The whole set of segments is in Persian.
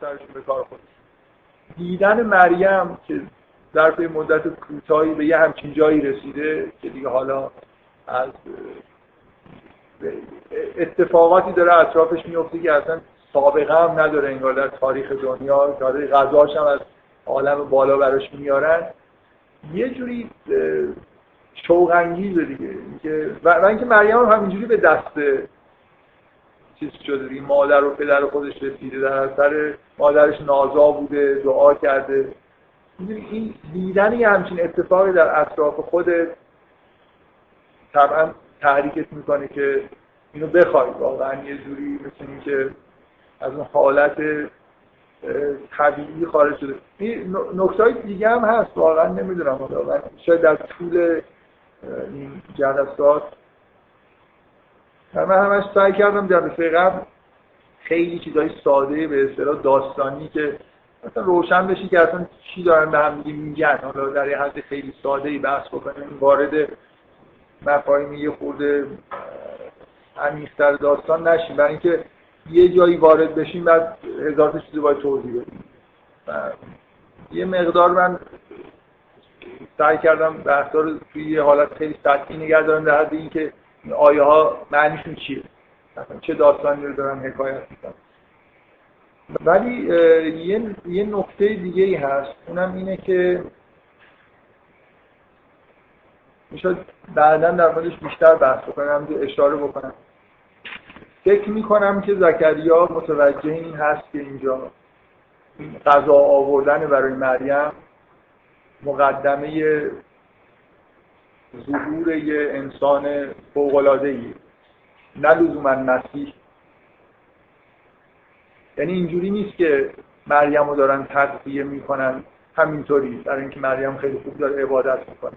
سرشون به کار خودش. دیدن مریم که در مدت کوتاهی به یه همچین جایی رسیده که دیگه حالا از اتفاقاتی داره اطرافش میفته که اصلا سابقه هم نداره انگار در تاریخ دنیا. داره غذاش هم از عالم بالا براش میارن. یه جوری شوق انگیزه دیگه. و اینکه مریم هم همینجوری به دست چیز شده. دیگه مادر و پدر خودش رسیده در اثر مادرش نازا بوده دعا کرده. این دیدن یه همچین اتفاقی در اطراف خودت طبعا تحریکت می‌کنه که اینو بخوای. واقعا یه جوری مثل که از اون حالت طبیعی خارج شده. نکته های دیگه هم هست. واقعا نمی‌دونم. شاید در طول این جلسات من همش سعی کردم جلسه قبل خیلی چیزای ساده به اصطلاح داستانی که مثلا روشن بشی که اصلا چی دارن به هم میگن. حالا در یه حد خیلی ساده ای بحث بکنیم وارد مفاهیم یه خورده عمیق‌تر داستان نشیم. برای اینکه یه جایی وارد بشیم بعد هزار تا چیز باید توضیح بدیم. یه مقدار من سعی کردم بحثا رو توی یه حالت خیلی سطحی نگه دارم در حد اینکه این آیه ها معنیشون چیه؟ چه داستانی رو دارن حکایت می‌کنن. ولی یه, یه نکته دیگه ای هست. اونم اینه که می‌شد بعدا در موردش بیشتر بحث بکنم اشاره بکنم. فکر می‌کنم که زکریا متوجه این هست که اینجا غذا آوردن برای مریم مقدمه ظهور یه انسان فوق‌العاده‌ای. نه لزوما مسیح. یعنی اینجوری نیست که مریم رو دارن تغذیه می‌کنن. همینطوری. در اینکه مریم خیلی خوب داره عبادت می‌کنه.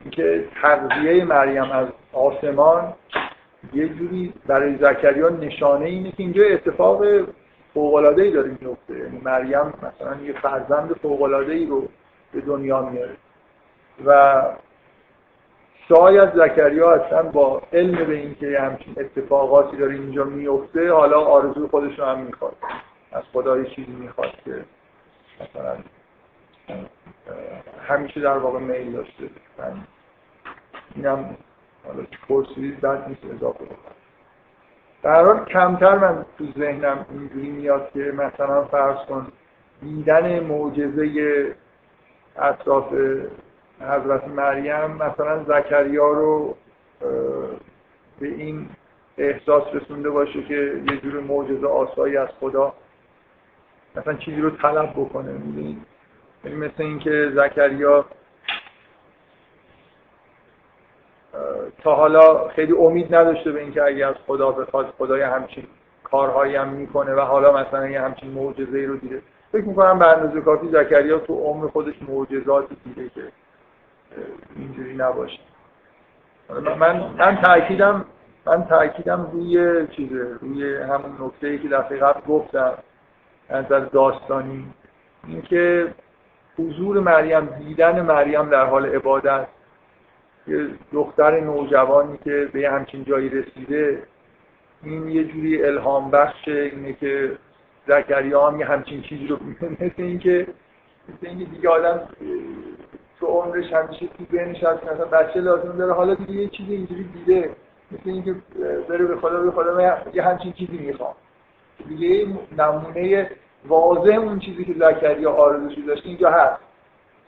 اینکه تغذیه مریم از آسمان یه جوری برای زکریا نشانه اینه که اینجا اتفاق فوق‌العاده ای داره میفته یعنی مریم مثلا یه فرزند فوق‌العاده ای رو به دنیا میاره. و شاید زکریا اصلا با علم به اینکه همچین اتفاقاتی داره اینجا میفته حالا آرزوی خودش رو هم می‌خواد. از خدا یه چیزی می‌خواد که مثلا همیشه در واقع میل داشته. اینم حالا پرسید بعد نیست اضافه بکنم. در حال کمتر من تو ذهنم اینجوری میاد که مثلا فرض کن دیدن معجزه اطراف حضرت مریم مثلا زکریا رو به این احساس رسونده باشه که یه جور معجزه آسایی از خدا مثلا چیزی رو طلب بکنه می‌دونید یعنی مثل اینکه زکریا تا حالا خیلی امید نداشته به اینکه اگه از خدا بخواد خدای همچین کارهایی هم می‌کنه و حالا مثلا یه همچین معجزه رو دیده. فکر می‌کنم به اندازه کافی زکریا تو عمر خودش معجزاتی دیده که اینجوری نباشه. من من تاکیدم من تاکیدم روی چیزه روی همون نکته ای که دفعه قبل گفتم نظر داستانی. اینکه حضور مریم دیدن مریم در حال عبادت. یه دختر نوجوانی که به همچین جایی رسیده این یه جوری الهام بخش اینه که زکریا هم یه همچین چیزی رو مثل اینکه مثل اینکه دیگه آدم عمرش همیشه تو ذهنش هست مثلا بچه لازم داره. حالا دیگه یه چیزی اینجوری دیده. مثل اینکه بره به خدا به خدا یه همچین چیزی می‌خوام. دیگه نمونه واضح اون چیزی که زکریا آرزوشی داشته اینجا هست.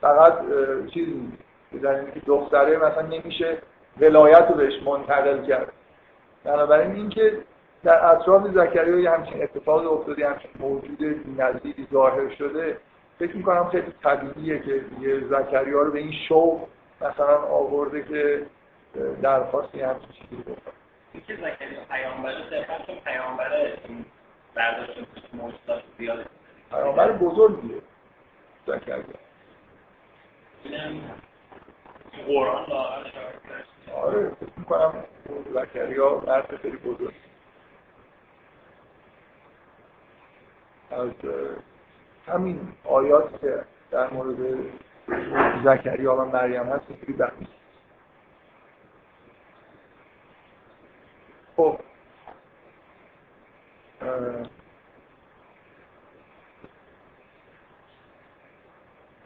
فقط چیزی نیست. اینکه دختره مثلا نمیشه ولایت رو بهش منتقل کرد. بنابراین اینکه در اطراف زکریا یه همچین اتفاق افتاده همچین موجود نزدیکی ظاهر شده. فکر می‌کنم خیلی طبیعیه که یه زکریا رو به این شوق مثلا آورده که درخواستی همچین چیزی بکنه. که زکریا پیامبره صرفا چون پیامبره برداشت موجودات زیاده پیامبر بزرگیه زکریا. قرآن آره فکر می‌کنم زکریا مرد خیلی بزرگ از همین آیات که در مورد زکریا و مریم هست اینجوری بحث خب.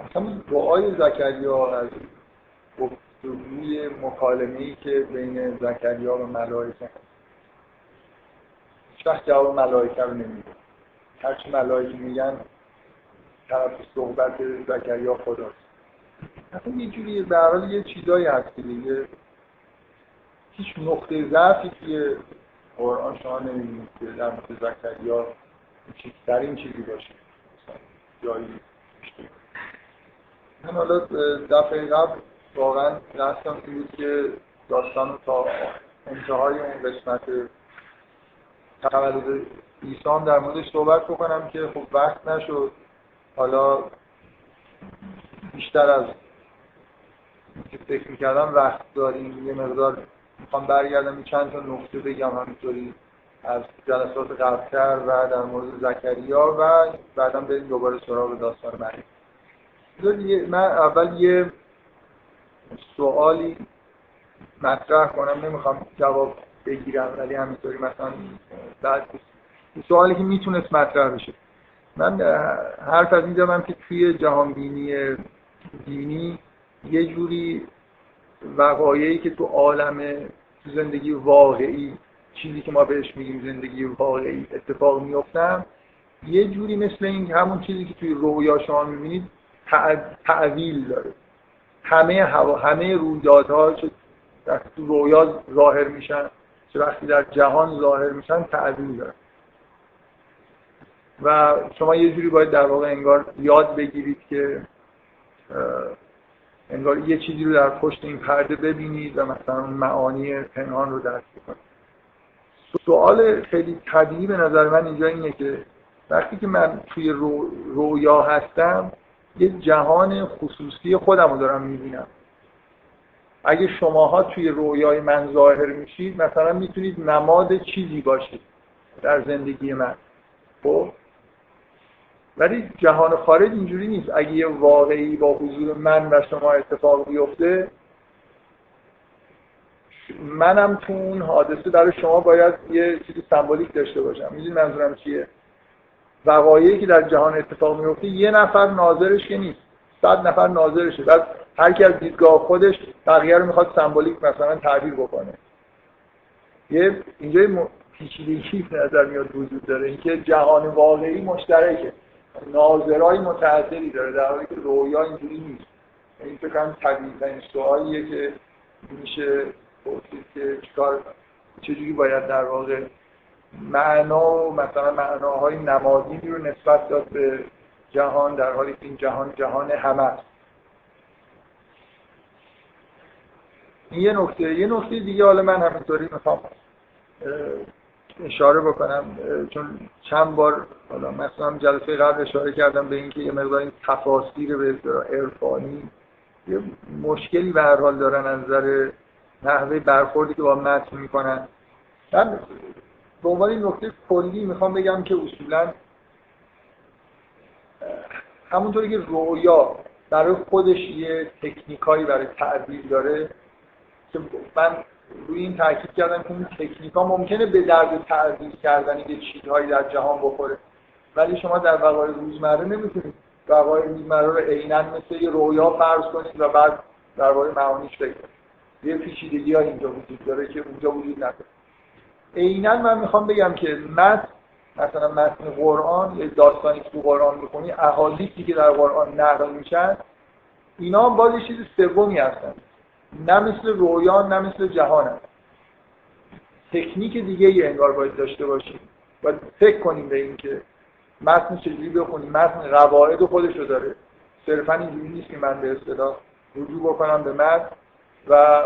اصلا دعای زکریا از گفتگوی مکالمه ای که بین زکریا و ملائکه شخص جواب ملائکه رو نمیده. هرچی ملائکه میگن طرف صحبت زکریا خداست اصلا یه جوری به یه چیزایی هست دیگه. هیچ نقطه ضعفی توی قرآن شما نمی‌دونید که در مورد زکریا این چیزی باشه. جایی من حالا دفعه قبل واقعا دستم این بود که داستان تا انتهای اون قسمت تولد ایسان در موردش صحبت بکنم که خب وقت نشد. حالا بیشتر از که فکر می‌کردم وقت داریم. یه مقدار می‌خوام برگردم. چند تا نقطه بگم همینطوری از جلسات قبلتر و در مورد زکریا و بعدا بریم دوباره سراغ داستان مریم. من اول یه سوالی مطرح کنم. نمی‌خوام جواب بگیرم ولی همینطوری مثلا بعد سوالی که می‌تونست مطرح بشه. من حرف از این که توی جهانبینی دینی یه جوری وقایعی که تو عالم زندگی واقعی چیزی که ما بهش میگیم زندگی واقعی اتفاق میفتن یه جوری مثل این همون چیزی که توی رویا شما می‌بینید تعویل داره. همه هوا همه رویدادها چه در تو رویا ظاهر میشن چه وقتی در جهان ظاهر میشن تعویل داره. و شما یه جوری باید در واقع انگار یاد بگیرید که انگار یه چیزی رو در پشت این پرده ببینید و مثلا معانی پنهان رو درک کنید سوال خیلی طبیعی به نظر من اینجا اینه که وقتی که من توی رو، رویا هستم یه جهان خصوصی خودم رو دارم می‌بینم. اگه شماها توی رویای من ظاهر میشید مثلا می‌تونید نماد چیزی باشید در زندگی من. خب؟ ولی جهان خارج اینجوری نیست. اگه یه واقعی با حضور من و شما اتفاق بیفته منم تو اون حادثه برای شما باید یه چیزی سمبولیک داشته باشم. می‌دونی منظورم چیه؟ وقایعی که در جهان اتفاق میفته یه نفر ناظرش که نیست. صد نفر ناظرشه. بعد هر کی از دیدگاه خودش بقیه رو می‌خواد سمبولیک مثلا تعبیر بکنه. یه اینجا پیچیدگی نظر میاد وجود داره. اینکه جهان واقعی مشترکه. ناظرای متعددی داره در حالی که رویا اینجوری نیست. این فکر کنم طبیعی سوالیه که میشه پرسید که چیکار چجوری باید در واقع معنا و مثلا معناهای نمادینی رو نسبت داد به جهان در حالی که این جهان جهان همه است. این یه نکته. یه نکته دیگه حالا من همینطوری می‌خوام. اشاره بکنم چون چند بار حالا مثلا جلسه قبل اشاره کردم به اینکه یه مقدار این تفاسیر به عرفانی یه مشکلی به هر حال دارن از نظر نحوه برخوردی که با متن می‌کنن. من به عنوان نکته کلی می‌خوام بگم که اصولا همونطوری که رویا برای خودش یه تکنیکایی برای تعبیر داره که من روی این تاکید کردم که اون تکنیک ها ممکنه به درد تعبیر کردن یه چیزهایی در جهان بخوره. ولی شما در وقایع روزمره نمی‌تونید وقایع روزمره رو عینا مثل یه رویا فرض کنید و بعد در واقع معانیش فکر یه پیچیدگی ها اینجا وجود داره که اونجا وجود نداره. عینا من می‌خوام بگم که متن مثلا متن قرآن یه داستانی که تو قرآن می‌خونی احادیثی که در قرآن نقل میشن اینا هم باز یه چیز سومی هستن. نه مثل رویا نه مثل جهان هست. تکنیک دیگه ای انگار باید داشته باشیم. باید فکر کنیم به این که متن چجوری بخونیم. متن قواعد خودش رو داره. صرفا اینجوری نیست که من به اصطلاح رجوع بکنم به متن و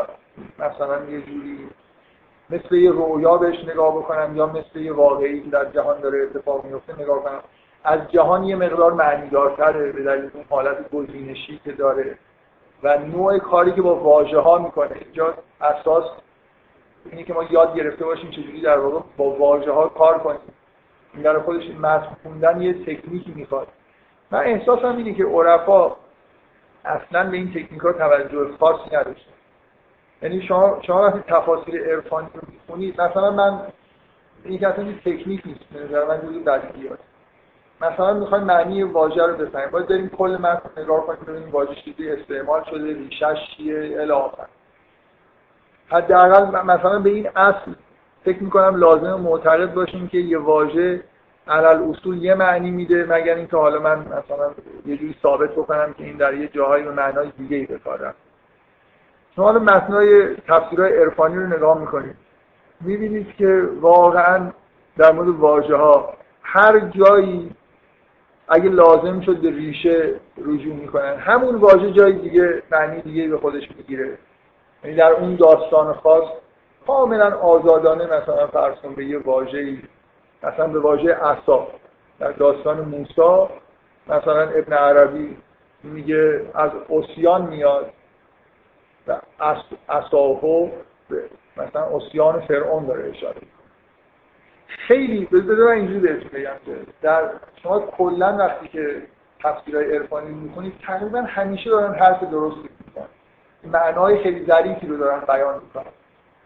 مثلا یه جوری مثل یه رویا بهش نگاه بکنم یا مثل یه واقعی که در جهان داره اتفاق میفته نگاه کنم. از جهان یه مقدار معنیدارتره به دلیل اون حالت گزینشی که داره. و نوع کاری که با واژه ها می‌کنه. اینجا اساس اینه که ما یاد گرفته باشیم چجوری در واقع با واژه ها کار کنیم. این در خودش متن خوندن یه تکنیکی می‌خواد. من احساسم اینه که عرفا اصلا به این تکنیک ها توجه خاصی نداشتن یعنی شما شما وقتی تفاصیل عرفانی رو می‌خونید مثلا من این که اصلا تکنیک نیست به نظر من جزو مثلا می‌خوایم معنی واژه رو بفهمیم. باید بریم کل متن نگاه کنیم ببینیم واژه چیزی استعمال شده ریشش چیه الی آخر. حداقل مثلا به این اصل فکر می‌کنم لازم معتقد باشیم که یه واژه علل اصول یه معنی میده مگر اینکه حالا من مثلا یه جوری ثابت بکنم که این در یه جاهایی به معنای دیگه ای بکارم شما حالا متنای تفسیرهای عرفانی رو نگاه می‌کنید. می‌بینید که واقعا در مورد واژه ها هر جایی اگه لازم شد به ریشه رجوع می‌کنن. همون واژه جای دیگه معنی دیگه به خودش می‌گیره. یعنی در اون داستان خاص کاملا آزادانه مثلا فرض به یه واژه‌ای مثلا به واژه عصا. در داستان موسی مثلا ابن عربی میگه از اوسیان میاد و اصاهو مثلا اوسیان فرعون داره اشاره خیلی بذار اینجوری بهتون بگم در شما کلا وقتی که تفسیرهای عرفانی می‌کنید تقریبا همیشه دارن حرف درست می‌کنن معنای خیلی ظریفی رو دارن بیان می‌کنن.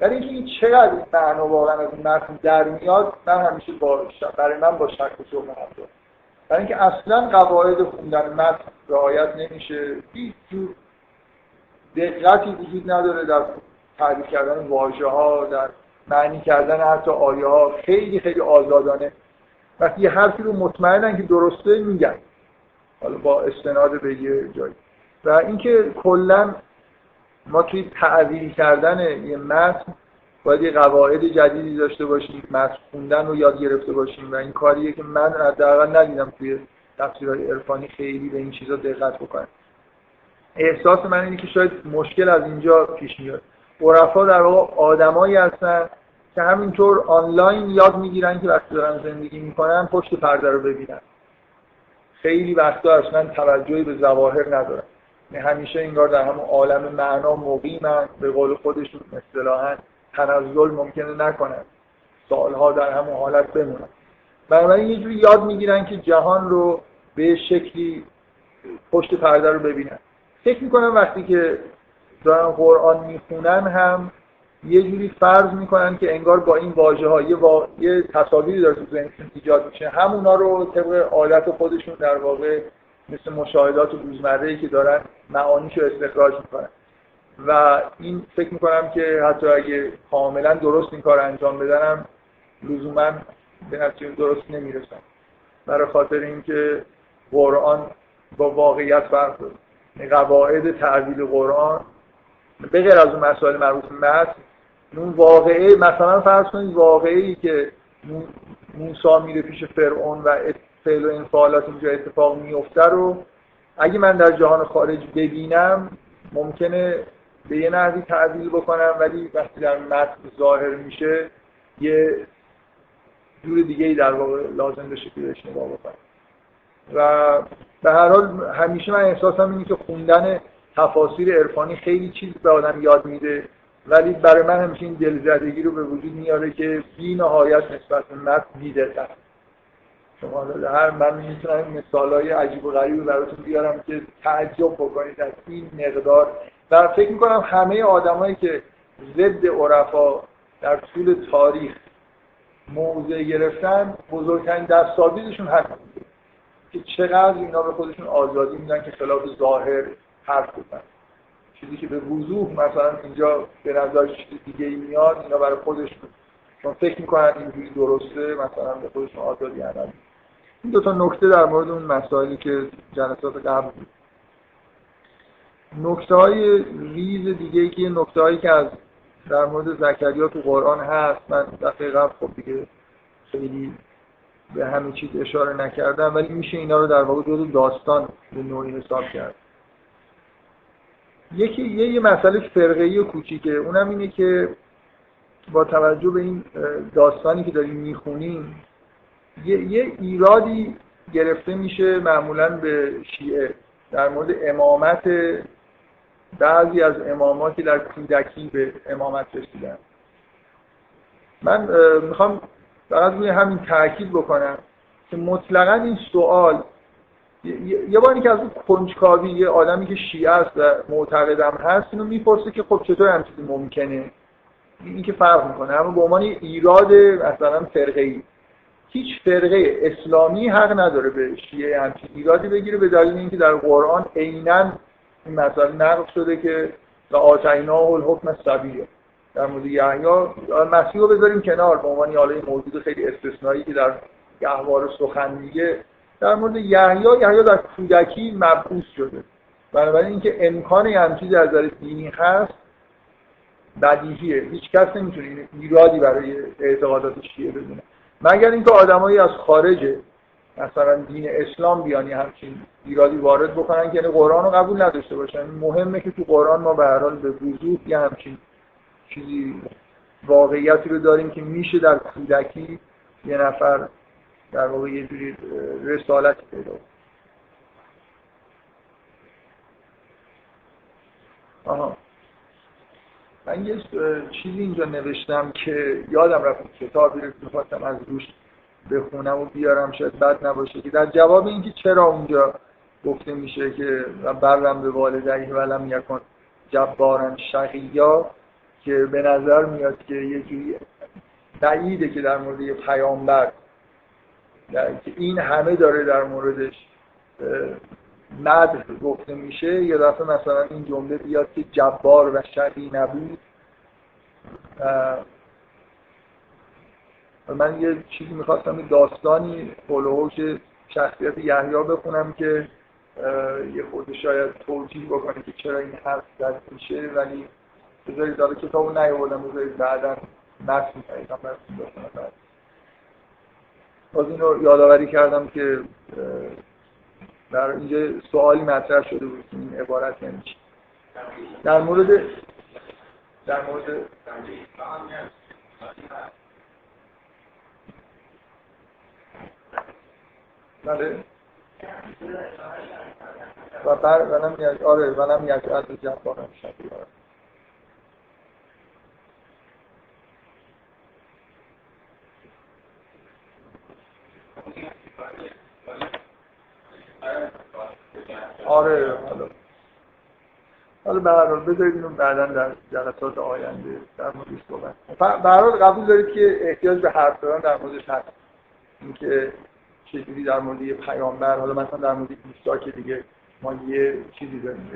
ولی اینکه این چقدر این معنا واقعا از این متن در میاد من همیشه با برای من با شک و شبهه هم برای اینکه اصلا قواعد خوندن متن رعایت نمیشه هیچ جور دقتی وجود نداره در تعریف کردن واژه ها در معنی کردن حتی آیه ها خیلی خیلی آزادانه. وقتی یه حرفی رو مطمئنن که درسته میگن. حالا با استناد به یه جایی. و اینکه کلا ما توی تعویل کردن یه متن باید یه قواعد جدیدی داشته باشیم متن خوندن رو یاد گرفته باشیم و این کاریه که من حداقل ندیدم توی تفسیرهای عرفانی خیلی به این چیزا دقت بکنم. احساس من اینه که شاید مشکل از اینجا پیش میاد. عرفا در واقع آدمایی هستن که همینطور آنلاین یاد می‌گیرن که وقتی دارن زندگی می‌کنن پشت پرده رو ببینن. خیلی وقتا اصلا توجهی به ظواهر ندارن. یعنی همیشه انگار در همون عالم معنا مقیمن به قول خودشون اصطلاحا تنزل ممکنه نکنن. سالها در همون حالت بمونن. بنابراین یه جوری یاد می‌گیرن که جهان رو به شکلی پشت پرده رو ببینن. فکر می‌کنم وقتی که دارن قرآن می‌خونن هم یه جوری فرض می‌کنن که انگار با این واژه ها یه, وا... یه تصاویری داره تو ذهنشون ایجاد میشه. همونا رو طبق عادت خودشون در واقع مثل مشاهدات روزمره که دارن معانیشو استخراج می‌کنن. و این فکر می‌کنم که حتی اگه کاملا درست این کار انجام بدنم لزوما به نتیجه درست نمی‌رسن برای خاطر اینکه قرآن با واقعیت فرق داره. یعنی قواعد تعویل قرآن به از اون مسائل مربوط به اون واقعه مثلا فرض کنید واقعی که موسا میره پیش فرعون و فعل و انفعالات اینجا اتفاق میفته رو اگه من در جهان خارج ببینم ممکنه به یه نحوی تعدیل بکنم ولی وقتی در متن ظاهر میشه یه جور دیگه ای در واقع لازم بشه که بهش نگاه بکنم. و به هر حال همیشه من احساسم اینه که خوندن تفاسیر عرفانی خیلی چیز به آدم یاد میده. ولی برای من همیشه این دلزدگی رو به وجود میاره که بی نهایت نسبت به متن بیدلتر. شما هر من می‌تونم مثال های عجیب و غریب براتون بیارم که تعجب بکنید از این مقدار. و فکر می‌کنم همه آدمایی که ضد عرفا در طول تاریخ موضع گرفتن بزرگترین دستاویزشون هست. که چقدر اینا به خودشون آزادی میدن که خلاف ظاهر حرف بزنن. چیزی که به وضوح مثلا اینجا به نظر چیز دیگه ای میاد اینا برای خودشون چون فکر می‌کنن اینجوری درسته مثلا به خودشون آزادی عمل این دو تا نکته در مورد اون مسائلی که جلسات قبل بود. نکته های ریز دیگه که نکته هایی که از در مورد زکریا تو قرآن هست من دفعه قبل خب دیگه خیلی به همه چیز اشاره نکردم ولی میشه اینا رو در واقع دو داستان به نوعی حساب کرد. یکی یه, یه مسئله فرقه‌ای و کوچیکه. اونم اینه که با توجه به این داستانی که داریم می‌خونیم یه, یه ایرادی گرفته میشه معمولا به شیعه. در مورد امامت بعضی از اماماتی در کودکی به امامت رسیدن. من می‌خوام فقط روی همین تاکید بکنم که مطلقا این سوال یه باری که از اون کنجکاوی یه آدمی که شیعه است و معتقدم هست اینو می‌پرسه که خب چطور هم چیزی ممکنه؟ این که فرق می‌کنه. اما به عنوان ایراد مثلا فرقه ای هیچ فرقه اسلامی حق نداره به شیعه همچین ایرادی بگیره به دلیل اینکه در قرآن عینا این مسئله نقل شده که و آتینا و الحکم سبیه در مورد یحیی مسیح رو بذاریم کنار به عنوان یه موجود خیلی استثنایی که در گهوار سخن میگه. در مورد یحیی یحیی در کودکی مبعوث شده. بنابراین اینکه امکان همچیزی از نظر دینی هست بدیهیه. هیچ کس نمی‌تونه ایرادی برای اعتقادات شیعه بدونه. مگر اینکه آدمایی از خارج مثلا دین اسلام بیانی همچین ایرادی وارد بکنن که یعنی قرآن رو قبول نداشته باشن. مهمه که تو قرآن ما به هر حال به وضوح یه همچین چیزی واقعیتی رو داریم که میشه در کودکی یه نفر در واقع یه جوری رسالت پیدا آها. من یه چیزی اینجا نوشتم که یادم رفت کتابی رو می‌خواستم از روش بخونم و بیارم شاید بد نباشه که در جواب اینکه چرا اونجا گفته میشه که برم به والدهی ولم یکن جبارن شقیا که به نظر میاد که یه جوری بعیده که در مورد یه پیامبر که این همه داره در موردش مد گفته میشه. یه دفعه مثلا این جمله بیاد که جبار و شقی نبود. من یه چیزی می‌خواستم داستانی هولوهوش شخصیت یحیی بخونم که یه خود شاید توجیه بکنه که چرا این حرف زد میشه. ولی بذارید داره کتاب نیاوردم بذارید بعدا متن براتون بخونم باز این رو یادآوری کردم که در اینجا سوالی مطرح شده بود این عبارت یعنی چی؟ در مورد در مورد بله. و بر ونم یک آره ونم یک از جبارم شدی آره حالا. حالا هر حال بذارید اینو بعدا در جلسات آینده در موردش صحبت به هر حال قبول دارید که احتیاج به حرف زدن در موردش هست اینکه چجوری در مورد یه پیامبر حالا مثلا در مورد عیسی که دیگه ما یه چیزی داریم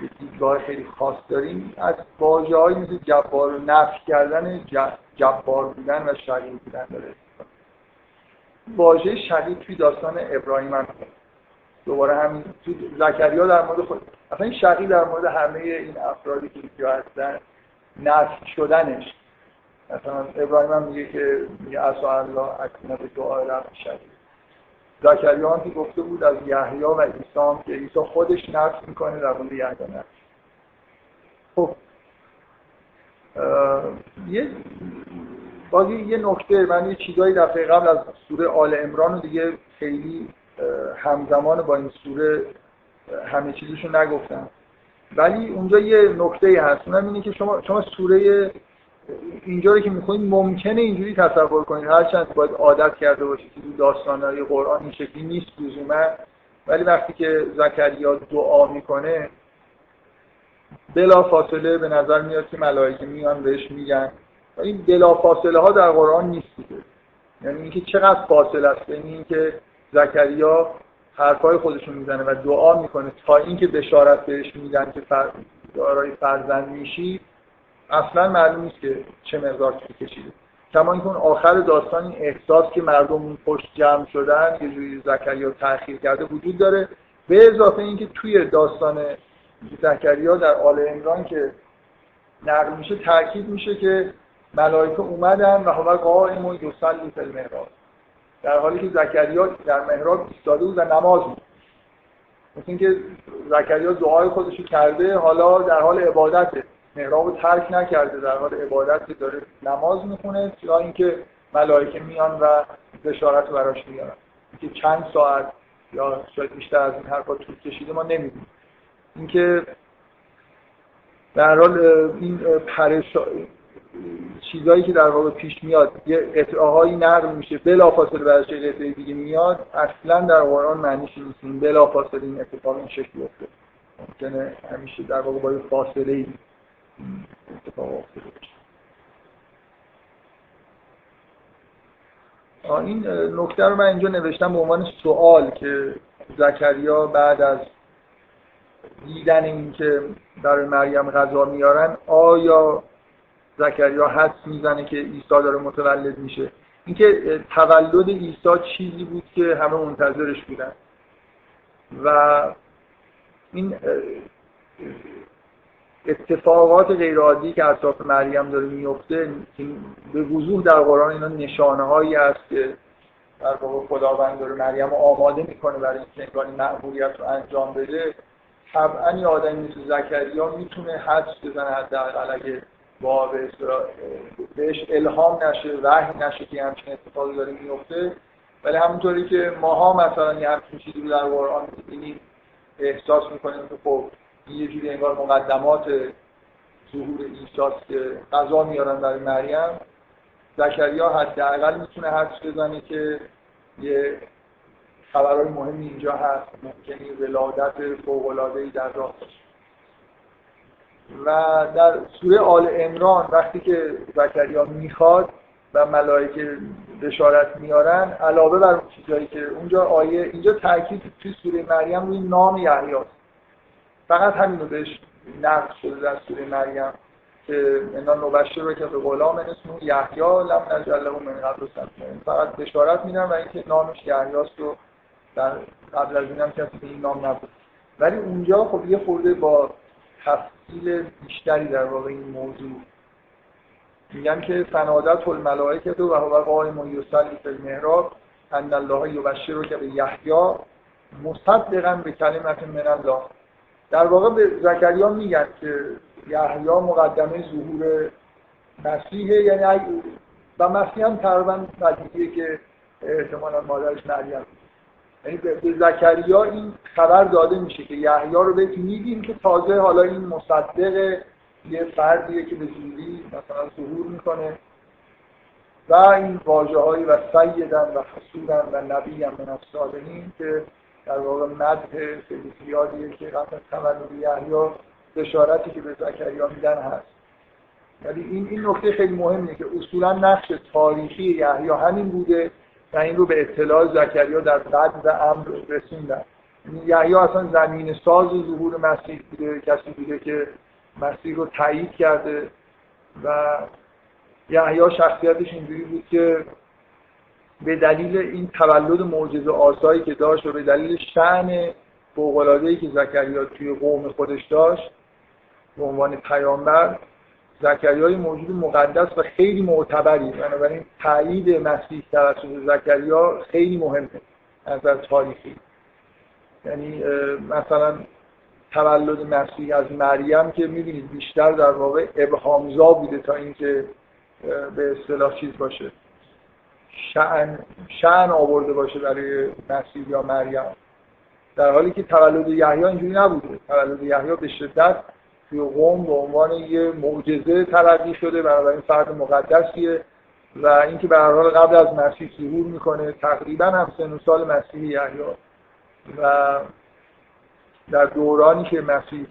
یه دیدگاه خیلی خاص داریم از واژه های مثل جبار و نفی کردن جبار بودن و شقیق بودن داره. واژه شقیق توی داستان ابراهیم هم دوباره همین تو زکریا در مورد خود اصلا این شقی در مورد همه این افرادی که اینجا هستن نفی شدنش. مثلا ابراهیم هم میگه که میگه اصلا الله اکنه به دعای رب شقی زکریا هم که گفته بود از یحیی و عیسی که عیسی خودش نفی می‌کنه در مورد یحیی نفی خب. یه بازی یه نکته من یه چیزایی دفعه قبل از سوره آل امران رو دیگه خیلی همزمان با این سوره همه چیزشو نگفتم. ولی اونجا یه نکته هست. اونم اینه که شما شما سوره اینجا رو که می‌خونید ممکنه اینجوری تصور کنید. هرچند باید عادت کرده باشید که داستانهای قرآن این شکلی نیست لزوما. ولی وقتی که زکریا دعا می‌کنه بلا فاصله به نظر میاد که ملائکه میان بهش میگن. این بلا فاصله ها در قرآن نیست دیگه. یعنی اینکه چقدر فاصله است بین اینکه زکریا حرفای خودشون می‌زنه و دعا می‌کنه تا اینکه بشارت بهش میدن که فر... دارای فرزند میشی اصلا معلوم نیست که چه مقدار طول کشیده. کما اینکه اون آخر داستان این احساس که مردم اون پشت جمع شدن یه جوری زکریا تأخیر کرده وجود داره. به اضافه اینکه توی داستان زکریا در آل عمران که نقل میشه تاکید میشه که ملائکه اومدن و هوا قائم یصلی فی المحراب. در حالی که زکریا در محراب ایستاده بود و نماز بود. مثل اینکه زکریا دعای خودشو کرده حالا در حال عبادته محراب رو ترک نکرده در حال عبادت داره نماز می‌خونه یا اینکه ملائکه میان و بشارت براش میارن اینکه چند ساعت یا شاید بیشتر از این حرفا طول کشیده ما نمی‌دونیم. اینکه در حال این پرش چیزایی که در واقع پیش میاد یه قطعه نقل میشه بلافاصله بعدش یه قطعه دیگه میاد اصلا در قرآن معنیش نیست. این بلافاصله این اتفاق این شکلی افتاد ممکنه همیشه در واقع با فاصله ای اتفاق افتاده این نکته رو من اینجا نوشتم به عنوان سوال که زکریا بعد از دیدن اینکه برای مریم غذا میارن آیا زکریا حدس می‌زنه که عیسی داره متولد میشه. اینکه تولد عیسی چیزی بود که همه منتظرش بودن. و این اتفاقات غیرعادی که اطراف مریم داره میفته به وضوح در قرآن اینا نشانه هایی است که در واقع خداوند داره مریم آماده می‌کنه برای اینکه انگار معمولیت رو انجام بده. طبعا یه آدمی مثل زکریا می‌تونه حدس بزنه حداقل اگه با بهش الهام نشه وحی نشه که همچین اتفاقی داره میفته ولی همونطوری که ماها مثلا یه همچین چیزی در قرآن می‌بینیم احساس می‌کنیم که خب یه جوری انگار مقدمات ظهور عیسی که غذا میارن برای مریم. زکریا حداقل می‌تونه حدس بزنه که یه خبرهای مهمی اینجا هست ممکنی ولادت ای در راه و در سوره آل امران وقتی که زکریا می‌خواد و ملائکه بشارت میارن علاوه بر اون چیزایی که اونجا آیه اینجا تاکید توی سوره مریم روی نام یحیی فقط همین رو بهش نقل شده در سوره مریم که انا نبشر رو که به غلام اسمه یحیی لم نجعل له من قبل فقط بشارت میدن و اینکه نامش یحیاست و در قبل از اینم کسی به این نام نبود. ولی اونجا خب یه خورده با تفصیل بیشتری در واقع این موضوع. میگن که فنادت الملائکه و هو قائم یصلی فی المحراب ان الله که به یحیی مصدقا به کلمت من الله. در واقع به زکریا میگن که یحیی مقدمه ظهور مسیحه یعنی و مسیح هم تقریبا که احتمالا مادرش مریم. یعنی به زکریا این خبر داده میشه که یحیی رو بهش میگیم که تازه حالا این مصدق یه فردیه که به زودی مثلا ظهور می‌کنه. و این واجه هایی و سیدن و حسودن و نبی هم من الصالحین که در واقع مدح خیلی زیادیه که قبل تولد یحیی بشارتی که به زکریا میدن هست. یعنی این این نکته خیلی مهمه که اصولا نقش تاریخی یحیی همین بوده و این رو به اطلاع زکریا در قد و امر رسوندن. یحیی اصلا زمین ساز ظهور مسیح بوده کسی بوده که مسیح رو تایید کرده و یحیی شخصیتش اینجوری بود که به دلیل این تولد معجزه آسایی که داشت و به دلیل شعن فوق‌العاده‌ای که زکریا توی قوم خودش داشت به عنوان پیامبر زکریای موجود مقدس و خیلی معتبری. بنابراین تایید مسیح توسط زکریا خیلی مهمه از نظر تاریخی. یعنی مثلا تولد مسیح از مریم که می‌بینید بیشتر در واقع ابهامزا بوده تا اینکه به اصطلاح چیز باشه شعن, شعن آورده باشه برای مسیح یا مریم. در حالی که تولد یحیی اینجوری نبوده. تولد یحیی به شدت توی قوم به عنوان یه معجزه تلقی شده بنابراین فرد مقدسیه و اینکه به هر حال قبل از مسیح ظهور می‌کنه تقریبا هم سن سال مسیح یحیی و در دورانی که مسیح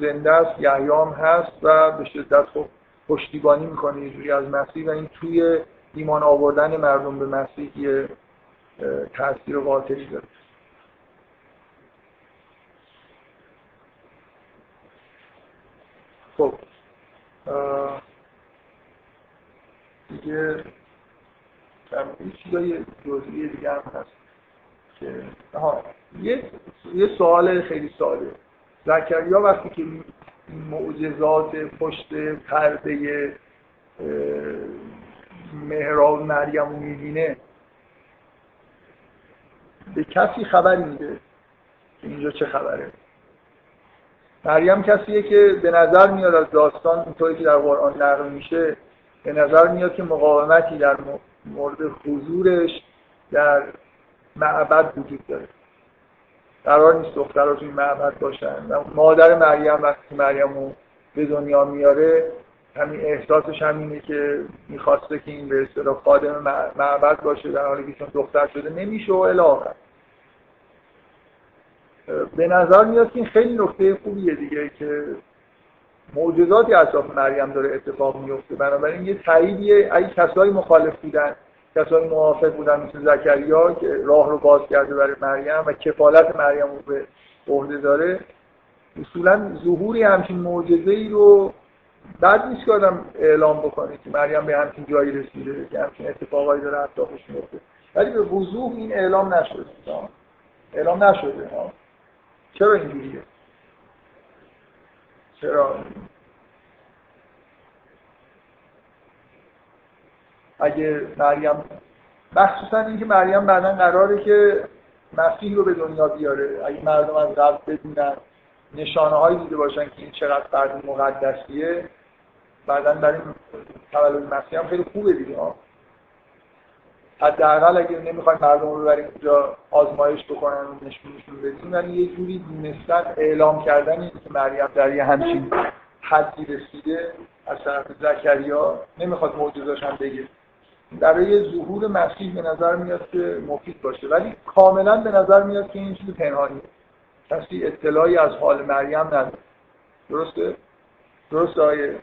زنده است یحیی هم هست و به شدت خب پشتیبانی می‌کنه یه از مسیح و این توی ایمان آوردن مردم به مسیح یه تاثیر قاطعی داره. خب دیگه این چیزای جزئی دیگه هم هست که یه یه سوال خیلی ساده. زکریا وقتی که معجزات پشت پرده مهراب مریم رو می‌بینه به کسی خبری میده اینجا چه خبره؟ مریم کسیه که به نظر میاد از داستان اونطوری که در قرآن نقل میشه به نظر میاد که مقاومتی در مورد حضورش در معبد وجود داره. قرار نیست دخترها توی معبد باشن. مادر مریم وقتی مریم رو به دنیا میاره همین احساسش همینه که می‌خواسته که این به اصطلاح خادم معبد باشه در حالی که چون دختر شده نمیشه و الاخر به نظر میاد که این خیلی نکته خوبیه دیگه که معجزاتی اطراف مریم داره اتفاق میفته. بنابراین یه تاییدیه. اگه کسایی مخالف بودن کسانی موافق بودن مثل زکریا که راه رو باز کرده برای مریم و کفالت مریم رو به عهده داره. اصولا ظهوری همچین معجزه ای رو بعد نیست که آدم اعلام بکنه که مریم به همچین جایی رسیده که همچین اتفاقایی داره اطرافش میفته. ولی به وضوح این اعلام نشده. اعلام نشده. چرا اینجوریه چرا؟ اگه مریم مخصوصا اینکه مریم بعدا قراره که مسیح رو به دنیا بیاره. اگه مردم از قبل بدونن نشانه هایی دیده باشن که این چقدر فرد مقدسیه بعدا برای تولد مسیح هم خیلی خوبه دیگه. حداقل اگه نمی‌خوایم مردم رو برای اینجا آزمایش بکنن و نشونشون بدیم یعنی یه جوری دونستن اعلام کردن که مریم در یه همچین حدی رسیده از طرف زکریا نمی‌خواد معجزاش هم بگه. برای ظهور مسیح به نظر میاد که مفید باشه. ولی کاملا به نظر میاد که این چیز پنهانیه. کسی اطلاعی از حال مریم نداره. درسته؟ درسته آیه؟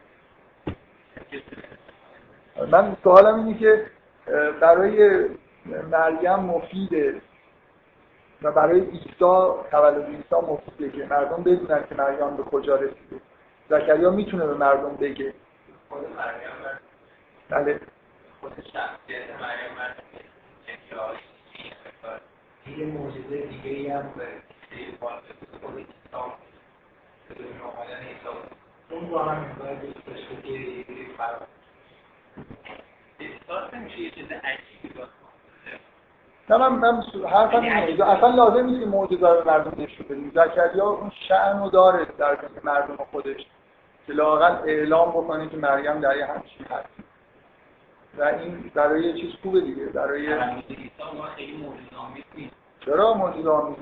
من سوالم اینه که برای مریم مفیده و برای ایسا تولد ایسا مفیده که مردم بدونن که مریم به کجا رسیده. زکریا می‌تونه به مردم بگه. خود مریم بله. خود شخصیت مریم یه موجزه دیگه ای هم اون با هم باید داشته که نه من من حرفم اینه. اصلا لازم نیست که معجزه رو مردم نشون بدیم. زکریا اون شأن رو داره در مردم خودش. که لاقل اعلام بکنه که مریم در یه همچین هست و این برای یه چیز خوبه دیگه. برای چرا معجزه آمیز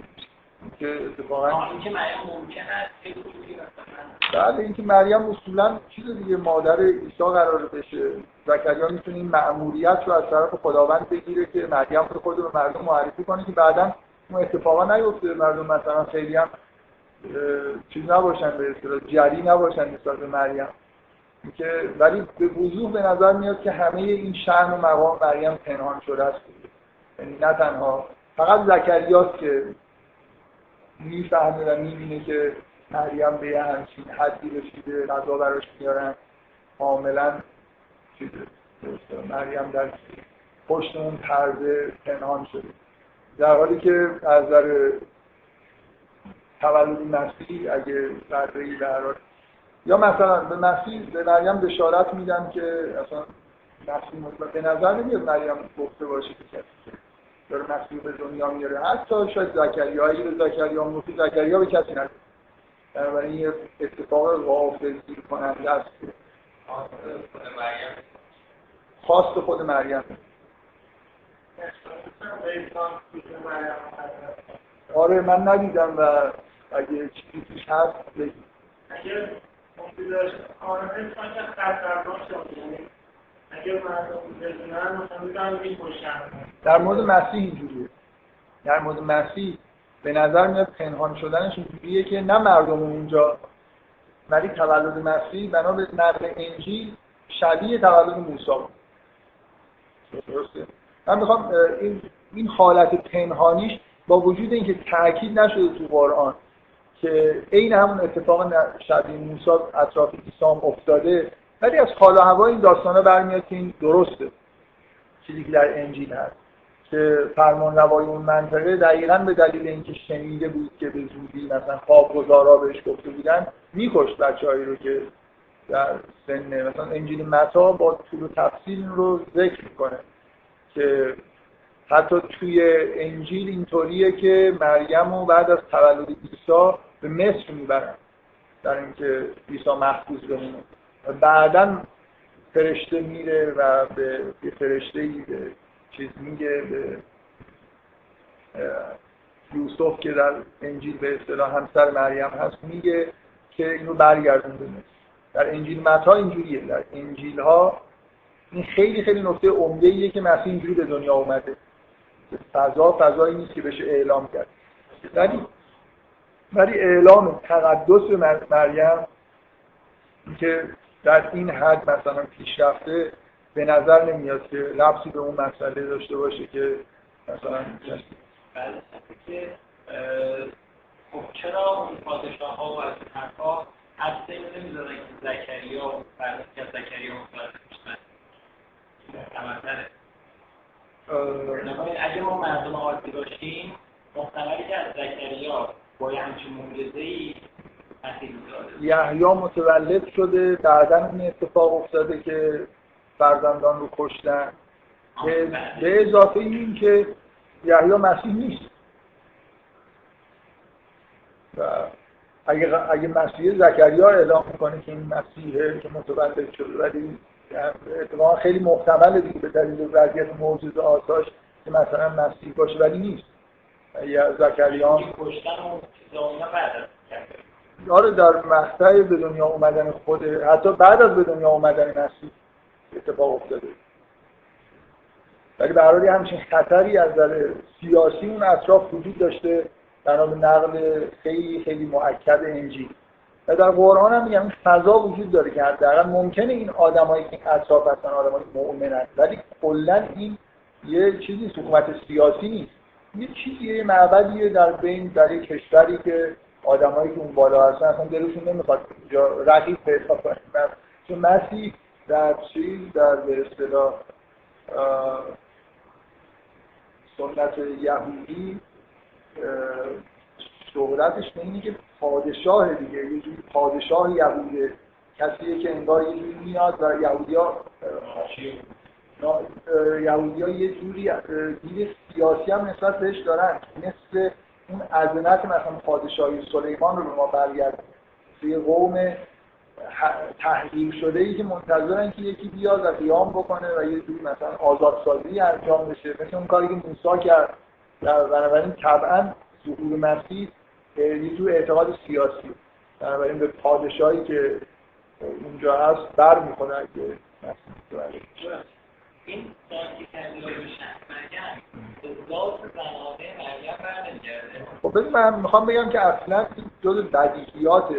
که اتفاقا اینکه مریم ممکن است. بعد اینکه مریم اصولا چیز دیگه مادر عیسی قرار بشه. زکریا می‌تونه این مأموریت رو از طرف خداوند بگیره که مریم رو خود به مردم معرفی کنه که بعدا اون اتفاقا نیفته مردم. مثلا خیلی هم چیز نباشن به اصطلاح جری نباشن نسبت به مریم. که ولی به وضوح به نظر میاد که همه این شأن و مقام مریم پنهان شده است. یعنی نه تنها فقط زکریاست که می‌فهمه و می‌بینه که مریم به همچین حدی رسیده غذا براش میارن کاملا چیزه مریم در پشت اون پرده پنهان شده. در حالی که از نظر تولد مسیح اگه ذره در یا مثلا به مسیح به مریم بشارت میدن که اصلا مسیح به نظر نمیاد مریم گفته باشه که کسی داره مسیح به دنیا میاره. حتی شاید زکریا اگه به زکریا موسی زکریا به کسی نده بنابراین یه اتفاق غافلگیر کننده است. خواست خود مریم. آره من ندیدم و اگه چیزی توش هست بگید. اگه آره در مورد مسیح اینجوریه. در مورد مسیح به نظر میاد پنهان شدنش اینجوریه که نه مردم اونجا ولی تولد مسیح بنا به نقل انجیل شبیه تولد موسی درسته. من می‌خوام این این حالت پنهانیش با وجود اینکه تاکید نشده تو قرآن که عین همون اتفاق شبیه موسی اطراف عیسی افتاده ولی از حال و هوا این داستانه برمیاد که این درسته. چیزی که در انجیل هست که فرمان روای اون منطقه دقیقا به دلیل اینکه شنیده بود که به زودی مثلا خواب گذارا بهش گفته بودن میکشت بچه هایی رو که در سن مثلا انجیل متا با طول و تفصیل رو ذکر می‌کنه که حتی توی انجیل اینطوریه که مریم و بعد از تولد عیسی به مصر می‌برن در اینکه عیسی محفوظ بمونه. و بعدا فرشته میره و به فرشته به چیز میگه به یوسف که در انجیل به اصطلاح همسر مریم هست میگه که اینو برگردون به در انجیل متا اینجوریه. در انجیل ها این خیلی خیلی نکته عمده ایه که مسیح اینجوری به دنیا اومده. فضا فضایی نیست که بشه اعلام کرد. ولی ولی اعلام تقدس مریم که در این حد مثلا پیشرفته به نظر نمیاد که لبسی به اون مسئله داشته باشه که مثلا بله که خب چرا اون پادشاه ها و از هسته که زکریا فرض که زکریا متولد میشن اگه ما مردم عادی باشیم محتملی که از زکریا با همچین معجزه ای یحیی متولد شده بعدا این اتفاق افتاده که فرزندان رو کشتن. به اضافه این که یحیی مسیح نیست. و اگه اگه مسیح زکریا اعلام می‌کنه که این مسیحه که متولد شده ولی اتفاقا خیلی محتمله دیگه به دلیل وضعیت موجود آساش که مثلا مسیح باشه ولی نیست. یا زکریا آره در مقطع به دنیا اومدن خود حتی بعد از به دنیا اومدن مسیح اتفاق افتاده. ولی برای همچین خطری از نظر سیاسی اون اطراف وجود داشته. بنا به نقل خیلی خیلی مؤکد انجیل و در قرآن هم میگم فضا وجود داره که حداقل ممکنه این آدمایی که اطراف هستن آدمای مؤمنن ولی کلا این یه چیزی حکومت سیاسی نیست. یه چیزی یه معبدیه در بین در یک کشوری که آدمایی که اون بالا هستن اصلا دلشون نمی‌خواد رقیب پیدا کنن. چون مسیح در چیز در به اصطلاح سنت یهودی شهرتش اینه که پادشاه دیگه یه جوری پادشاه یهوده کسیه که انگار یه جوری میاد و یهودی ها یهودی ها یه جوری دید سیاسی هم نسبت بهش دارن. مثل اون عظمت مثلا پادشاهی سلیمان رو به ما برگرد توی قوم تحلیل شده ای که منتظرن که یکی بیاد و قیام بکنه و یه جوری مثلا آزادسازی انجام بشه. مثل اون کاری که موسی کرد. بنابراین طبعا ظهور مسیح یه جور اعتقاد سیاسی. بنابراین به پادشاهی که اونجا هست بر می‌کنه اگه این که خب من می‌خوام بگم که اصلا جز بدیهیات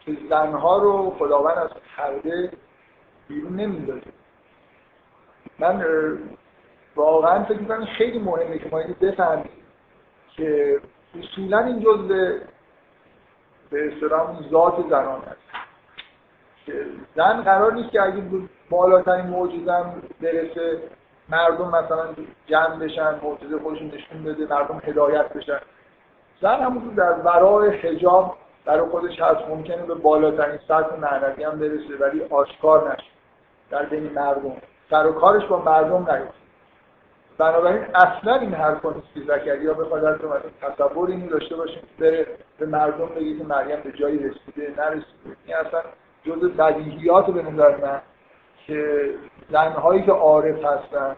که زنها رو خداوند از پرده بیرون نمیدازه من واقعا فکر می‌کنم خیلی مهمه که ما اینو بفهمیم که اصولا این جز به اصطلاح ذات زنان هست که زن قرار نیست که اگه بالاترین موجودم برسه مردم مثلا جمع بشن معجزه خودشون نشون بده مردم هدایت بشن. زن همون در ورای حجاب برای خودش هست ممکنه به بالاترین سطح معنوی هم برسه ولی آشکار نشه. در بین مردم. سر و کارش با مردم نیفته بنابراین اصلا این حرف نیست که زکریا بخواد از تصور اینو داشته باشه بره به مردم بگه که مریم به جایی رسیده نرسیده. این اصلا جز بدیهیات به نظر من که زنهایی که عارف هستن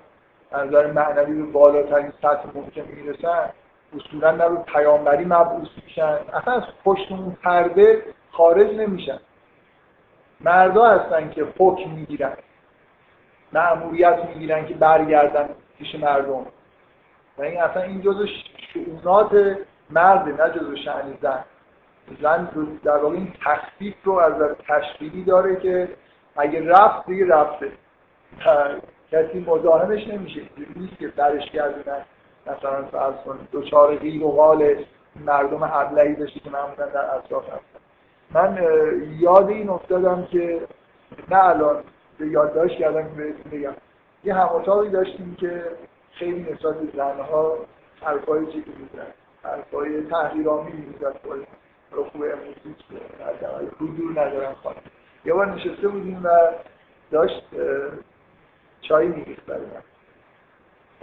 از نظر معنوی به بالاترین سطح ممکن می‌رسن اصولا نه رو پیامبری مبعوث میشن. اصلا از پشت اون پرده خارج نمیشن. مردا هستن که حکم می‌گیرن معمولیت می‌گیرن که برگردن. پیش مردم. و این اصلا این جزء شعونات مرده نه جزء شعن زن. زن در واقع این تخفیف رو از تشکیلی داره که اگه رفت دیگه رفته. کسی مزاحمش نمیشه. نیست که درش گردونن. مثلا فرض کن دوچار غیر و قال مردم ابلهی بشه که معمولا در اطراف هستن. من یاد این افتادم که نه الان به یادداشت کردم که بهتون بگم. یه هماتاقی داشتیم که خیلی نسبت به زنها حرفای چیزی میزن حرفای تحریرامی میزن رو خوب امروزی حضور ندارن خواهد یه بار نشسته بودیم و داشت چای میریخت برای من.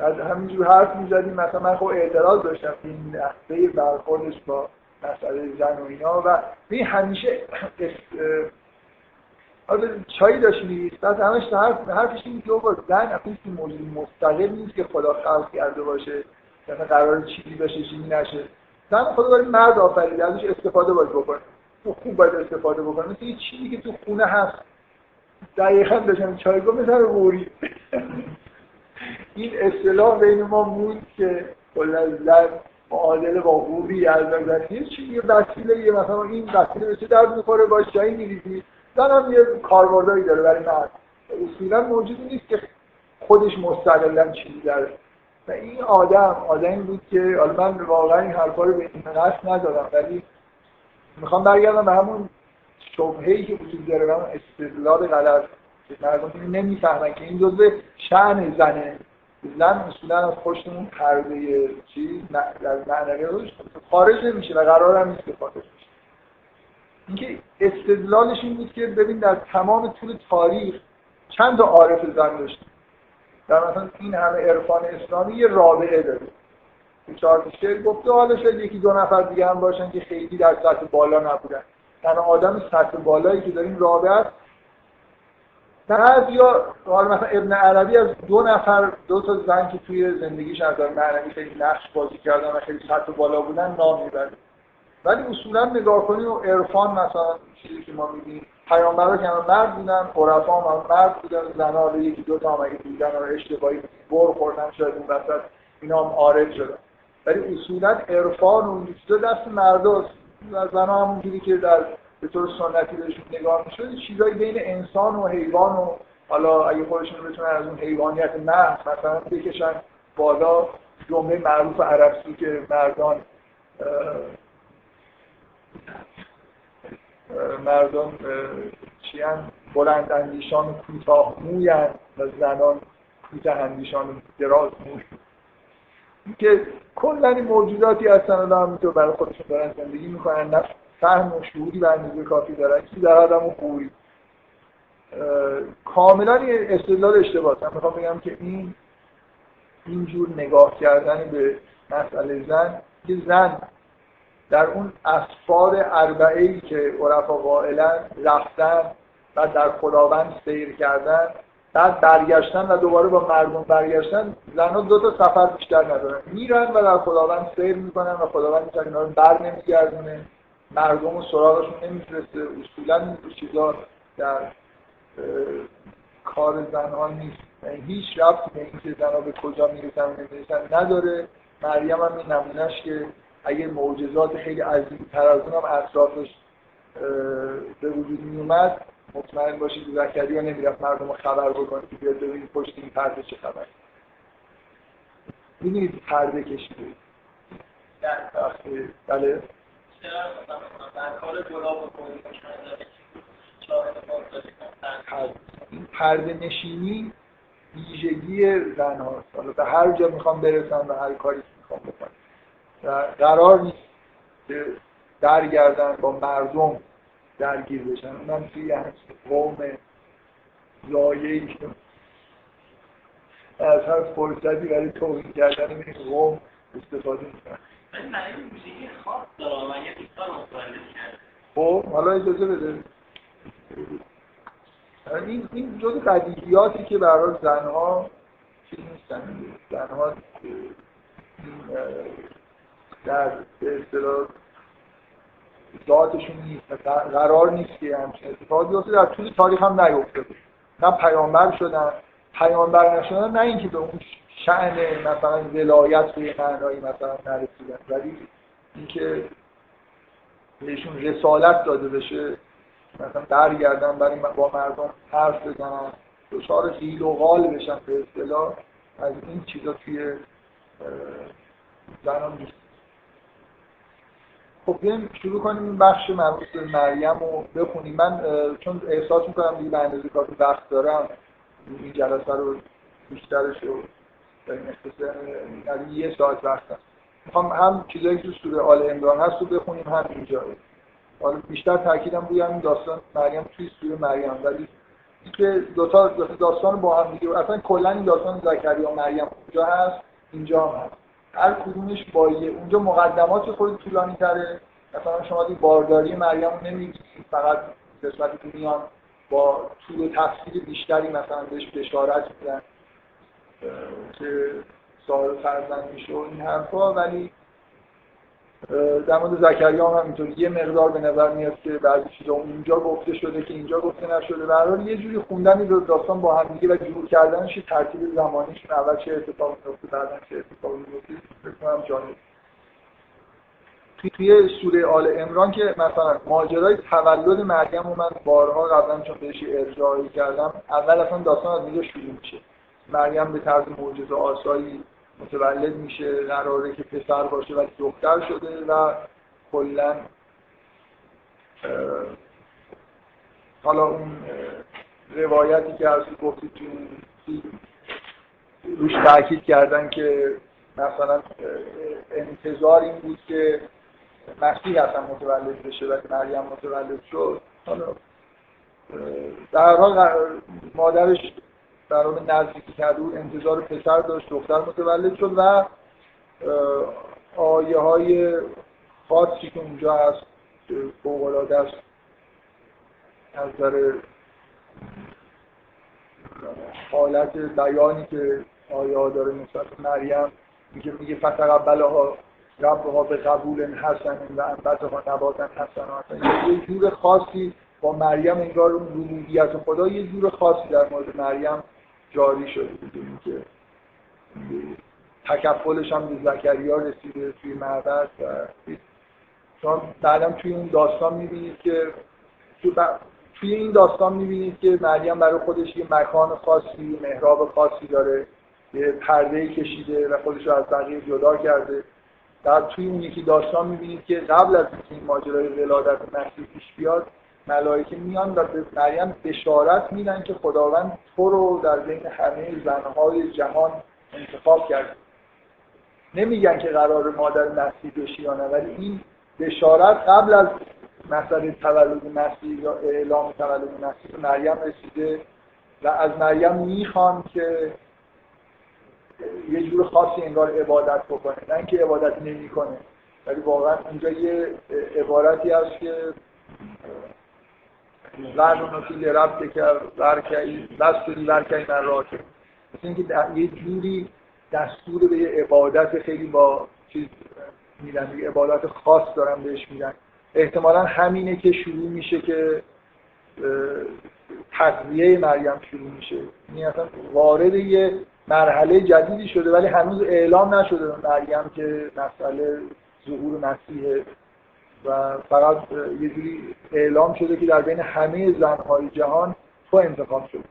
از همینجور حرف می‌زدیم. مثلا من خب اعتراض داشتم این نحوه برخوردش با مسئله زن و اینا و این همیشه چایی داشت میریخت؟ بعد همش حرف حرفش این که با زن اصلا این مستقل نیست که خدا خلق کرده باشه. مثلا قرار چیزی باشه چیزی نشه. زن خدا برای مرد آفریده ازش استفاده باید بکنه تو خوب باید استفاده بکنه مثل یه چیزی که تو خونه هست. دقیقا داشتم چایگاه مثل غوری این اصطلاح بین ما موند که کلا زن معادله با غوری از نظر یه چیزی وسیله یه مثلا این وسیله به چه درد می‌خوره؟ باش جایی میریزی. هم یه کاربردایی داره برای مرد اصولا موجودی نیست که خودش مستقلا چیزی داره. و این آدم آدمی بود که حالا من واقعا این حرفا رو به این قصد ندارم ولی می‌خوام برگردم به همون شبهه‌ای که وجود داره همون استدلال غلط. که مردم نمی‌فهمن که این جزء شأن زنه. زن اصولا از پشتمون پرده چیز در معنوی خارج نمیشه و قرار هم نیست که خارج اینکه استدلالش این بود که ببین در تمام طول تاریخ چند تا عارف زن داشتیم در مثلا این همه عرفان اسلامی یه رابعه داره. چهار شعر گفته حالا شاید یکی دو نفر دیگه هم باشن که خیلی در سطح بالا نبودن. تنها آدم سطح بالایی که داریم رابعه است. بعد یا حالا مثلا ابن عربی از دو نفر دو تا زن که توی زندگیش از معنوی خیلی نقش بازی کردن و خیلی سطح بالا بودن نام می‌بره ولی اصولا نگاه کنیم و عرفان مثلا چیزی که ما می‌بینیم پیامبرا که همه مرد بودن عرفا هم مرد بودن زنا رو یکی دو تا هم اگه بودن و اشتباهی بر خوردن شاید اون وسط اینا هم عارف شدن. ولی اصولا عرفان و چیزا دست مرداست و زنا همونجوری که در به طور سنتی بهشون نگاه می‌شد چیزایی بین انسان و حیوان و حالا اگه خودشون بتونن از اون حیوانیت محض مثلا بکشن بالا جمله معروف عربی که مردان مردم چیان؟ بلند اندیشان و کوتاه موین و زنان کوتاه اندیشان دراز موی. که کلا موجوداتی هستن و همینطور برای خودشون دارن زندگی می‌کنن نه فهم و شعوری به اندازه کافی دارن. چیزی در آدم خوبی. کاملا استدلال اشتباه من می‌خوام بگم که این اینجور نگاه کردن به مسئله زن که زن در اون اسفار اربعه ای که عرفا قائلا رفتن و در خداوند سیر کردن بعد برگشتن و دوباره با مردم برگشتن زنها دو تا سفر بیشتر ندارن. میرن و در خداوند سیر می‌کنن و خداوند می‌تونه اینا رو بر نمیگردونه مردم و سراغشون نمیفرسته. اصولا چیزا در کار زنها نیست. یعنی هیچ ربطی به اینکه زنها به کجا می‌رسن و نداره. مریم هم نمونهش که اگه معجزات خیلی عظیم تر از اونم اطرافش به وجود می اومد مطمئن باشید زکریا نمی‌رفت مردم رو خبر بکنه که بیاد ببینید پشت این پرده چه خبر می‌دونید پرده کشیده. بله. این پرده نشینی ویژگی زن هاست. حالا به هر جا می‌خوام برسن و هر کاری می‌خوام بکنم. قرار نیست که درگردن با مردم درگیر بشن. اونم توی قوم لایه‌ای که از هر فرصتی برای توهین کردن این قوم استفاده می‌کنن خب حالا اجازه بده. این این جز قدیدیاتی که برای زنها چیز نیستن. زنها در اصطلاح ذاتشون نیست قرار نیست که همچین اتفاقی بیفته. در طول تاریخ هم نیفته نه پیامبر شدن پیامبر نشدن نه اینکه به اون شأن مثلا ولایت به معنایی مثلا نرسیدن. ولی اینکه بهشون رسالت داده بشه مثلا برگردن برای با مردم حرف بزنن دچار خیل و غال بشن به اصطلاح از این چیزا توی زنان خب بیایم شروع کنیم این بخش مربوط به مریم رو بخونیم. من چون احساس می‌کنم دیگه به اندازه کافی وقت دارم این جلسه رو بیشترش رو داریم یعنی یه ساعت وقت هست می‌خوام هم چیزایی که سوره آل عمران هست رو بخونیم هم اینجا حالا بیشتر تاکیدم روی همین داستان مریم توی سوره مریم ولی اینکه دو تا داستان با هم دیگه اصلا کلا این داستان زکریا و مریم کجا هست؟ اینجا هست. هر کدومش با اونجا مقدمات خود طولانی تره. مثلا شما دی بارداری مریم رو نمیگید فقط قسمتی که میان با طول تفسیر بیشتری مثلا بهش بشارت میدن. که صاحب فرزند میشه و این حرفا. ولی در مورد زکریا هم همینطور یه مقدار به نظر میاد که بعضی چیزا اونجا گفته شده که اینجا گفته نشده. به یه جوری خوندن این داستان با هم دیگه و جور کردنش ترتیب زمانیش اول چه اتفاقی میفته بعدا چه اتفاقی میفته فکر کنم جالب. توی سوره آل امران که مثلا ماجرای تولد مریم رو من بارها قبلا چون بهش ارجاعی کردم اول اصلا داستان از اینجا شروع میشه. مریم به طرز معجزه آسایی متولد میشه قراره که پسر باشه ولی دختر شده و کلا حالا اون روایتی که از گفتید تو روش تاکید کردن که مثلا انتظار این بود که مسیح اصلا متولد بشه و مریم متولد شد. حالا در حال مادرش در حال نزدیکی بود انتظار پسر داشت دختر متولد شد و آیه های خاصی که اونجا هست فوقلاده است. از نظر حالت بیانی که آیه داره نسبت مریم میگه میگه فتقبلها ربها به قبول حسن و انبتها نباتن حسن. یه جور خاصی با مریم انگار اون ربوبیت خدا یه جور خاصی در مورد مریم جاری شده بودیم که تکفلش هم به زکریا رسیده توی معبد و چون بعدم توی اون داستان می‌بینید که توی این داستان می‌بینید که مریم برای خودش یه مکان خاصی محراب خاصی داره یه پرده کشیده و خودش رو از بقیه جدا کرده. در توی اون یکی داستان می‌بینید که قبل از این ماجرای ولادت مسیح پیش بیاد ملائکه میان و به مریم بشارت میدن که خداوند تو رو در بین همه زنهای جهان انتخاب کرده. نمیگن که قرار مادر مسیح بشی یا نه ولی این بشارت قبل از مسئله تولد مسیح یا اعلام تولد مسیح مریم رسیده و از مریم می‌خوان که یه جور خاصی انگار عبادت بکنه. نه اینکه عبادت نمی‌کنه ولی واقعا اینجا یه عبارتی هست که ورنوناتی لرب که ورکی دستوری ورکی من راکه مثل اینکه یه جوری دستور به یه عبادت خیلی با چیز میدن یه عبادت خاص دارن بهش میدن. احتمالا همینه که شروع میشه که تقویه مریم شروع میشه. این اصلا وارد یه مرحله جدیدی شده ولی هنوز اعلام نشده مریم که مسئله ظهور مسیحه و فقط یه جوری اعلام شده که در بین همه زنهای جهان تو انتخاب شده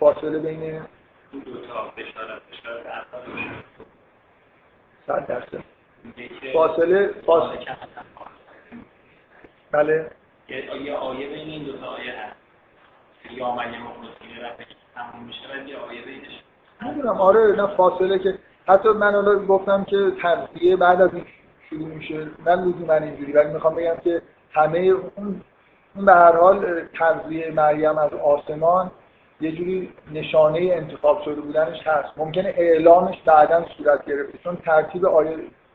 فاصله بین صد درصد. فاصله فاصله بله. یه آیه بین این دو تا آیه هست. یا مریم رفت تموم میشه ولی یه آیه بینش. نمی‌دونم آره نه فاصله که حتی من الان گفتم که تغذیه بعد از این شروع میشه من اینجوری ولی می‌خوام بگم که همه اون به هر حال تغذیه مریم از آسمان یه جوری نشانه انتخاب شده بودنش هست. ممکنه اعلامش بعدا صورت گرفته چون ترتیب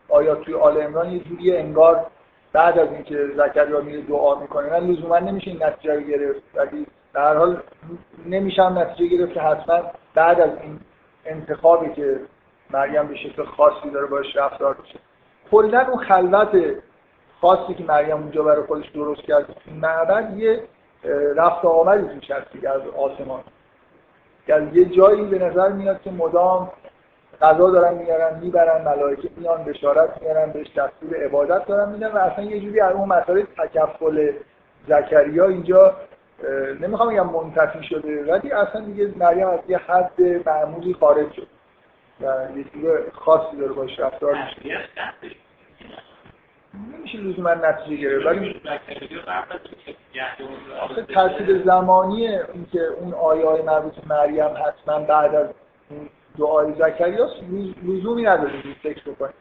آیات توی آل امران یه جوری انگار بعد از اینکه زکریا میره دعا می‌کنه. نه لزوما نمیشه این نتیجه رو گرفت. ولی در حال نمیشه نتیجه گرفت که حتما بعد از این انتخابی که مریم به شکل خاصی داره باش رفتار بشه کلا اون خلوت خاصی که مریم اونجا برای خودش درست کرد معبد یه رفت آمدی توش هست از آسمان. از یه جایی به نظر میاد که مدام غذا دارن میارن می‌برن ملائکه میان بشارت میارن بهش دستور عبادت دارن میدن و اصلا یه جوری از اون مسئله تکفل زکریا اینجا نمی‌خوام بگم منتفی شده ولی اصلا دیگه مریم از یه حد معمولی خارج شد. و یه جور خاصی داره باش رفتار میشه نمیشه لزوما نتیجه گرفت ولی آخه ترتیب زمانی اینکه اون آیه های مربوط مریم حتما بعد از دعای زکریاس لزومی نداره فکر بکنید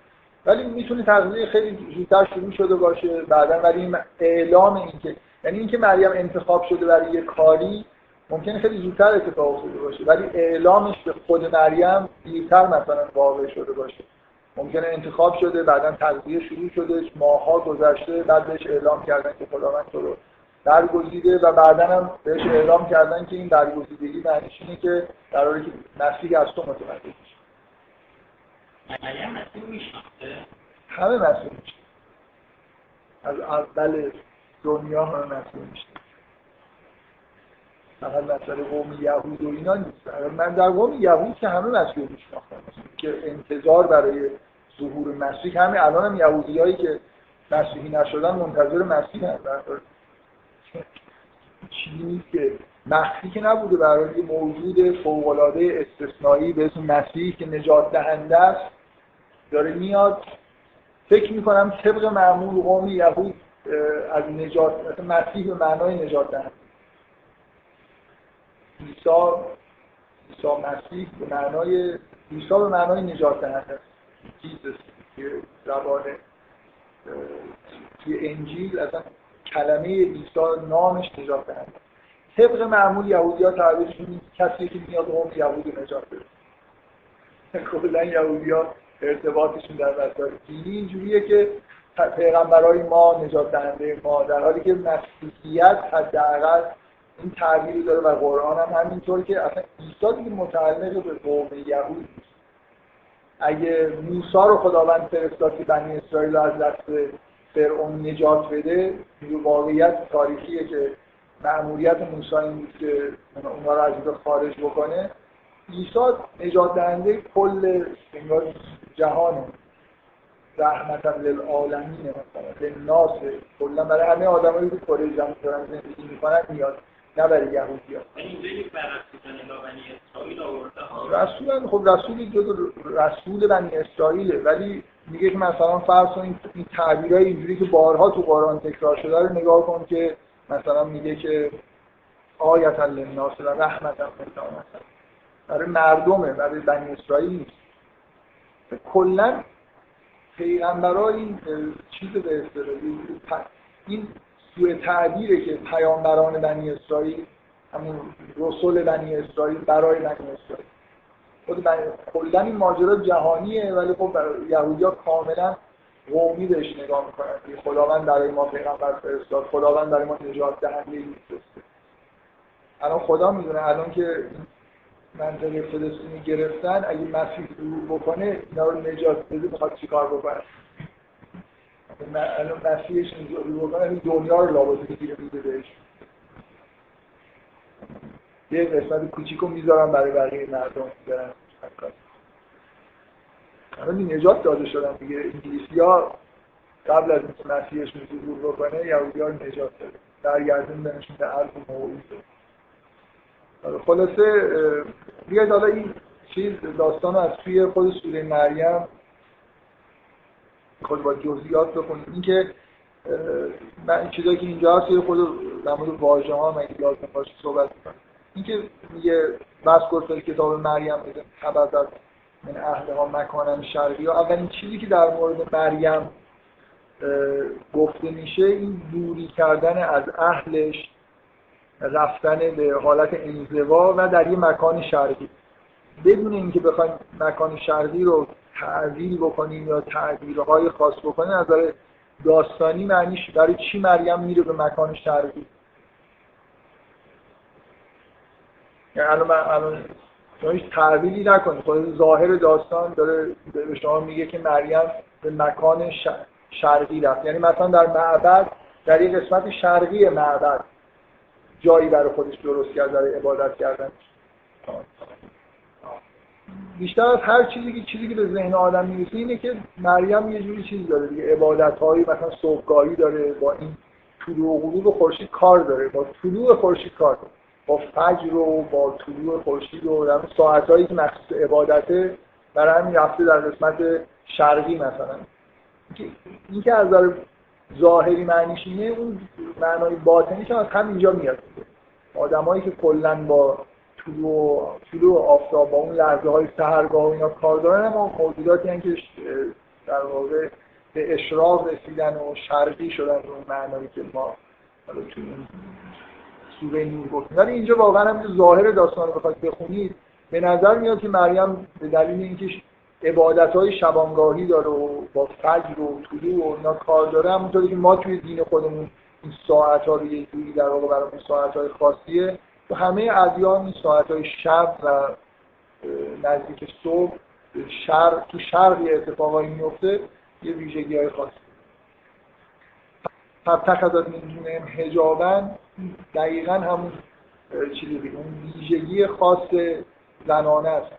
ولی می‌تونه تقریبا خیلی زودتر شروع شده باشه بعدا. ولی اعلام اینکه یعنی اینکه مریم انتخاب شده برای یه کاری ممکنه خیلی زودتر اتفاق افتاده باشه ولی اعلامش به خود مریم دیرتر مثلا واقع شده باشه. ممکنه انتخاب شده بعدا تغذیه شروع شده ماها گذشته بعد بهش اعلام کردن که خداوند تو رو درگزیده و بعدا هم بهش اعلام کردن که این درگزیدگی معنیش اینه که قراره که مسیح از تو متولد بشه. همه مسیح میشه از اول دنیا همه مسیح میشه فقط مسئله قوم یهود و اینا نیست. من در قوم یهود که همه مسیح رو که انتظار برای ظهور مسیح همه الان هم یهودی هایی که مسیحی نشدن منتظر مسیح هم چیزی نیست که مخفی که نبوده برای موجود فوقالعاده استثنایی به اسم مسیح که نجات دهنده است داره میاد. فکر می‌کنم طبق معمول قوم یهود از نجات مسیح به معنای نجات دهنده. عیسی عیسی مسیح به معنای عیسی به معنای نجات دهنده. است جیزس که زبان توی انجیل اصلا کلمه عیسی نامش نجات دهنده. طبق معمول یهودی ها تعبیرشون کسی که میاد قوم یهود نجات بده. کلا یهودی ها ارتباطشون در مسائل دینی اینجوریه که پیغمبرای ما نجات دهنده ما. در حالی که مسیحیت حداقل این تعبیری داره و قرآن هم همینطور که اصلا عیسی دیگه متعلق به قوم یهود اگه موسی رو خداوند فرستاد که بنی اسرائیل از دست فرعون نجات بده واقعیت تاریخیه که معمولیت موسی این بود که اونها رو از اینجا خارج بکنه. عیسی نجات دهنده کل انگار جهان رحمتا للعالمین مثلا ناس کلا برای همه آدمایی که کره زمین دارن زندگی می‌کنن میاد. نه برای یهودی ها. رسول خب رسول جز رسول بنی اسرائیله ولی میگه که مثلا فرض کنید این تعبیرهای اینجوری که بارها تو قرآن تکرار شده رو نگاه کن که مثلا میگه که آیت للناس و رحمت مثلا برای مردمه برای بنی اسرائیل نیست. کلا پیغمبرای این چیز به اصطلاح این سوء تعبیره که پیامبران بنی اسرائیل همون رسول بنی اسرائیل برای بنی اسرائیل. خود کلا این ماجرا جهانیه ولی خب یهودی ها کاملا قومی بهش نگاه می‌کنن. که خداوند برای ما پیغمبر فرستاد خداوند برای ما نجات دهنده میفرسته. الان خدا می‌دونه الان که منطقه فلسطینی گرفتن اگه مسیح دور بکنه اینا رو نجات بده می‌خواد چیکار بکنه؟ الان مسیحش این دنیا رو لابد بگیره میده بهش. یه قسمت کوچیکو می‌ذارم برای بقیه مردم برن الان نجات داده شدن دیگه. انگلیسی ها قبل از اینکه مسیحش ظهور بکنه یهودی ها نجات داده. برگردون بنشون به عرض و خلاصه بیاید حالا این چیز داستان از توی خود سوره مریم خود با جزئیات بخونید اینکه من چیزایی که اینجا هست خود در مورد واژه ها من لازم باشه صحبت کنم. اینکه میگه بس گفت کتاب مریم خبر در من اهل ها مکانن شرقی ها. اولین چیزی که در مورد مریم گفته میشه این دوری کردن از اهلش رفتن به حالت انزوا و در یه مکان شرقی. بدون اینکه بخوایم مکان شرقی رو تعویل بکنیم یا تعبیرهای خاص بکنیم از نظر داستانی معنیش برای چی مریم میره به مکان شرقی یعنی الان الان شما هیچ تعبیری نکنید. خود ظاهر داستان داره به شما میگه که مریم به مکان شرقی رفت. یعنی مثلا در معبد در یک قسمت شرقی معبد جایی برای خودش درست کرد برای عبادت کردن. بیشتر از هر چیزی که چیزی که به ذهن آدم می‌رسه اینه که مریم یه جوری چیزی داره دیگه. عبادت هایی مثلا صبحگاهی داره با این طلوع و غروب خورشید کار داره با طلوع خورشید کار داره. با فجر و با طلوع خورشید و در ساعت هایی که مخصوص عبادته برای همین رفته در قسمت شرقی مثلا. این که از ظاهری معنیش اینه اون معنای باطنیش از همینجا میاد. آدمایی که کلا با طلوع طلوع آفتاب با اون لحظه های سهرگاه و اینا کار دارن اما موجوداتی هستن که در واقع به اشراق رسیدن و شرقی شدن اون معنایی که ما حالا تو سوره نور گفتیم. ولی اینجا واقعا هم ظاهر داستان رو بخواید بخونید به نظر میاد که مریم به دلیل اینکه عبادت های شبانگاهی داره و با فجر و طلوع و اینا کار داره همونطوری که ما توی دین خودمون این ساعت ها رو یه جوری در واقع برای ساعت های خاصیه تو همه ادیان ساعت های شب و نزدیک صبح شرق تو شرق یه اتفاقایی میفته یه ویژگی های خاصی. ازاد من هجابن دقیقا همون چیزی دیگه اون ویژگی خاص زنانه است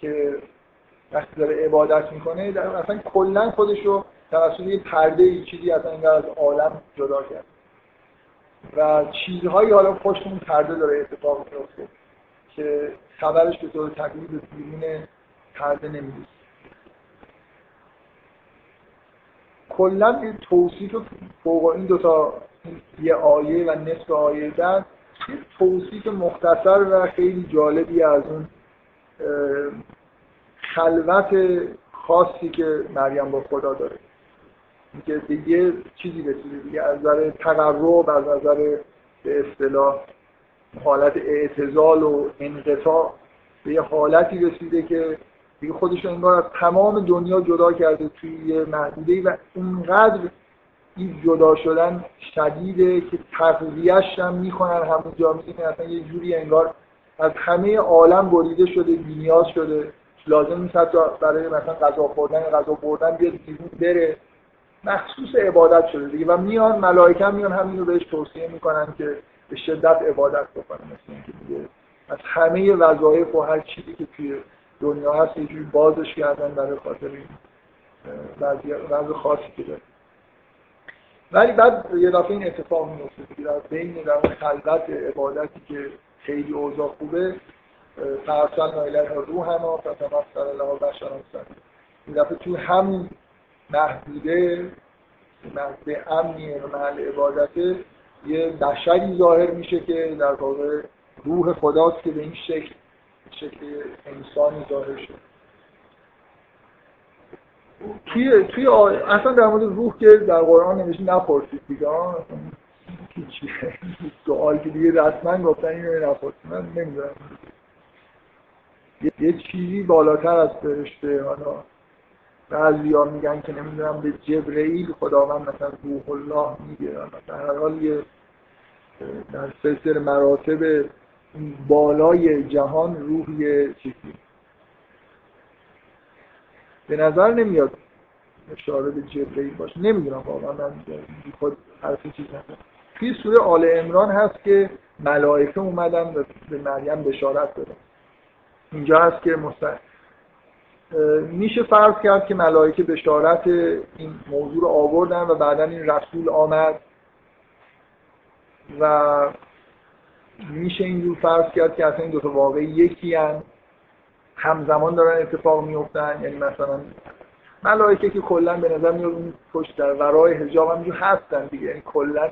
که وقتی داره عبادت می‌کنه اصلا کلا خودش رو توسط یه پرده ای چیزی اصلا از عالم جدا کرد و چیزهایی حالا پشت اون پرده داره اتفاق میفته که خبرش به طور تقریبی به بیرون پرده نمی‌رسه کلا یه توصیف فوق این دوتا یه آیه و نصف آیه بعد یه توصیف مختصر و خیلی جالبی از اون خلوت خاصی که مریم با خدا داره. که دیگه چیزی رسیده دیگه از نظر تقرب از نظر به اصطلاح حالت اعتزال و انقطاع به یه حالتی رسیده که دیگه خودش انگار از تمام دنیا جدا کرده توی یه محدوده و اونقدر این جدا شدن شدیده که تقویهش هم می‌کنن همونجا میگن اصلا یه جوری انگار از همه عالم بریده شده بینیاز شده. لازم نیست حتی برای مثلا غذا خوردن غذا بردن بیاد بیرون بره. مخصوص عبادت شده دیگه. و میان ملائکه هم میان همین رو بهش توصیه می‌کنن که به شدت عبادت بکنه. مثل اینکه دیگه از همه وظایف و هر چیزی که توی دنیا هست یه جوری بازش کردن برای خاطر این وضع خاصی که داره. ولی بعد یه دفعه این اتفاق میفته که در بین در خلوت عبادتی که خیلی اوضاع خوبه فرسل نایله روح هم فتمثل الله بشر این دفعه تو همین محدوده محدوده امنیه و محل عبادته یه بشری ظاهر میشه که در واقع روح خداست که به این شکل شکل انسانی ظاهر شد. توی توی اصلا در مورد روح که در قرآن نمیشه نپرسید دیگه سوال که دیگه رسما گفتن اینو نپرسید من نمی‌دونم. یه چیزی بالاتر از فرشته حالا بعضی ها میگن که نمی‌دونم به جبرئیل خداوند مثلا روح الله میگه. در هر حال یه در سلسله مراتب بالای جهان روح یه چیزی. به نظر نمیاد اشاره به جبرئیل باشه. نمی‌دونم واقعا من خود حرف چیز نکنم توی سوره آل امران هست که ملائکه اومدن به مریم بشارت دادن. اینجا هست که مست... میشه فرض کرد که ملائکه بشارت این موضوع رو آوردن و بعدا این رسول آمد و میشه اینجور فرض کرد که اصلا این دو تا واقعی یکی هن. همزمان دارن اتفاق میفتن یعنی مثلا ملائکه که کلا به نظر میاد اون پشت در ورای حجاب هم هستن دیگه یعنی کلا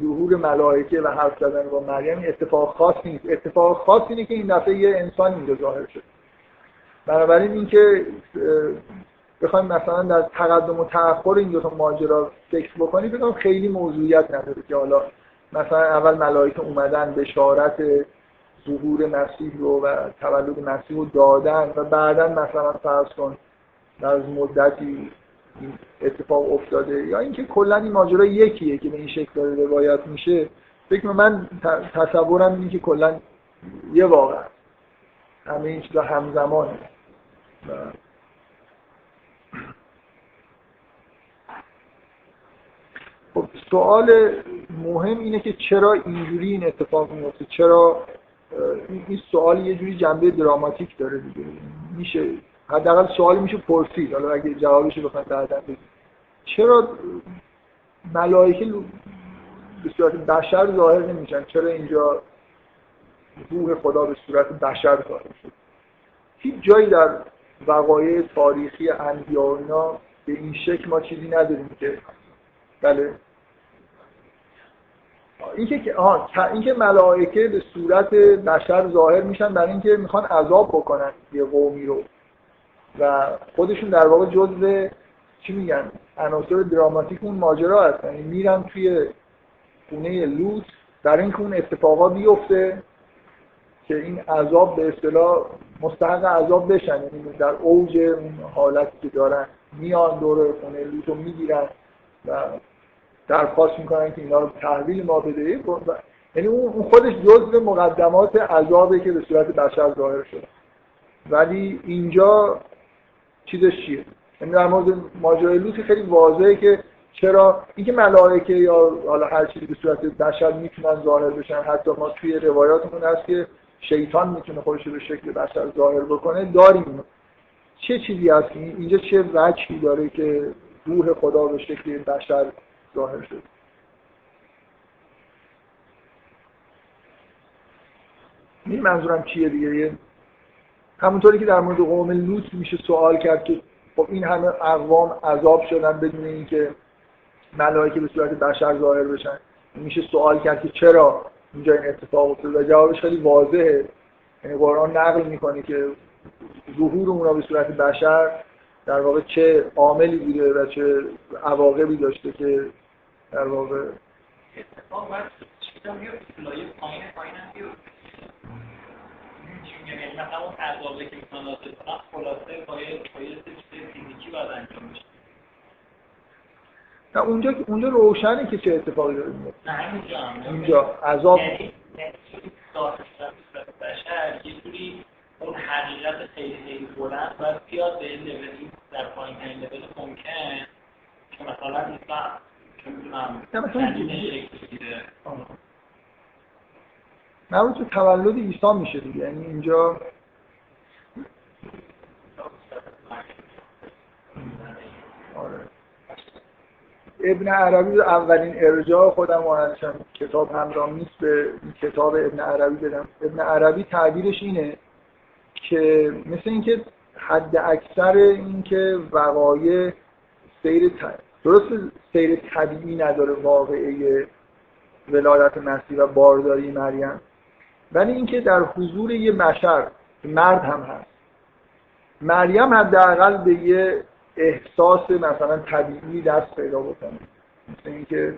ظهور ملائکه و حرف زدن با مریم اتفاق خاص نیست اتفاق خاص اینه که این دفعه یه انسان اینجا ظاهر شد بنابراین اینکه بخوایم مثلا در تقدم و تأخر این دو تا ماجرا فکر بکنیم بگم خیلی موضوعیت نداره که حالا مثلا اول ملائکه اومدن بشارت ظهور مسیح رو و تولد مسیح رو دادن و بعدا مثلا فرض کن در مدتی اتفاق افتاده. یا اینکه کلا این ماجرا یکیه که به این شکل داره روایت میشه. فکر من تصورم اینه که کلا یه واقع همه این چیزا همزمانه. خب سوال مهم اینه که چرا اینجوری این اتفاق میفته؟ چرا این سوال یه جوری جنبه دراماتیک داره دیگه؟ میشه حداقل سوالی میشه پرسید. حالا اگه جوابش رو بخواید بعدا چرا ملائکه به صورت بشر ظاهر نمیشن؟ چرا اینجا روح خدا به صورت بشر ظاهر شد هیچ جایی در وقایع تاریخی انبیا اینا به این شکل ما چیزی نداریم که بله. اینکه آها اینکه ملائکه به صورت بشر ظاهر میشن برای اینکه می‌خوان عذاب بکنن یه قومی رو. و خودشون در واقع جزء چی میگن؟ عناصر دراماتیک اون ماجرا هستن. یعنی میرن توی خونه لوط در اینکه اون اتفاقا بیفته. که این عذاب به اصطلاح مستحق عذاب بشن یعنی در اوج اون حالتی که دارن. میان دور خونه لوط رو می‌گیرن و درخواست می‌کنن که اینا رو تحویل ما بده. یعنی اون خودش جزء مقدمات عذابه که به صورت بشر ظاهر شده. ولی اینجا چیزش چیه؟ یعنی در مورد ماجرای لوط خیلی واضحه که چرا اینکه ملائکه یا حالا هر چیزی به صورت بشر می‌تونن ظاهر بشن. حتی ما توی روایاتمون هست که شیطان می‌تونه خودش رو شکل بشر ظاهر بکنه داریم. چه چیزی هست؟ اینجا چه وجهی داره که روح خدا به شکل بشر ظاهر شد این منظورم چیه دیگه؟ همونطوری که در مورد قوم لوط میشه سوال کرد که خب این همه اقوام عذاب شدن بدون اینکه ملائکه به صورت بشر ظاهر بشن. میشه سوال کرد که چرا اینجا این اتفاق افتاد و جوابش خیلی واضحه. یعنی قرآن نقل می‌کنه که ظهور اونا به صورت بشر در واقع چه عاملی بوده و چه عواقبی داشته که در واقع یعنی مثلا اون که می‌تونن خلاصه باید باید فیزیکی باید انجام میشه نه اونجا اونجا روشنه که چه اتفاقی داره میفته اینجا عذاب یعنی بشر یه جوری اون حقیقت خیلی خیلی بلند و بیاد به لولی در پایین ترین لول ممکن که مثلا مثلا چه می‌دونم مربوط به تولد عیسی میشه دیگه. یعنی اینجا آره. ابن عربی اولین ارجاع خودم و کتاب همراه نیست به کتاب ابن عربی بدم. ابن عربی تعبیرش اینه که مثل اینکه حد اکثر اینکه وقایع سیر درست سیر طبیعی نداره واقعه ولادت مسیح و بارداری مریم ولی اینکه در حضور یه بشر مرد هم هست. مریم حداقل به یه احساس مثلا طبیعی دست پیدا بکنه. مثل اینکه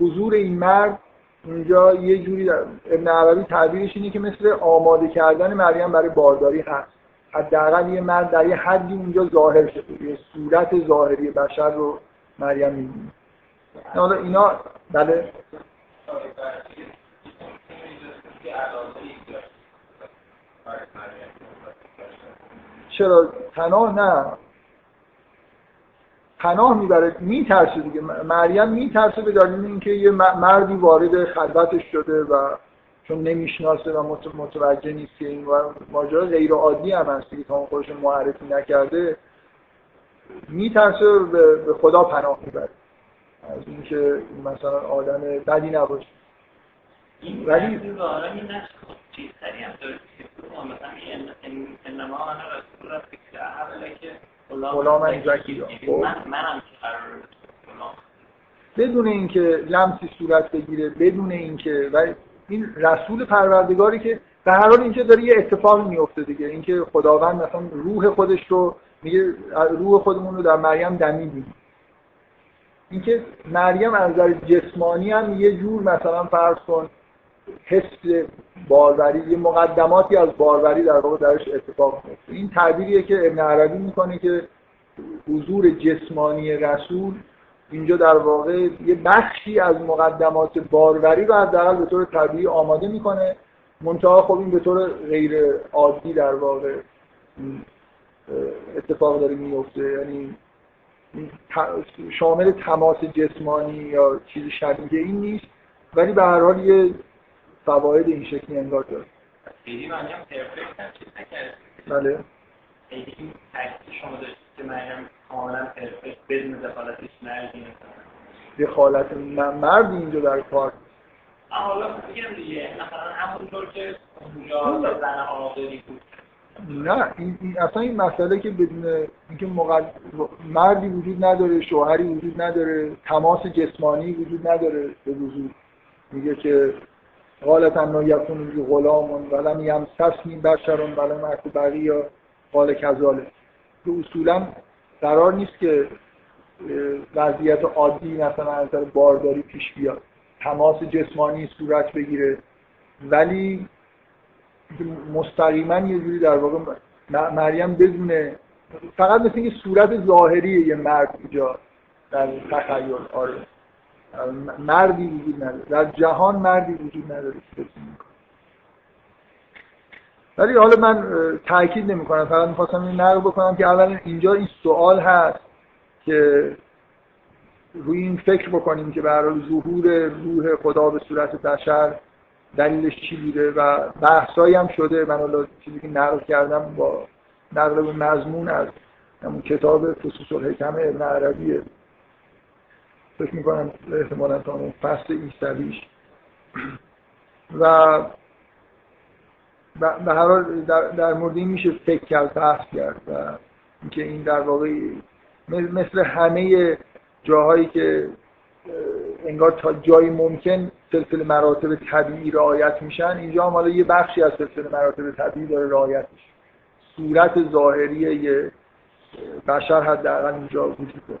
حضور این مرد اونجا یه جوری در ابن عربی تعبیرش اینه که مثل آماده کردن مریم برای بارداری هست. حداقل یه مرد در یه حدی اونجا ظاهر شده یه صورت ظاهری بشر رو مریم می‌بینه. حالا اینا بله. چرا؟ پناه نه. پناه می‌بره میترسه دیگه. مریم میترسه به دلیل اینکه یه مردی وارد خلوتش شده و چون نمی‌شناسه و متوجه نیست که این ماجرا غیر عادی هم هست که تا اون خودش معرفی نکرده میترسه به خدا پناه می‌بره. از اینکه مثلا آدم بدی نباشه. ولی این غلام زکی خب. منم بدون اینکه لمسی صورت بگیره بدون اینکه و این رسول پروردگاری که به هر حال اینجا داره یه اتفاقی میفته دیگه. اینکه خداوند مثلا روح خودش رو میگه روح خودمون رو در مریم دمیدیم اینکه مریم از نظر جسمانی هم یه جور مثلا فرض کن حس باروری یه مقدماتی از باروری در واقع درش اتفاق میفته این تعبیریه که ابن عربی می‌کنه که حضور جسمانی رسول اینجا در واقع یه بخشی از مقدمات باروری رو حداقل به طور طبیعی آماده می‌کنه. منتها خب این به طور غیر عادی در واقع اتفاق داره میفته یعنی شامل تماس جسمانی یا چیز شبیه این نیست. ولی به هر حال یه فواید این شکلی انگار داره بله. تکسی شما که مریم کاملا پرفکت بدون دخالتش مردی دخالت مرد اینجا در کار حالا میگم دیگه. مثلا همونطور که اونجا زن آقایی بود. نه این, این اصلا این مسئله که بدون اینکه مقد... مردی وجود نداره شوهری وجود نداره تماس جسمانی وجود نداره به وجود میگه که قالت انا یکون لی غلام ولم یمسسنی بشرون ولم اکو بقیه. قال کذاله که اصولا قرار نیست که وضعیت عادی مثلا از نظر بارداری پیش بیاد. تماس جسمانی صورت بگیره. ولی مستقیما یه جوری در واقع مریم بدونه فقط مثل اینکه صورت ظاهری یه مرد اینجا در تخیل. آره. مردی وجود نداره. در جهان مردی وجود نداره. ولی حالا من تاکید نمی کنم فقط می‌خواستم این نقل بکنم که اولا اینجا این سوال هست که روی این فکر بکنیم که برای ظهور روح خدا به صورت بشر دلیلش چی بوده و بحثایی هم شده. من حالا چیزی که نقل کردم با نقل به مضمون از همون کتاب فصوص الحکم ابن عربیه فکر می‌کنم احتمالا تا اون فصل ایستویش و به هر حال در, در مورد این میشه فکر کرد بحث کرد و اینکه این در واقع مثل همه جاهایی که انگار تا جایی ممکن سلسله مراتب طبیعی رعایت میشن اینجا هم حالا یه بخشی از سلسله مراتب طبیعی داره رعایت میشه. صورت ظاهری یه بشر حداقل اینجا وجود داره.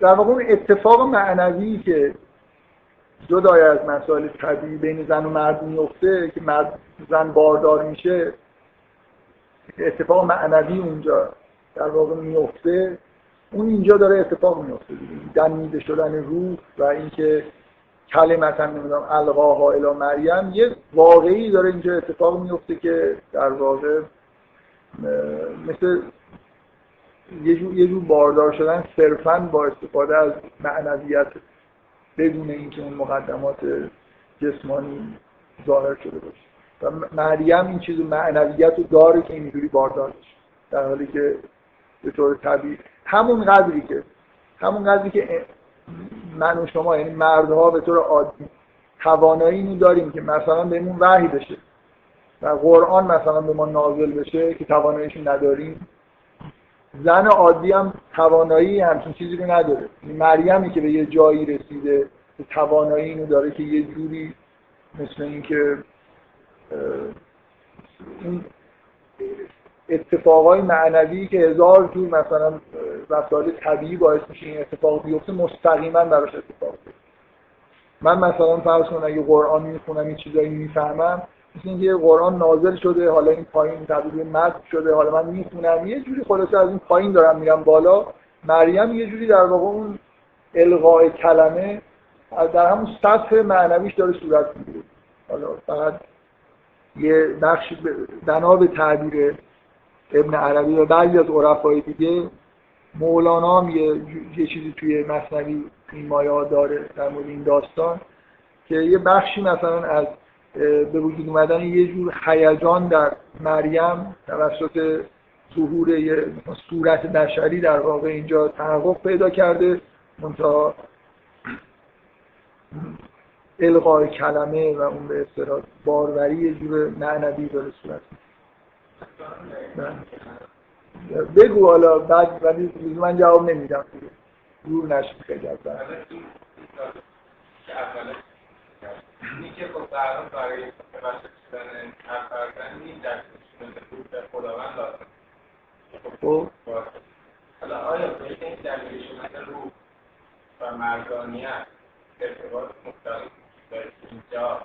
در واقع اون اتفاق معنوی که جدای از مسائل طبیعی بین زن و مرد میفته که مرد زن باردار میشه اتفاق معنوی اونجا در واقع میفته اون اینجا داره اتفاق میفته دمیده شدن روح و اینکه کلمتا نمی‌دونم القاها الی مریم. یه واقعی داره اینجا اتفاق میفته که در واقع مثل یه جور, یه جور باردار شدن صرفا با استفاده از معنویت بدون اینکه اون مقدمات جسمانی ظاهر شده باشه. و مریم این چیز معنویت رو داره که اینجوری باردار بشه. در حالی که به طور طبیعی همون قدری که همون قدری که من و شما یعنی مردها به طور عادی توانایی اینو داریم که مثلا بهمون وحی بشه. و قرآن مثلا به ما نازل بشه که تواناییش نداریم. زن عادی هم توانایی همچین چیزی رو نداره. مریمی که به یه جایی رسیده توانایی اینو داره که یه جوری مثل اینکه این اتفاقای معنوی که هزار جور مثلا رفتار طبیعی باعث میشه این اتفاق بیفته مستقیما براش اتفاق بیفته. من مثلا فرض کنم اگه قرآن می‌خونم این چیزایی می‌فهمم مثل اینکه قرآن نازل شده حالا این پایین تبدیل مد شده حالا من می‌خونم. یه جوری خلاصه از این پایین دارم میرم بالا. مریم یه جوری در واقع اون القاء کلمه در همون سطح معنویش داره صورت می‌گیره. حالا فقط یه بخشی بنا به تعبیر ابن عربی و بعضی از عرفای دیگه. مولانا هم یه, یه چیزی توی مصنوی این مایه داره در مورد این داستان که یه بخشی مثلا از به وجود اومدن یه جور هیجان در مریم توسط ظهور یه صورت بشری در واقع اینجا تحقق پیدا کرده. منتها القای کلمه و اون به اصطلاح باروری یه جور معنوی داره صورت. بگو حالا بعد ولی من جواب نمیدم. دور نشد خیلی از اینی که خب در برای بچه شدن هر این در خداوند لازم. خب. حالا آیا به این دلیل شدن روح و مردانیت ارتباط مختلف داره اینجا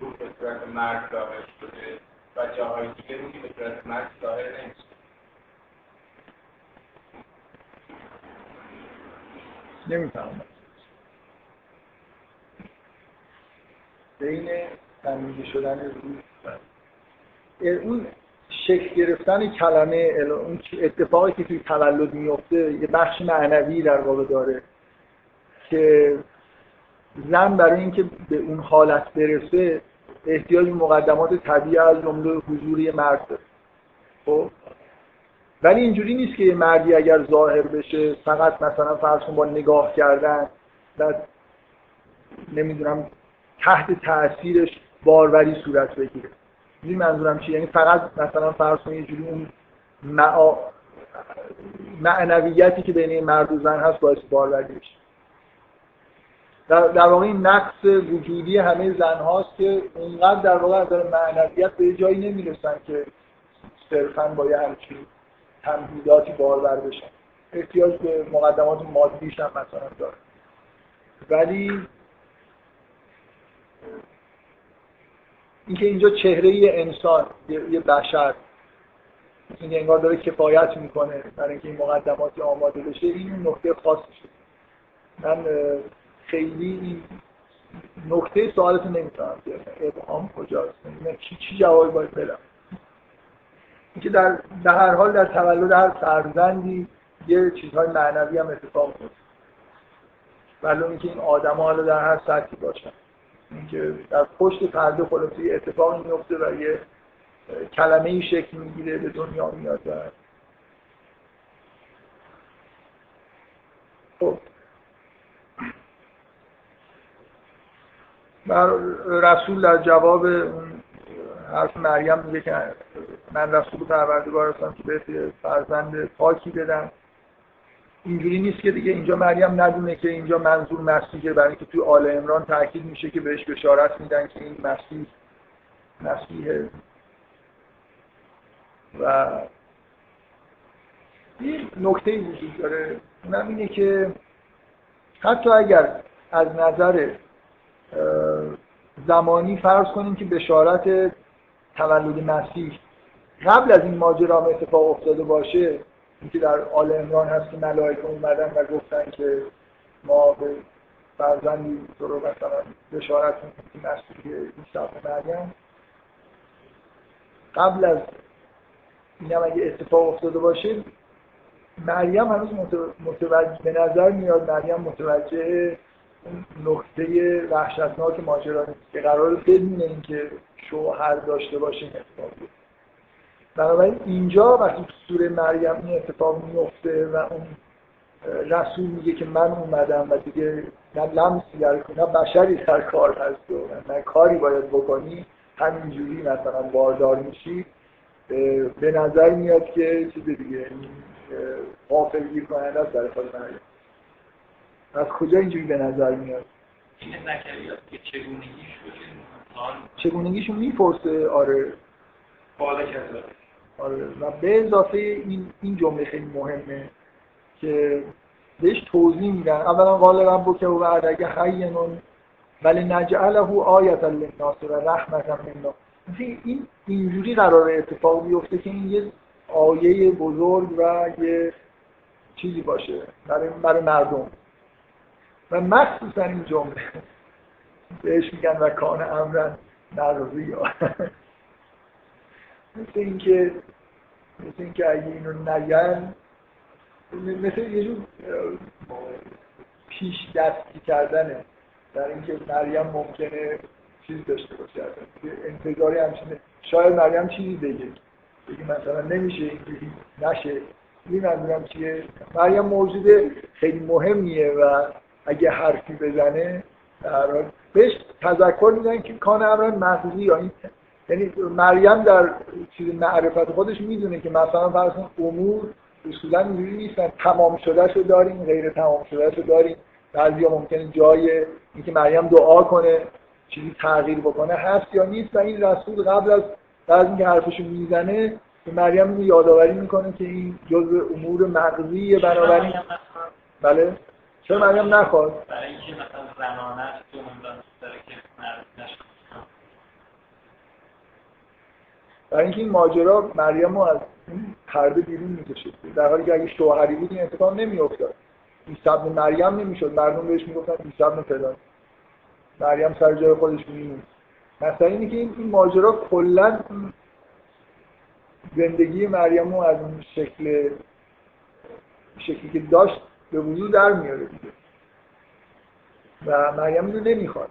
روح به صورت مرد ظاهر شده و جاهای دیگه روحی به صورت مرد ظاهر نمیشه نمی‌فهمم. بین تمیزی شدن روح اون شکل گرفتن کلمه اون اتفاقی که توی تولد میفته یه بخش معنوی در واقع داره که زن برای اینکه به اون حالت برسه احتیاج مقدمات طبیعی از جمله حضوری مرد داره. خب؟ ولی اینجوری نیست که یه مردی اگر ظاهر بشه فقط مثلا فرض با نگاه کردن و نمی‌دونم تحت تاثیرش باروری صورت بگیره. این منظورم چیه؟ یعنی فقط مثلا فرض کنید یه جوری اون معا... معنویتی که بین مرد و زن هست باعث باروری بشه در, واقع این نقص وجودی همه زن هاست که اونقدر در واقع از معنویت به جایی نمی‌رسن که صرفا با یه همچین تمهیداتی بارور بشن. احتیاج به مقدمات مادیش هم مثلا داره. ولی اینکه اینجا چهره انسان یه بشر این انگار داره کفایت می‌کنه برای اینکه این مقدماتی آماده بشه این نکته خاصشه. من خیلی این نکته سوالتون نمی‌تونم ابهام کجاست؟ چی چی جوابی باید بدم؟ اینکه در, در هر حال در تولد هر فرزندی یه چیزهای معنوی هم اتفاق میفته ولی اینکه این آدم حالا در هر سطحی باشن. اینکه در پشت پرده خلاصه یه اتفاقی میفته و یه کلمه ای شکل می‌گیره به دنیا میاد و خب. رسول در جواب اون حرف مریم میگه که من رسول پروردگار هستم که به فرزند پاکی بدم. اینجوری نیست که دیگه اینجا مریم ندونه که اینجا منظور مسیحه برای اینکه توی آل امران تاکید میشه که بهش بشارت میدن که این مسیح. مسیحه و این نکته وجود داره اونم اینه که حتی اگر از نظر زمانی فرض کنیم که بشارت تولد مسیح قبل از این ماجرا اتفاق افتاده باشه اینکه در آل امران هست که ملائکه اومدن و گفتن که ما به فرزندی تو رو مثلا بشارت می‌کنیم که مسیح عیسی مریم قبل از این هم اگه اتفاق افتاده باشه مریم هنوز متوجه به نظر میاد مریم متوجه نقطه وحشتناک ماجرا نیست که قرار بدون اینکه شوهر داشته باشه اتفاق بنابراین اینجا وقتی تو سوره مریم این اتفاق میفته و اون رسول میگه که من اومدم و دیگه نه لمسی در نه بشری در کار هست و نه کاری باید بکنی همینجوری مثلا باردار میشی. به نظر میاد که چیز دیگه غافل گیر کننده است در خود مریم. از کجا اینجوری به نظر میاد؟ چگونگیش چگونگیشو می‌پرسه؟ آره. بالا کرده آره. و به اضافه این این جمله خیلی مهمه که بهش توضیح میدن. اولا قال ربک و بعد حینون ولی نجعله آیت للناس و رحمت منا این اینجوری قرار اتفاق بیفته که این یه آیه بزرگ و یه چیزی باشه برای, برای مردم. و مخصوصا این جمله. بهش میگن و کان امرن نرزی مثل اینکه مثل اینکه اگه اینو نگن مثل یه جور پیش دستی کردنه. در اینکه مریم ممکنه چیز داشته باشه. انتظاری همچینه شاید مریم چیزی بگه. بگه مثلا نمیشه اینجوری نشه. این منظورم چیه؟ مریم موجود خیلی مهمیه و اگه حرفی بزنه در حال بهش تذکر میدن که کان امران مغزی یا این یعنی مریم در چیز معرفت خودش می‌دونه که مثلا فرض امور اصولا اینجوری نیستن تمام شده شو داریم غیر تمام شده شو داریم بعضیا ممکنه جای اینکه مریم دعا کنه چیزی تغییر بکنه هست یا نیست و این رسول قبل از بعد اینکه حرفشو می‌زنه به مریم اینو یادآوری می‌کنه که این جزء امور مغزی بنابراین بله. چرا مریم نخواد؟ برای اینکه مثلا زنانه تو که برای اینکه این ماجرا مریم رو از پرده بیرون می‌کشه در حالی که اگه شوهری بود این اتفاق نمیافتاد. عیسی ابن مریم نمی‌شد. مردم بهش می‌گفتن عیسی ابن فلان. مریم سر جای خودش میمون مثلا اینه که این, این ماجرا کلا زندگی مریم رو از اون شکل شکلی که داشت به وضوع در میاره دیگه. و مریم اینو نمی‌خواد.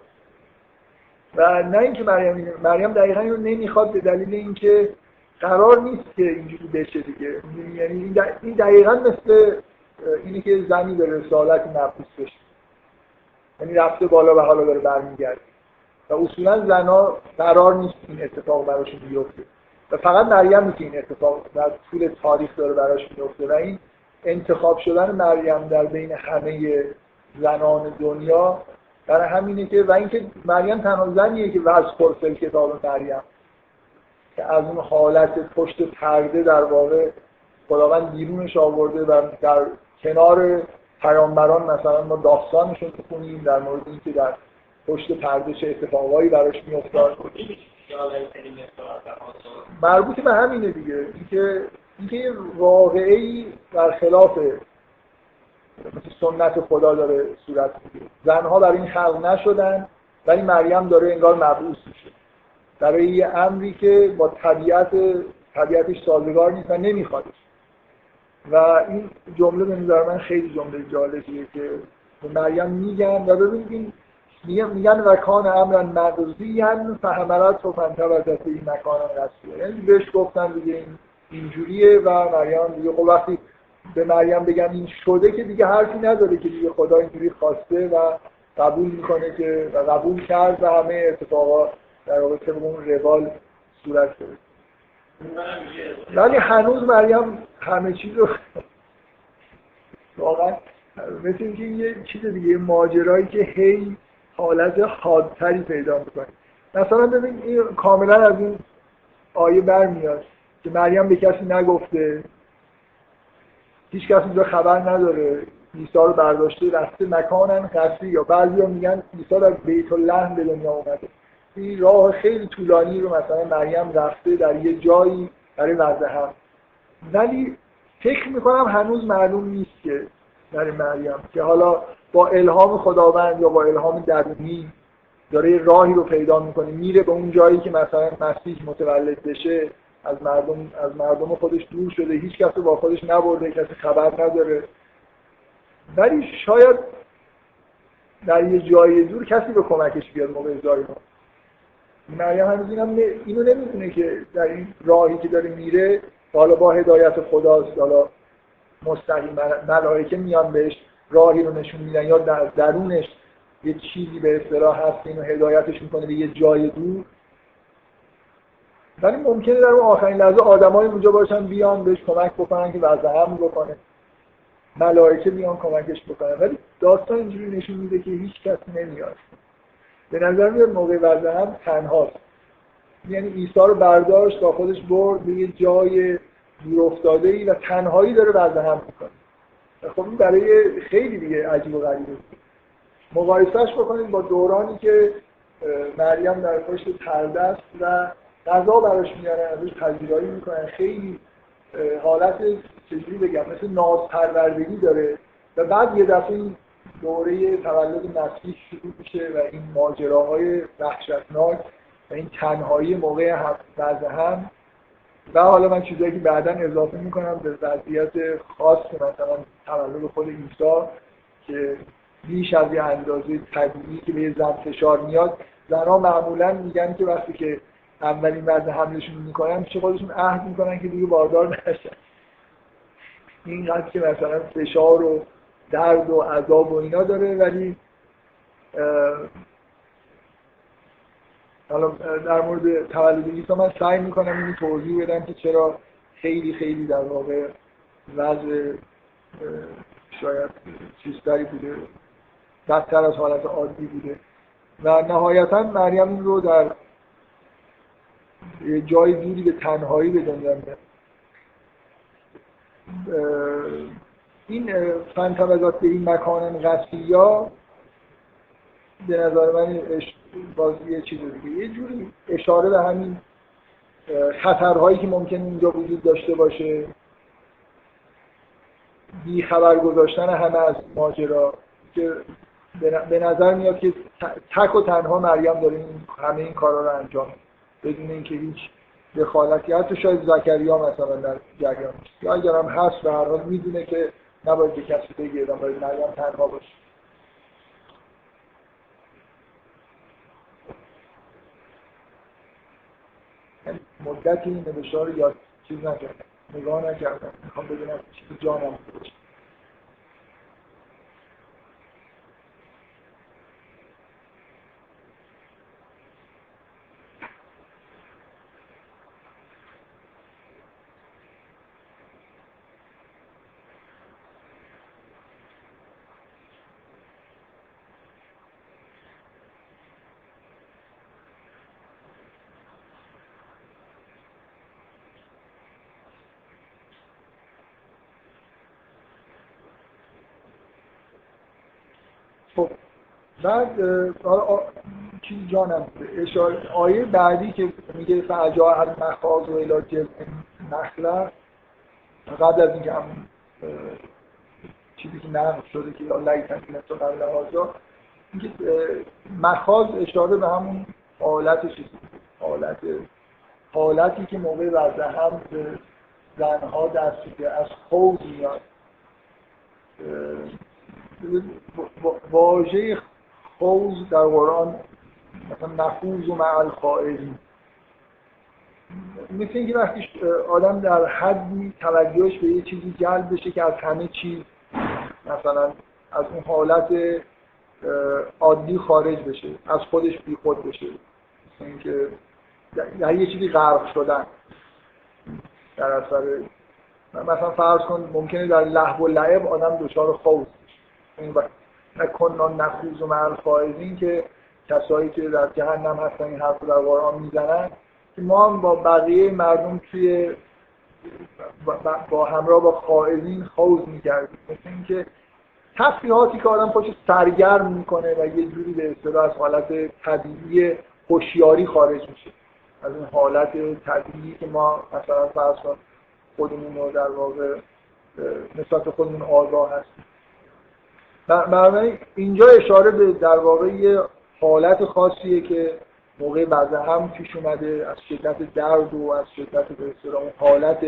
و نه اینکه مریم مریم دقیقا اینو نمی‌خواد به دلیل اینکه قرار نیست که اینجوری بشه دیگه. یعنی این دقیقا مثل اینی که زنی به رسالت نفوس بشه. یعنی رفته بالا و حالا داره برمیگرده. و اصولا زنا قرار نیست این اتفاق براشون بیفته. و فقط مریم که این اتفاق در طول تاریخ داره براش میفته و این انتخاب شدن مریم در بین همه زنان دنیا برای همینه که و اینکه مریم تنها زنیه که وز پرسل کتاب مریم. که از اون حالت پشت پرده در واقع خداوند بیرونش آورده و در کنار پیامبران مثلا ما داستانشون کنیم در مورد اینکه در پشت پرده چه اتفاقایی براش میافتاد. مربوط به همینه دیگه. اینکه اینکه واقعی در خلاف سنت خدا داره صورت می‌گیره. زنها برای این خلق نشدن ولی مریم داره انگار مبعوث میشه. برای یه امری که با طبیعت طبیعتش سازگار نیست و نمیخوادش و این جمله به نظر من خیلی جمله جالبیه که مریم میگن و ببینید میگن و کان امرن مقضی فهمرت و فنتبتت این مکان رسیه. یعنی بهش گفتن دیگه این اینجوریه و مریم دیگه خب وقتی به مریم بگن این شده که دیگه حرفی نداره که دیگه خدا اینجوری خواسته و قبول می‌کنه که و قبول کرد و همه اتفاقات در واقع طبق اون روال صورت گرفت. ولی هنوز مریم همه چیز رو واقعا مثل اینکه یه چیز دیگه ماجرایی که هی حالت حادتری پیدا می‌کنه. مثلا ببین این کاملا از این آیه برمیاد که مریم به کسی نگفته هیچ کسی اینجا خبر نداره. عیسی رو برداشته رفته مکانن قصری یا بعضی ها میگن عیسی در بیت اللحم به دنیا اومده. این راه خیلی طولانی رو مثلا مریم رفته در یه جایی برای وضع هم ولی فکر می‌کنم هنوز معلوم نیست که برای مریم که حالا با الهام خداوند یا با الهام درونی داره راهی رو پیدا می‌کنه. میره به اون جایی که مثلا مسیح متولد بشه. از مردم از مردم خودش دور شده هیچ کس با خودش نبرده کسی خبر نداره. ولی شاید در یه جای دور کسی به کمکش بیاد موقع ازای ما. مریم هنوز اینم اینو نمی‌دونه که در این راهی که داره میره حالا با هدایت خداست حالا مستقیم ملائکه میان بهش راهی رو نشون میدن یا در درونش یه چیزی به اصطلاح هست اینو هدایتش می‌کنه به یه جای دور. ولی ممکنه در اون آخرین لحظه آدمای اونجا باشن بیان بهش کمک بکنن که وضع هم بکنه. ملائکه بیان کمکش بکنن. ولی داستان اینجوری نشون میده که هیچ کس نمیاد. به نظر میاد موقع وضع هم تنهاست. یعنی عیسی رو برداشت با خودش برد به یه جای دور افتاده ای و تنهایی داره وضع هم می‌کنه. خب این برای خیلی دیگه عجیب و غریبه. مقایسهش بکنید با دورانی که مریم در پشت پرده است و غذا براش میارن ازش پذیرایی می‌کنن خیلی حالت چجوری بگم مثل ناز پروردگی داره. و بعد یه دفعه این دوره تولد مسیح شروع میشه و این ماجراهای وحشتناک و این تنهایی موقع وضع هم. و حالا من چیزایی که بعدا اضافه می‌کنم به وضعیت خاص مثلا تولد خود عیسی که بیش از یه اندازه طبیعی که به یه زن فشار میاد. زنها معمولا میگن که وقتی که اولین وضع حملشون می‌کنن چه خودشون عهد می‌کنن که دیگه باردار نشن. اینقدر که مثلا فشار و درد و عذاب و اینا داره ولی حالا در مورد تولد عیسی من سعی می‌کنم اینو توضیح بدم که چرا خیلی خیلی در واقع وضع شاید چیزتری بوده بدتر از حالت عادی بوده. و نهایتا مریم رو در جای دوری به تنهایی به دنیا میاد. این فنتبذات به این مکان یا به نظر من باز یه چیز دیگه. یه جوری اشاره به همین خطرهایی که ممکن اینجا وجود داشته باشه. بی خبر گذاشتن همه از ماجرا که به نظر میاد که تک و تنها مریم داره همه این کارا رو انجام بدون اینکه هیچ دخالتی حتی شاید زکریا مثلا در جریان یا اگر هم هست به هر حال می‌دونه که نباید به کسی بگه باید مریم تنها باشه. مدتی این نوشته رو یاد چیز نکردم نگاه نکردم می‌خوام ببینم چیز جانم باشه. بعد چیز جانم؟ آیه بعدی که میگه فعجا هر مخاز و الاجز مخلق قبل از اینکه هم چیزی که نقل شده که یا لیتن تو قبل آجا اینکه مخاز اشاره به همون حالت چیزی حالت حالتی که موقع وضع هم به زنها دستی که از خوض میاد. واژه خوض در قرآن مثلا نفوز و معل خائزی مثل اینکه وقتی آدم در حدی توجهش به یه چیزی جلب بشه که از همه چیز مثلا از اون حالت عادی خارج بشه از خودش بی خود بشه اینکه در یه چیزی غرق شدن در اثر مثلا فرض کن ممکنه در لحو و لعب آدم دچار خوف نکنان نخوز و معل خائزین که کسایی که در جهنم هستن این حرف در می‌زنن که ما هم با بقیه مردم توی با همراه با خائزین خوز می‌کردیم مثل اینکه تصفیحاتی که آدم پاش سرگرم می‌کنه و یه جوری به اصطلاح از حالت طبیعی هوشیاری خارج میشه. از این حالت طبیعی که ما مثلا فرض خودمون رو در واقع نسبت خودمون آگاه هستیم. بنابراین اینجا اشاره به در واقع یه حالت خاصیه که موقع بعد هم پیش اومده از شدت درد و از شدت به اون حالت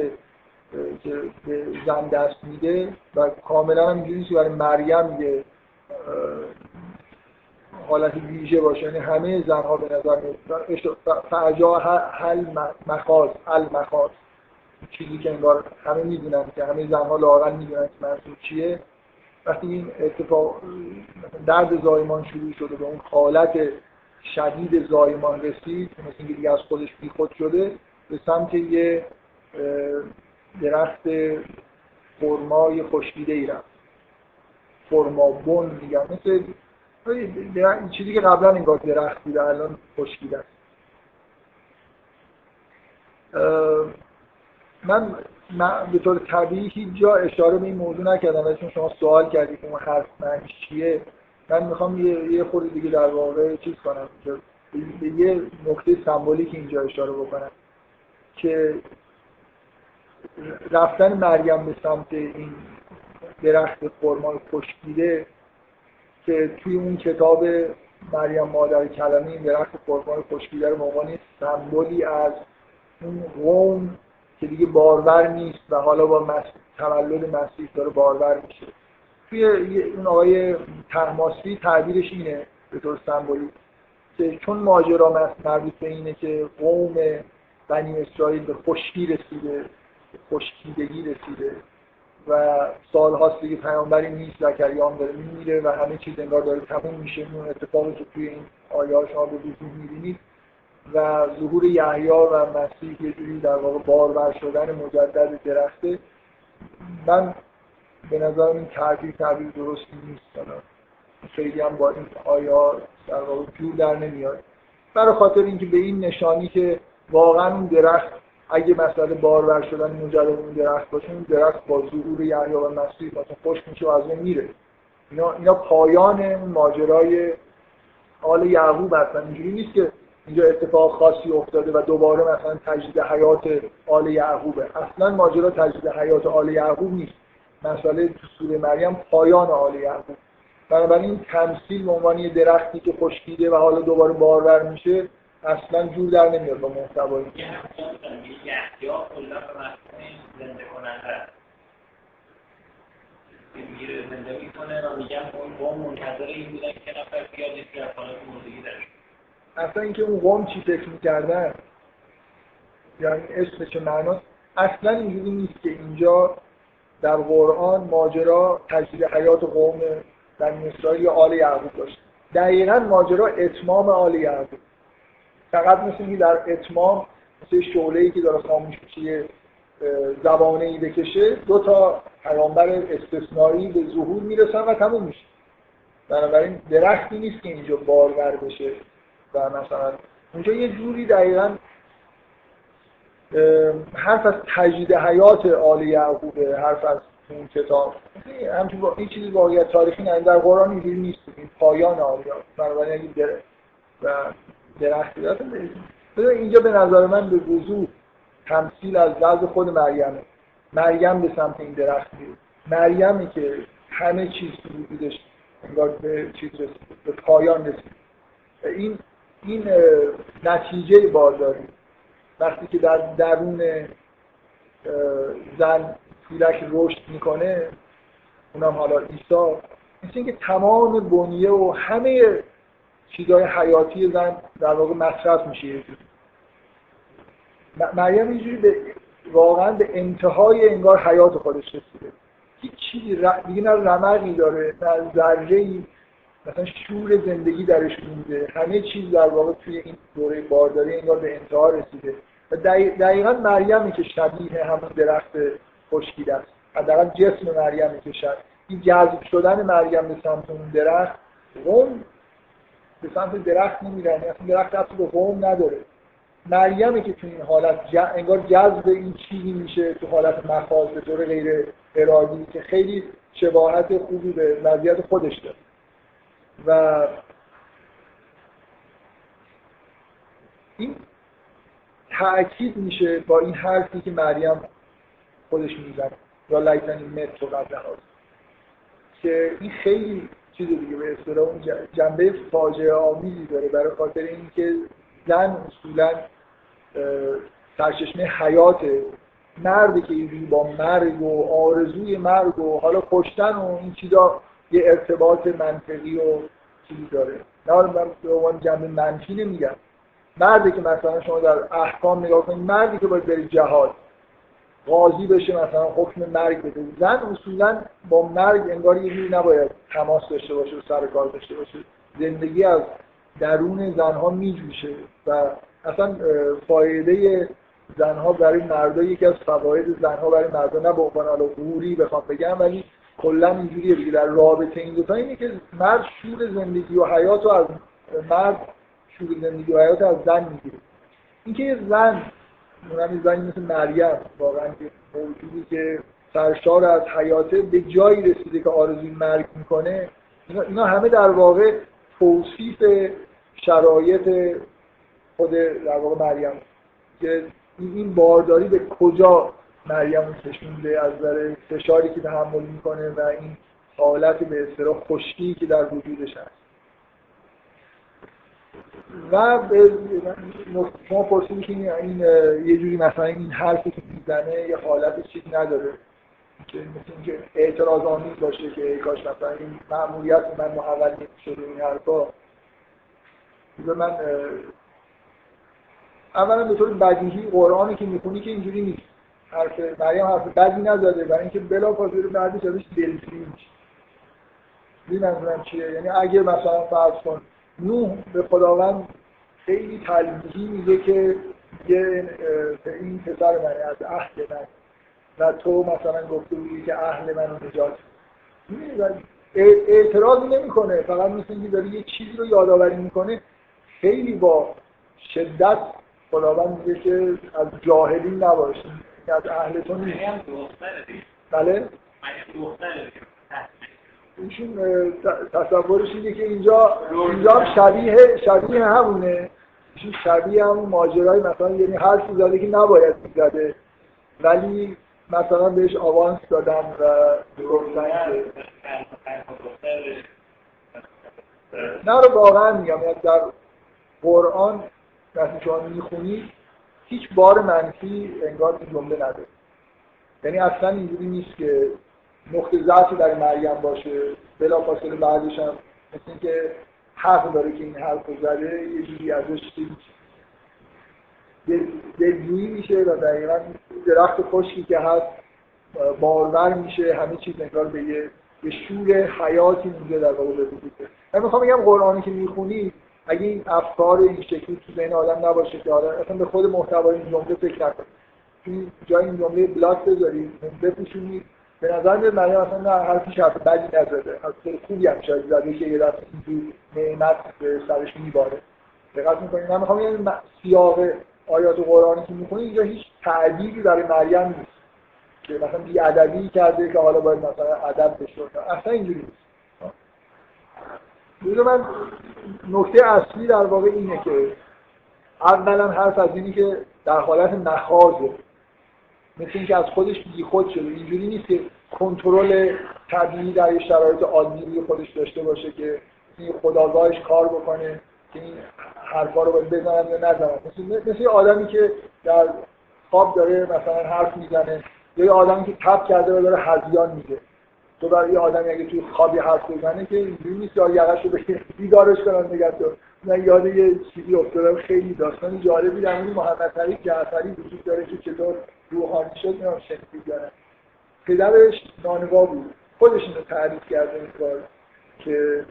که به زن دست میده و کاملا هم اینجوری برای مریم یه حالت ویژه باشه. یعنی همه زنها به نظر فعجا حل مخاز حل مخاز چیزی که انگار همه می‌دونن که همه زنها لاغل می‌دونن که منظور چیه. وقتی این اتفاق درد زایمان شروع شده به اون حالت شدید زایمان رسید مثل اینکه دیگه از خودش خود شده به سمت یه درخت فرمای خشکیده ای رفت. فرما بون میگم مثل این چیزی که قبلا انگار درخت بوده الان خشکیده است. من من به طور طبیعی هیچ جا اشاره به این موضوع نکردم چون شما سوال کردید که اون حرف معنیش چیه من می‌خوام یه, یه خورده دیگه در واقع چیز کنم به یه نکته سمبولیک اینجا اشاره بکنم که رفتن مریم به سمت این درخت خرمای خشکیده که توی اون کتاب مریم مادر کلمه این درخت خرمای خشکیده رو به عنوان سمبولی از اون قوم که دیگه بارور نیست و حالا با تولد مسیح داره بارور میشه. توی اون آقای تحماسی تعبیرش اینه به طور سمبولی که چون ماجرا مربوط به اینه که قوم بنی اسرائیل به خشکی رسیده خشکیدگی رسیده و سال هاست دیگه پیامبری نیست زکریا هم داره میمیره و همه چیز انگار داره تموم میشه. اون اتفاقی که توی این آیه شما به وضوح می‌بینید و ظهور یحیی و مسیح یه جوری در واقع بارور شدن مجدد درخته من به نظر این تعبیر تعبیر درستی نیست خیلی هم با این آیا در واقع جور در نمیاد. برای خاطر اینکه به این نشانی که واقعا اون درخت اگه مسئله بارور شدن مجدد اون درخت باشه اون درخت با ظهور یحیی و مسیح مثلا خوش میشه و از اون میره. اینا, اینا پایان ماجرای آل یعقوب هستن. اینجوری نیست که اینجا اتفاق خاصی افتاده و دوباره مثلا تجدید حیات آل یعقوبه. اصلا ماجرا تجدید حیات آل یعقوب نیست. مسئله سوره مریم پایان آل یعقوب. بنابراین تمثیل به عنوان یه درختی که خشکیده و حالا دوباره بارور میشه اصلا جور در نمیاد با محتوای می‌گیره زنده می‌کنه و میگم اون قوم منتظر این بودن که نفر بیاد که از حالت مردگی درش. اصلا اینکه اون قوم چی فکر می‌کردن یعنی اسمش معنا اصلا اینجوری نیست که اینجا در قرآن ماجرا تجدید حیات قوم در اسرائیل یا آل یعقوب داشت دقیقا ماجرا اتمام آل یعقوب. فقط مثل اینکه در اتمام مثل شعله که داره خاموش میشه زبانه ای بکشه دو تا پیامبر استثنایی به ظهور می‌رسن و تموم میشه. بنابراین درختی نیست که اینجا بارور بشه. و مثلا اونجا یه جوری دقیقا حرف از تجدید حیات آل یعقوبه حرف از اون کتاب. همچون این چیزی واقعیت تاریخی نه در قرآن اینجوری نیست. این پایان آریا بنابراین اگه در و درختی اینجا به نظر من به وضوح تمثیل از وضع خود مریمه. مریم به سمت این درخت میره مریمی که همه چیز تو وجودش انگار به چیز رسید به پایان رسید. این این نتیجه بارداری وقتی که در درون زن کودک رشد می‌کنه اونم حالا عیسی. مثل اینکه تمام بنیه و همه چیزهای حیاتی زن در واقع مصرف میشه مریم اینجوری به واقعا به انتهای انگار حیات خودش رسیده. هیچ چیزی دیگه نه رمقی داره نه ذره مثلا شور زندگی درش مونده. همه چیز در واقع توی این دوره بارداری انگار به انتها رسیده. و دقیقا مریمی که شبیه همون درخت خشکیده است. حداقل جسم مریمی که شد این جذب شدن مریم به سمت اون درخت قوم به سمت درخت نمیرن. اصلا درخت اصلا به قوم نداره. مریمی که تو این حالت انگار جذب این چیزی میشه تو حالت مخاض به طور غیر ارادی که خیلی شباهت خوبی به وضعیت خودش داره. و این تأکید میشه با این حرفی که مریم خودش می‌زنه یا لایتنی متر قبل هاست که این خیلی چیز دیگه به اصطلاح اون جنبه فاجعه آمیزی داره برای خاطر اینکه زن اصولا سرچشمه حیات مردی که اینجوری با مرگ و آرزوی مرگ و حالا کشتن و این چیزا یه ارتباط منطقی و چیزی داره. نه من به عنوان جنبه منفی نمیگم. مردی که مثلا شما در احکام نگاه کنید مردی که باید بری جهاد قاضی بشه مثلا حکم مرگ بده. زن اصولا با مرگ انگار یه نباید تماس داشته باشه و سر کار داشته باشه. زندگی از درون زنها میجوشه و اصلا فایده زنها برای مردا یکی از فواید زنها برای مردا نه به عنوان حالا غوری بخوام بگم ولی کلا اینجوریه دیگه. در رابطه این دوتا اینه که مرد شور زندگی و حیات رو از مرد شور زندگی و حیات از زن می‌گیره. اینکه یه زن اونم زنی مثل مریم واقعا که موجودی که سرشار از حیاته به جایی رسیده که آرزوی مرگ می‌کنه اینا همه در واقع توصیف شرایط خود در واقع مریم. که این بارداری به کجا مریم کشونده از نظر فشاری که تحمل می‌کنه و این حالت به اصطلاح خشکی که در وجودش هست. و شما پرسیدید که این یه جوری مثلا این حرفی که می‌زنه یه حالت چیزی نداره. که مثل اینکه اعتراض آمیز باشه که ای کاش مثلا این معمولیت من محول شده این حرفا. من اولا به طور بدیهی قرآنی که می‌خونی که اینجوری نیست. حرف مریم حرف بدی نزده. برای اینکه بلا فاصله بعدش ازش دلسوزی میشه. منظورم چیه. یعنی اگه مثلا فرض کن نوح به خداوند خیلی تلمیحی میگه که یه این پسر منه از اهل من. و تو مثلا گفته بودی که اهل من نجات. اعتراضی نمی‌کنه. فقط مثل اینکه داره یه چیزی رو یادآوری می‌کنه. خیلی با شدت خداوند میگه که از جاهلین نباشید از اهل تو نیست. بله؟ ایشون تصورش اینه که اینجا اینجا شبیه شبیه همونه. ایشون شبیه همون ماجرای مثلا یعنی حرفی زده که نباید می‌زده. ولی مثلا بهش آوانس دادن و گفتن نه رو واقعا میگم. یعنی در قرآن وقتی شما می‌خونید هیچ بار منفی انگار این جمله نداره یعنی اصلا اینجوری نیست که نقطه ضعفی در مریم باشه بلا فاصله بعدش هم مثل اینکه حق داره که این حرف زده یه جوری ازش دلجویی میشه. و دقیقا درخت خشکی که هست بارور میشه همه چیز انگار به یه شور حیاتی میگه در واقع وجود من می‌خوام بگم قرآنی که می‌خونی اگه این افکار این شکلی تو ذهن آدم نباشه که آدم اصلا به خود محتوای این جمله فکر نکنه این جای این جمله بلاک بذارید بپوشونید به نظر میاد مریم اصلا نه حرفی حرف بدی نزده. از خوبی هم شاید زده که یه دفعه اینجور نعمت به سرش میباره. دقت می‌کنید من می‌خوام یعنی سیاق آیات قرآنی که می‌کنید اینجا هیچ تعدیلی برای مریم نیست. که مثلا بی ادبی کرده که حالا باید مثلا ادب بشه. اصلا اینجوری نیست. من نکته اصلی در واقع اینه که اولا حرف از اینی که در حالت نخازه مثل اینکه از خودش خود شده. اینجوری نیست که کنترل طبیعی در شرایط عادی روی خودش داشته باشه که این خداگاهش کار بکنه که این حرفا رو باید بزنن یا نزنن. مثل, مثل آدمی که در خواب داره مثلا حرف می‌زنه یا یه آدمی که تب کرده و داره هزیان میگه تو برای یه آدمی اگه توی خوابی حرف بزنه که اینجوری نیست یا یقش رو بگه بیدارش کنن نگه تو من یاد یه چیزی افتادم خیلی داستان جالبی در مورد محمد طریق جعفری وجود داره که چطور روحانی شد نمی‌دونم شنیدید داره. پدرش نانوا بود. خودش اینو تعریف کرده این که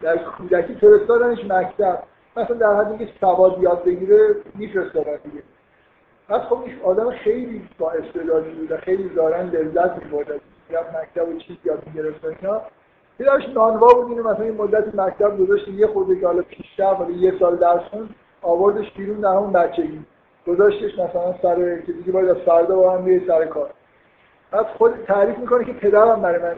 در کودکی فرستادنش مکتب. مثلا در حدی که سواد یاد بگیره میفرستادن دیگه. بعد خب آدم خیلی با استعدادی بود و خیلی دارن لذت می‌برد یا مکتب و چیز یاد می‌گرفت اینا. پدرش نانوا بود اینو مثلا این مدت مکتب گذاشت یه خورده که حالا پیشرفت ولی یه سال درس خوند آوردش بیرون در همون بچگی. گذاشتش مثلا سر که دیگه باید از فردا با هم سر کار. بعد خود تعریف می‌کنه که پدرم برای من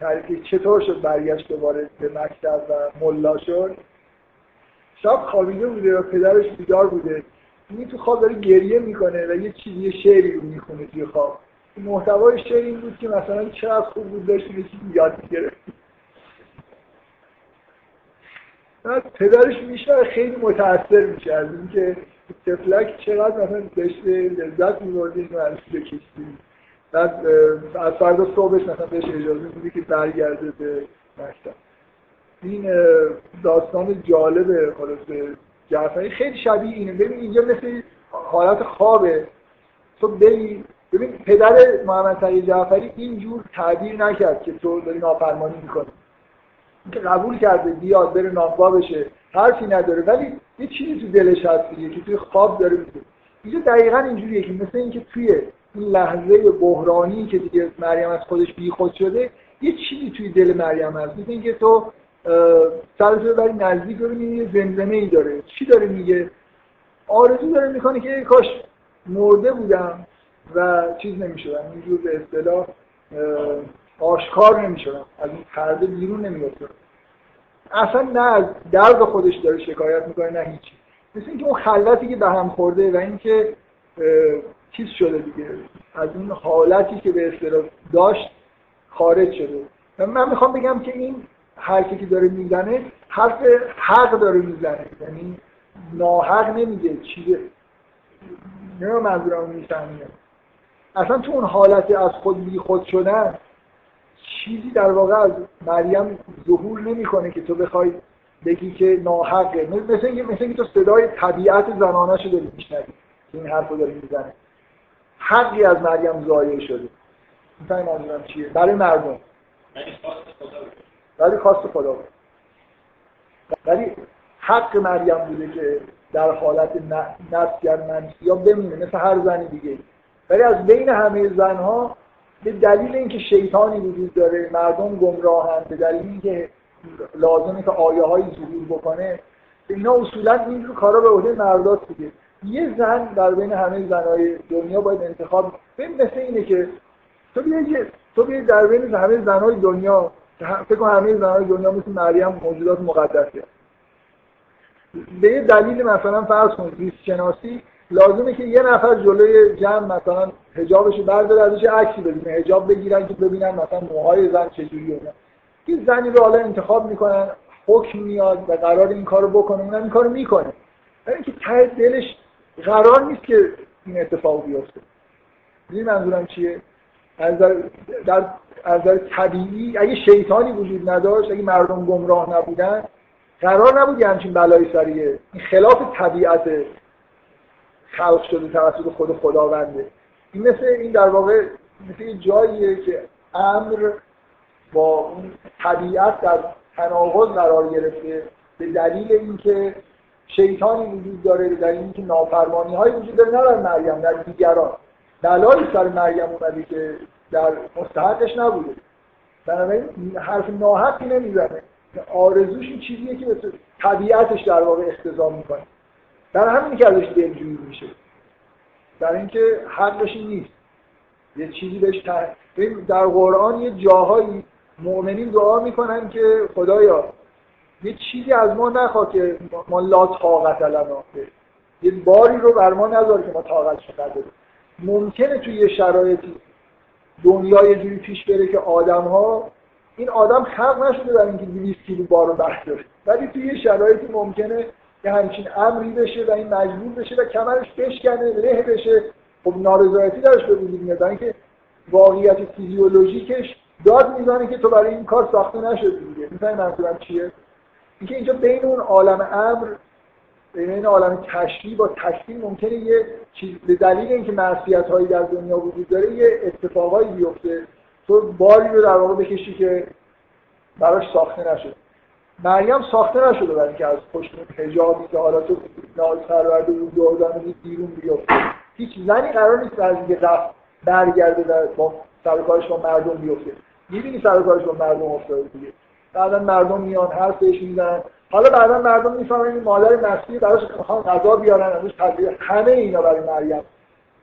تعریف چطور شد برگشت دوباره به مکتب و ملا شد. شب خوابیده بوده و پدرش بیدار بوده. این تو خواب داره گریه می‌کنه و یه چیزی یه شعری رو می‌خونه توی خواب. محتوای شعر این بود که مثلا چقدر خوب بود داشت یه چیزی یاد می‌گرفت پدرش میشه خیلی متاثر میشه از اینکه تفلک چقدر مثلا داشته لذت میبرده این رو کشتی بعد از فردا صبحش مثلا بهش اجازه میده که برگرده به مکتب. این داستان جالب خلاص جعفری. خیلی شبیه اینه. ببین اینجا مثل حالت خوابه. تو ببین ببین پدر محمد تقی جعفری اینجور تعبیر نکرد که تو داری نافرمانی می‌کنی. که قبول کرده بیاد بره نانوا بشه حرفی نداره. ولی یه چیزی تو دلش هست که توی خواب داره میگه. اینجا دقیقا اینجوریه که مثل اینکه توی این لحظه بحرانی که دیگه مریم از خودش بیخود شده یه چیزی توی دل مریم هست. مثل اینکه تو سرتو بری نزدیک ببینی یه زمزمه ای داره. چی داره میگه؟ آرزو داره می‌کنه که کاش مرده بودم. و چیز نمی‌شدم اینجور به اصطلاح آشکار نمی‌شدم از این پرده بیرون نمیافتم اصلا نه از درد خودش داره شکایت می‌کنه نه هیچی. مثل اینکه اون خلطی که به هم خورده و اینکه چیز شده دیگه از اون حالتی که به اصطلاح داشت خارج شده. من می‌خوام بگم که این حرفی که داره می‌زنه حرف حق داره می‌زنه. یعنی ناحق نمیگه چیزه. نه منظورم می‌فهمیم. اصلا تو اون حالت از خود بی خود شدن چیزی در واقع از مریم ظهور نمی‌کنه که تو بخوای بگی که ناحقه. مثل اینکه مثل اینکه تو صدای طبیعت زنانه شو داری میشنوی این حرفو داره می‌زنه حقی از مریم ضایع شده. می‌فهمی منظورم چیه؟ برای مردم. ولی خواست خدا بود. ولی حق مریم بوده که در حالت نفسگر منسی یا بمونه. مثل هر زنی دیگه ولی از بین همه زنها به دلیل اینکه شیطانی وجود داره مردم گمراهن به دلیل اینکه لازمه که آیه های ظهور بکنه اینا اصولا اینجور کارا به عهده مردات دیگه یه زن در بین همه زنهای دنیا باید انتخاب مثل اینه که تو بیا تو بیا در بین همه زنهای دنیا فکر کنم همه زنهای دنیا مثل مریم موجودات مقدسه. به یه دلیل مثلا فرض کنید زیست لازمه که یه نفر جلوی جمع مثلا حجابش برداره ازش عکسی ببینه حجاب بگیرن که ببینن مثلا موهای زن چجوریه. این زنی رو حالا انتخاب می‌کنن حکم میاد و قرار این کارو بکنه اونم این کارو می‌کنه. اینکه ته دلش قرار نیست که این اتفاق بیفته. این منظورم چیه؟ از در از طبیعی اگه شیطانی وجود نداشت اگه مردم گمراه نبودن قرار نبود همچین بلایی سریه این خلاف طبیعت خلق شده توسط خود خداونده. این مثل این در واقع مثل یه جاییه که امر با اون طبیعت در تناقض قرار گرفته. به دلیل اینکه شیطانی وجود داره به دلیل اینکه نافرمانی های وجود داره نه در مریم در دیگران. دلایلی سر مریم اومده که در مستحقش نبوده. بنابراین حرف ناحقی نمی‌زنه. آرزوش این چیزیه که به طبیعتش در واقع اختزام می‌کنه. در همین که ازش دلجویی میشه. در اینکه حقش نیست. یه چیزی بهش در قرآن یه جاهایی مؤمنین دعا می‌کنن که خدایا یه چیزی از ما نخواد که ما لا طاقت لنا یه باری رو بر ما نذاره که ما طاقتش نداریم. ممکنه توی یه شرایطی دنیا یه جوری پیش بره که آدم ها این آدم خلق نشده برای اینکه 200 کیلو بار رو برداره. ولی توی یه شرایطی ممکنه که همچین امری بشه و این مجبور بشه و کمرش بشکنه له بشه. خب نارضایتی درش به وجود میاد. اینکه واقعیت فیزیولوژیکش داد می‌زنه که تو برای این کار ساخته نشدی دیگه. می‌فهمی منظورم چیه؟ اینکه اینجا بین اون عالم امر بین این عالم تشریع با تشریع ممکنه یه چیز به دلیل اینکه معصیت هایی در دنیا وجود داره یه اتفاقایی بیفته. تو باری رو در واقع بکشی که براش ساخته نشده مریم ساخته نشده برای اینکه از پشت حجابی که حالا تو ناز پرورده و جردان بیرون بیفته. هیچ زنی قرار نیست از اینکه رفت برگرده در با سرکارش با مردم بیفته. می‌بینی سرکارش با مردم افتاده دیگه. بعدا مردم میان حرف بهش می‌زنن. حالا بعدا مردم می‌فهمن این مادر مسیحی براش می‌خوان غذا بیارن ازش تبلیغ همه اینا برای مریم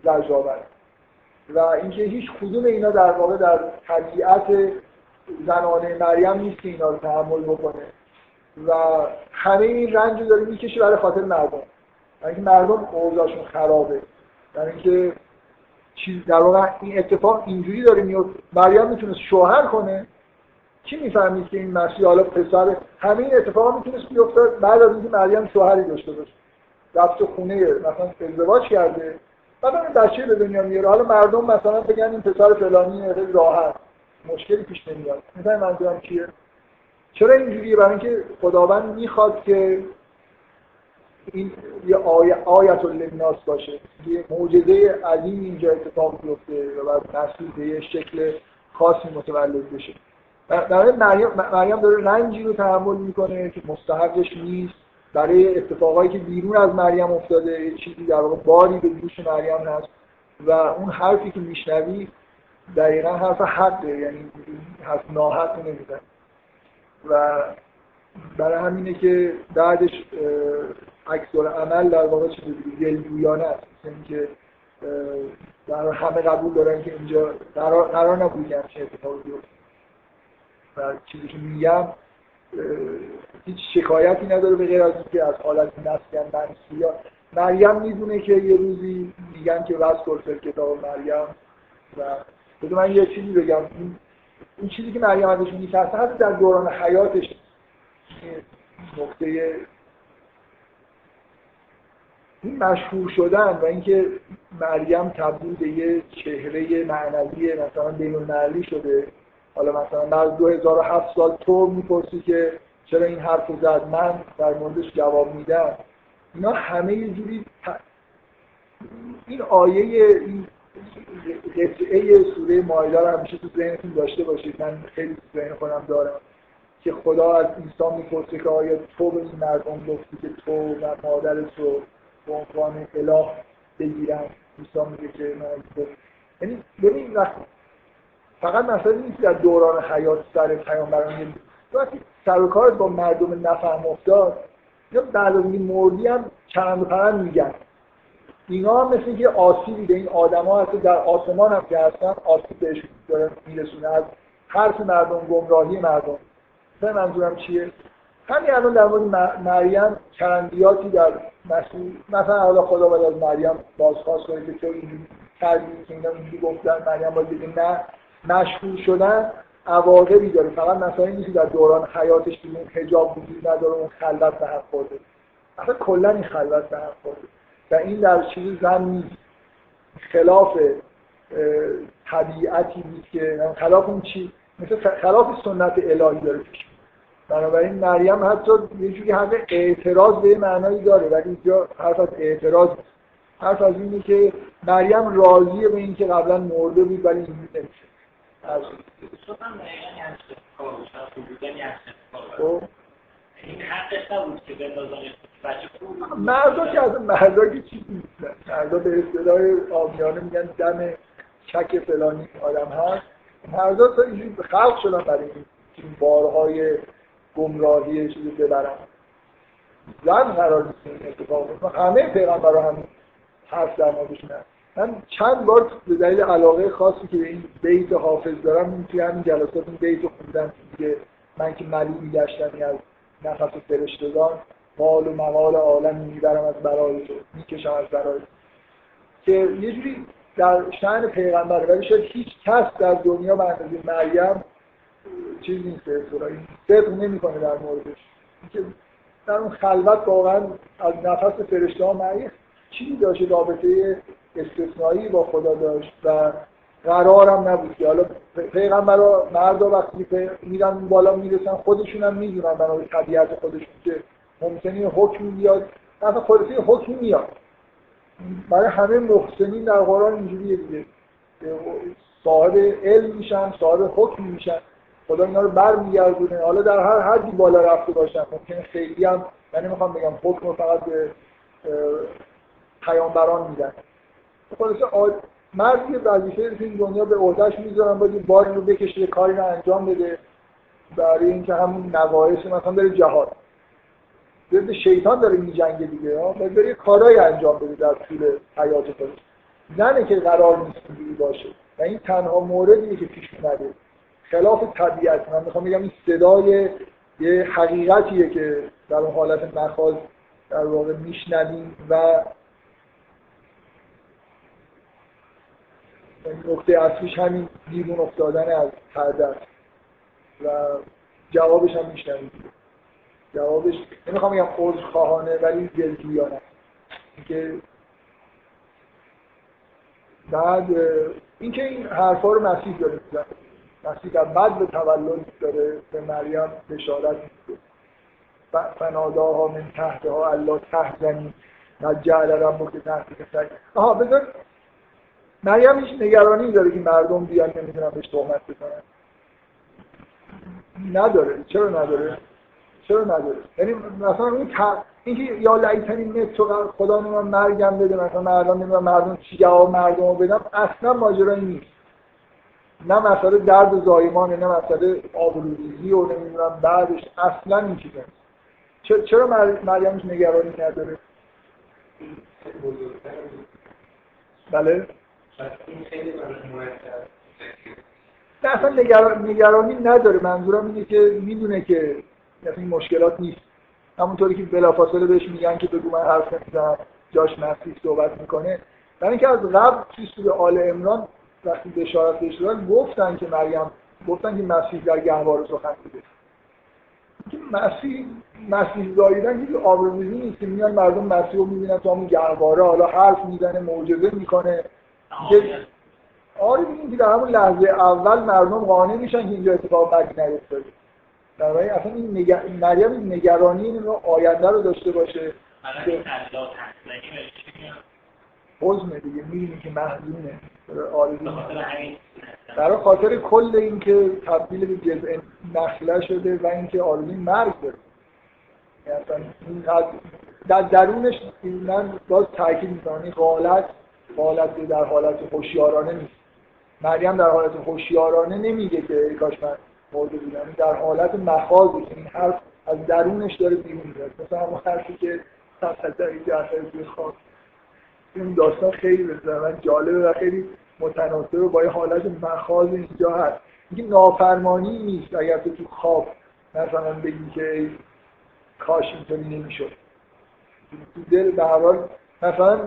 زجر و اینکه هیچ کدوم اینا در واقع در طبیعت زنانه مریم نیست که اینا رو تحمل بکنه. و همه این رنج رو داره می‌کشه برای خاطر مردم. اینکه مردم اوضاعشون خرابه. یعنی اینکه چیز در واقع این اتفاق اینجوری داره میاد مریم می‌تونست شوهر کنه. کی می‌فهمید که این مسیح حالا پسر همه این اتفاق می‌تونست بیفته بعد از اینکه مریم شوهری داشته باشه. رفت خونه مثلا ازدواج کرده. بعد بچه به دنیا میاره حالا مردم مثلا بگن این پسر فلانی خیلی راحت. مشکلی پیش نمیاد. می‌فهمی منظورم چیه؟ چرا اینجوریه؟ برای اینکه خداوند می‌خواد که این یه آیه آیت للناس باشه. یه معجزه عظیم اینجا اتفاق بیفته و بعد مسیح به یه شکل خاصی متولد بشه. برای مریم مریم داره رنجی رو تحمل می‌کنه که مستحقش نیست. برای اتفاقایی که بیرون از مریم افتاده چیزی در واقع باری به دوش مریم هست و اون حرفی که میشنوی دقیقا حرف حقه یعنی حرف ناحق نمیزن و برای همینه که بعدش عکس عمل در واقع چیز دلجویانه است. اینکه در همه قبول دارن که اینجا قرار, نبود که همچین اتفاقی بیفته. و چیزی که میگم هیچ شکایتی نداره به غیر از اینکه از حالت مسکن منسی یا مریم می‌دونه که یه روزی میگن که وز کل کتاب مریم. و بده من یه چیزی بگم. چیزی که مریم ازش میترسه حتی در دوران حیاتش نقطه این مشهور شدن و اینکه مریم تبدیل به یه چهره معنوی مثلا بین شده. حالا مثلا بعد 2007 سال تو می‌پرسی که چرا این حرف رو زد من در موردش جواب میدم. اینا همه یه جوری این آیه این قطعه سوره مایده رو همیشه تو ذهنتون داشته باشید. من خیلی تو ذهن خودم دارم که خدا از عیسی می‌پرسه که آیا تو به این مردم گفتی که تو و مادر تو به عنوان اله بگیرن؟ عیسی میگه که من یعنی ببین فقط مسئله نیست در دوران حیات سر پیامبران وقتی سر و کارت با مردم نفهم افتاد یا بعد از این مردی هم چند پرند میگن. اینا هم مثل اینکه آسیبی به این آدما هست در آسمان هم که هستن آسیب بهش داره میرسونه. از حرف مردم گمراهی مردم. به منظورم چیه؟ همین الان در مورد مریم چرندیاتی در مسیح مثلا حالا خدا باید از مریم بازخواست کنه که تو اینجوری کردی که اینا اینجوری گفتن مریم باید بگه نه مشهور شدن عواقبی داره. فقط مثلا نیست در دوران حیاتش که اون حجاب وجود نداره اون خلوت به حق خورده. اصلا کلا این خلوت به حق خورده. و این در چیز زن نیست. خلاف طبیعتی نیست که خلاف اون چی؟ مثل خلاف سنت الهی داره. پیش بنابراین مریم حتی یه جوری همه اعتراض به معنایی داره ولی اینجا حرف از اعتراض حرف از اینه که مریم راضیه به اینکه قبلا مرده بود ولی اینجوری نمیشه. این که مردا که از مردا که چیزی نیستن مردا به اصطلاح آمیانه میگن دم چک فلانی آدم هست مردا تا اینجوری خلق شدن برای این بارهای گمراهی چیزی ببرن. زن قرار نیست این اتفاق همه پیغمبرها هم حرف در موردشون من چند بار به دلیل علاقه خاصی که به این بیت حافظ دارم توی همین جلسات این بیت خوندم که من که ملی میگشتم از نفس فرشتگان مال و مقال عالم می‌برم از برای تو می‌کشم از برای که یه جوری در شأن پیغمبر ولی شاید هیچ کس در دنیا به اندازه مریم چیز نیست صدق نمی‌کنه در موردش. که در اون خلوت واقعا از نفس فرشته ها مریم چیزی داشت رابطه استثنایی با خدا داشت و قرارم نبود که. حالا پیغمبر مرد وقتی میرن بالا می‌رسن خودشون هم می‌دونن بنابرای طبیعت خودشون که ممکنه حکم بیاد. اصلا خودش حکم میاد. برای همه محسنین در قرآن اینجوریه دیگه. صاحب علم میشن صاحب حکم میشن. خدا اینا رو برمیگردونه. حالا در هر حدی بالا رفته باشن. ممکنه خیلی هم من نمی‌خوام بگم حکم فقط به پیامبران میدن. خلاصه مرد یه وظیفه این دنیا به عهدهش می‌ذارن باید بار رو بکشه کاری رو انجام بده برای اینکه همون نواعث مثلا بره جهاد. ضد شیطان داره میجنگه دیگه ها باید بره کارهای انجام بده در طول حیات خودش. زنه که قرار نیست اینجوری باشه. و این تنها موردیه که پیش اومده. خلاف طبیعت. من می‌خوام بگم این صدای یه حقیقتیه که در اون حالت مخاز در واقع میشنویم و نقطه اصلیش همین بیرون افتادن از پرده و جوابش هم میشنوید جوابش نمی‌خوام بگم عذر خواهانه ولی دلجویانه. اینکه بعد اینکه این حرفا رو مسیح داره می‌زنه. مسیح در بعد به تولد داره به مریم بشارت میده. فناداها من تحتها الله تحزنی. نجعل ربک تحت کسک آها بذار مریم هیچ نگرانی داره که مردم بیان نمی‌تونن بهش تهمت بزنن. نداره. چرا نداره؟ چرا نداره؟ یعنی مثلا اون اینکه یا لعیتنی نت تو خدا من مرگم بده مثلا مردم نمی‌دونم مردم چی جواب مردم رو بدم اصلا ماجرایی نیست. نه مسئله درد زایمانه نه مسئله آبروریزی و نمی‌دونم بعدش اصلا این چیزه چرا مریم نگرانی نداره؟ بله. نه اصلا نگرانی نداره. منظورم اینه که می‌دونه که این مشکلات نیست. همونطوری که بلافاصله بهش میگن که بگو من حرف نمی‌زنم جاش مسیح صحبت می‌کنه. برای اینکه از قبل توی سوره آل امران وقتی بشارت بهش دادن گفتن که مریم گفتن که مسیح در گهواره سخن بوده که مسیح مسیح زاییدن هیچ آبروریزی نیست که میان مردم مسیح رو می‌بینن تو همون گهواره حالا حرف می‌زنه معجزه می‌کنه. آره ببینید که در همون لحظه اول مردم قانع میشن که اینجا اتفاق بدی نیفتاده. در واقع اصلا این. مریم این نگرانی این رو آینده رو داشته باشه. حزمه دیگه می‌بینی که محزونه برای خاطر کل این که تبدیل به جزء نخله شده و اینکه آرزوی مرگ داره. یعنی در درونش من باز تاکید می‌کنم این حالت حالت در حالت هوشیارانه نیست. مریم در حالت هوشیارانه نمیگه که کاش من مرده بودم. در حالت مخاضه که این حرف از درونش داره بیرون میاد مثلا همون حرفی که در جعفر توی خواب این داستان خیلی من جالبه و خیلی متناسبه با یه حالت مخاض اینجا هست. اینکه نافرمانی نیست اگر تو تو خواب مثلا بگی که کاش اینطوری نمی‌شد. تو دل به مثلا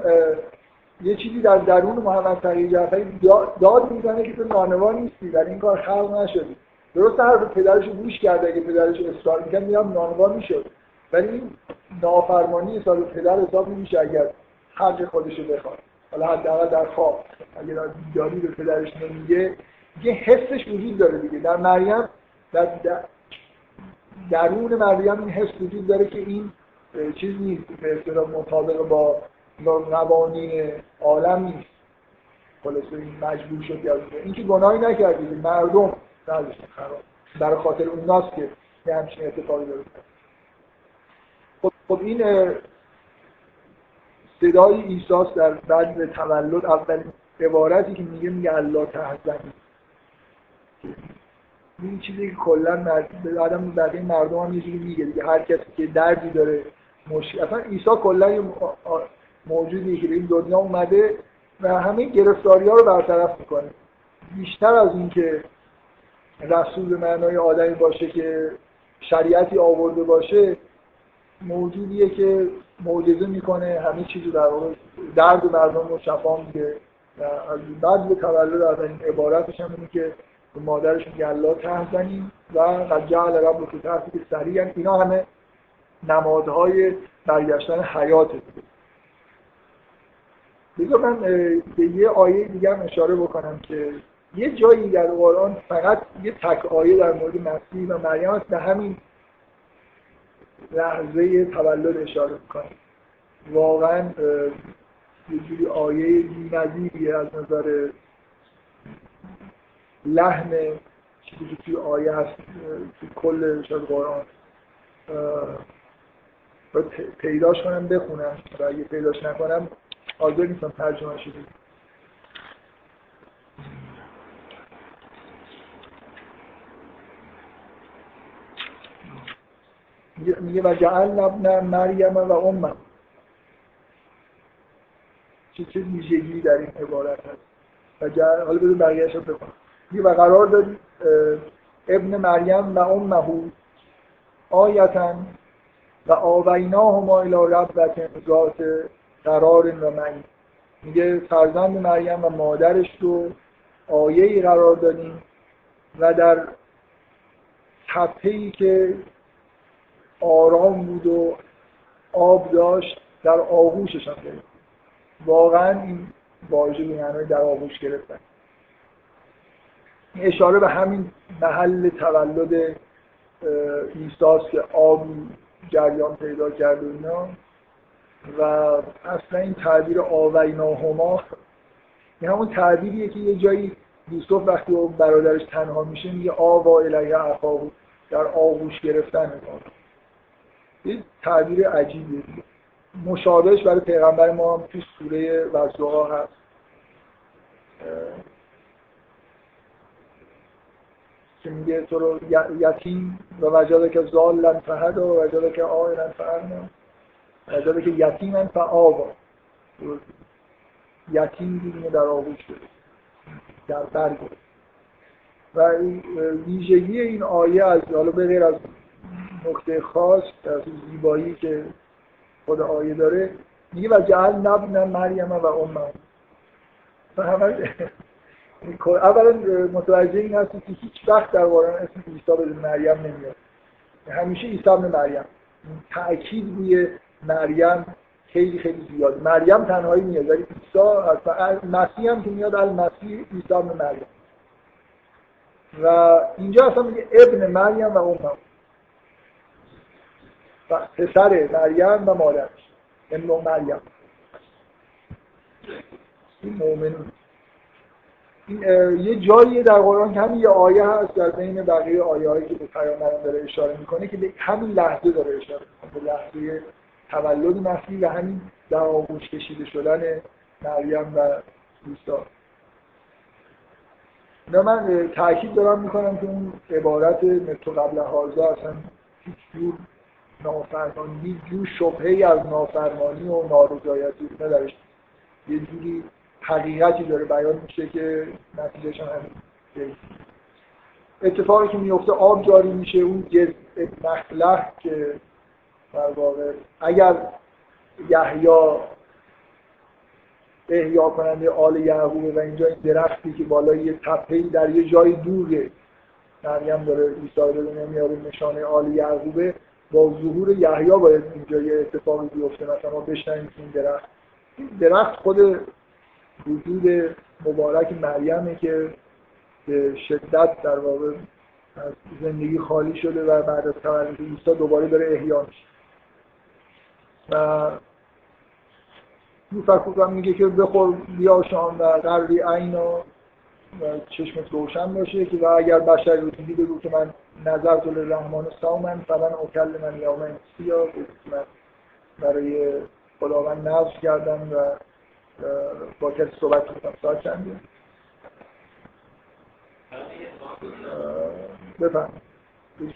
یه چیزی در درون محمد تقی جعفری داد می‌زنه که تو نانوا نیستی در این کار خلق نشدی درست حرف پدرش گوش کرده اگه پدرش اصرار می‌کرد میام نانوا می‌شد. ولی این نافرمانی حساب پدر حساب نمیشه اگر حق خودش رو بخواد. حالا حداقل در خواب. اگر در بیداری به پدرش نمیگه یه حسش وجود داره دیگه. در مریم در, درون مریم این حس وجود داره که این چیز نیست به مطابق با قوانین عالم نیست. خلاصه این مجبور شد یاد این که گناهی نکردید مردم نازشون خراب برای خاطر اون ناس که یه همچین اتفاقی داره. خب, خب این صدای ایساس در بعد تولد اولین عبارتی که میگه میگه الله تحزنی این چیزی که کلا آدم بقیه مردم هم یه میگه دیگه. هر کسی که دردی داره مشکل اصلا عیسی کلا موجودی که به این دنیا اومده و همه گرفتاری ها رو برطرف می‌کنه. بیشتر از اینکه رسول به معنای آدمی باشه که شریعتی آورده باشه موجودیه که معجزه می‌کنه همه چیزو در واقع درد مردم رو شفا میده و از بعد به تولد از این عبارتش هم اینه که به مادرش میگه الله و قد جعل رب که تحتی که سریع اینا همه نمادهای برگشتن حیات دیگه من به یه آیه دیگه هم اشاره بکنم که یه جایی در قرآن فقط یه تک آیه در مورد مسیح و مریم است به همین لحظه تولد اشاره می‌کنه. واقعا یه جوری آیه بی‌نظیریه از نظر لحن چیزی که توی آیه هست توی کل شاید قرآن. پیداش کنم بخونم. و اگه پیداش نکنم حاضر نیستم ترجمه شده. میگه و جعل ابن مریم و امم. چه چه ویژگی در این عبارت هست. و جعل حالا بذار بقیه‌اش رو بخونم. میگه و قرار دادی ابن مریم و امه آیتا و آویناهما الى ربت ذات قرار و معنی میگه فرزند مریم و مادرش رو آیه قرار دادیم و در تپهی که آرام بود و آب داشت در آغوشش هم گرفت. واقعا این واژه به در آغوش گرفتن. اشاره به همین محل تولد ایستاست که آب جریان پیدا کرد و اینا و اصلا این تعبیر آویناهما این همون تعبیریه که یه جایی یوسف وقتی او برادرش تنها میشه میگه آوا الیه اخاهو در آغوش گرفتن می‌کنه یه تعبیر عجیبیه. مشابهش برای پیغمبر ما هم توی سوره وزدها هست. که میگه تو رو یتیم و وجاده که زالن فهد و وجاده که آیلن فهد وجاده که یتیمن فآوا یتیم دیدیم در آغوش شده در برگ و ویژگی این آیه از حالا به غیر از نکته خاص از زیبایی که خود آیه داره میگه و جعل نبن مریم و امه اولا متوجه این هست که هیچ وقت در قرآن اسم عیسی بدون مریم نمیاد. همیشه عیسی ابن مریم. تأکید روی مریم خیلی خیلی زیاد. مریم تنهایی میاد ولی عیسی مسیح هم که میاد المسیح عیسی ابن مریم. و اینجا اصلا میگه ابن مریم و امم و پسر مریم و مادرش. ابن مریم. این مؤمنون یه جایی در قرآن که همین یه آیه هست در بین بقیه آیه هایی که به پیامبران داره اشاره می‌کنه که همین لحظه داره اشاره می‌کنه به لحظه تولد مسیح و همین در آغوش کشیده شدن مریم و عیسی. نه من تاکید دارم می‌کنم که اون عبارت متو قبل حاضر اصلا هیچ جور نافرمانی هیچ جور شبهه از نافرمانی و نارضایتی ندارش یه جوری حقیقتی داره بیان میشه که نتیجهش هم همین اتفاقی که میفته آب جاری میشه اون جزء مخلح که در واقع اگر یحیا احیا کننده آل یعقوب و اینجا این درختی که بالای یه تپهی در یه جای دوره مریم داره عیسی رو دنیا نشانه آل یعقوبه با ظهور یحیا باید اینجا یه اتفاقی بیفته. مثلا ما بشنیم این درخت این درخت خود وجود مبارک مریمه که به شدت در واقع از زندگی خالی شده و بعد از تولد عیسی دوباره داره احیا میشه. و یوفکوک میگه که بخور بیا شام و قرری عینا و چشمت روشن باشه که و اگر بشر رو دیدی بگو که من نظر دل رحمان سامن فلن اوکل من یومن سیا من برای خداوند نظر کردم و با کسی صحبت کنم ساعت چنده؟ بفهم بگی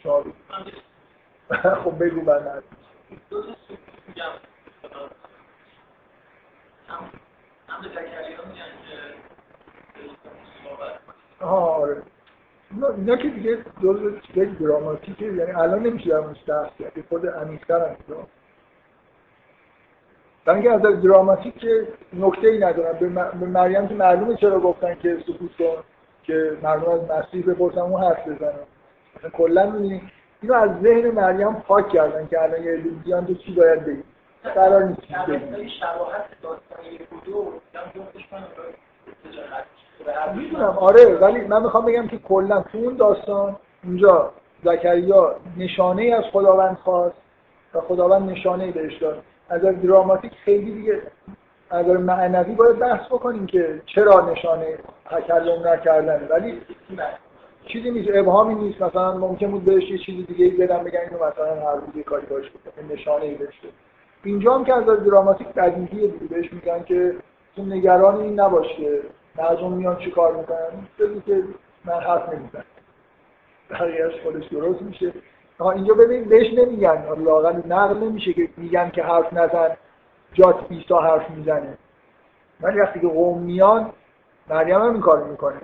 بعد آره. اینا که دیگه دور چیزای دراماتیکه یعنی الان نمیشه در موردش بحث کرد. خود عمیق‌تر هم برای اینکه از دراماتیک که نکته ای ندارم. به مریم که معلومه چرا گفتن که سکوت کن که مردم از مسیح بپرسن اون حرف مثلا کلا می‌بینید اینو از ذهن مریم پاک کردن که الان یه بیان تو چی باید بگی. قرار نیست چیز بگی. شباهت داستان یک می‌دونم. آره ولی من می‌خوام بگم که کلا تو اون داستان اونجا زکریا نشانه ای از خداوند خواست و خداوند نشانه ای بهش داد. از دراماتیک خیلی دیگه. از معنوی باید بحث بکنیم که چرا نشانه تکلم نکردن. ولی چیزی نیست ابهامی نیست. مثلا ممکن بود بهش یه چیزی دیگه بدم بگن اینو مثلا هر روز کاری باش نشانه ای بشه اینجا هم که از دراماتیک بدیهیه دیگه بهش میگن که تو نگران این نباش که مردم میان چی کار می‌کنن؟ بگی که من حرف نمی‌زنم. بقیهش خودش درست میشه. اینجا ببین بهش نمیگن. لاغل نقل نمیشه که میگن که حرف نزن جات بیستا حرف می‌زنه. ولی وقتی که قوم میان مریم هم این کار می‌کنه.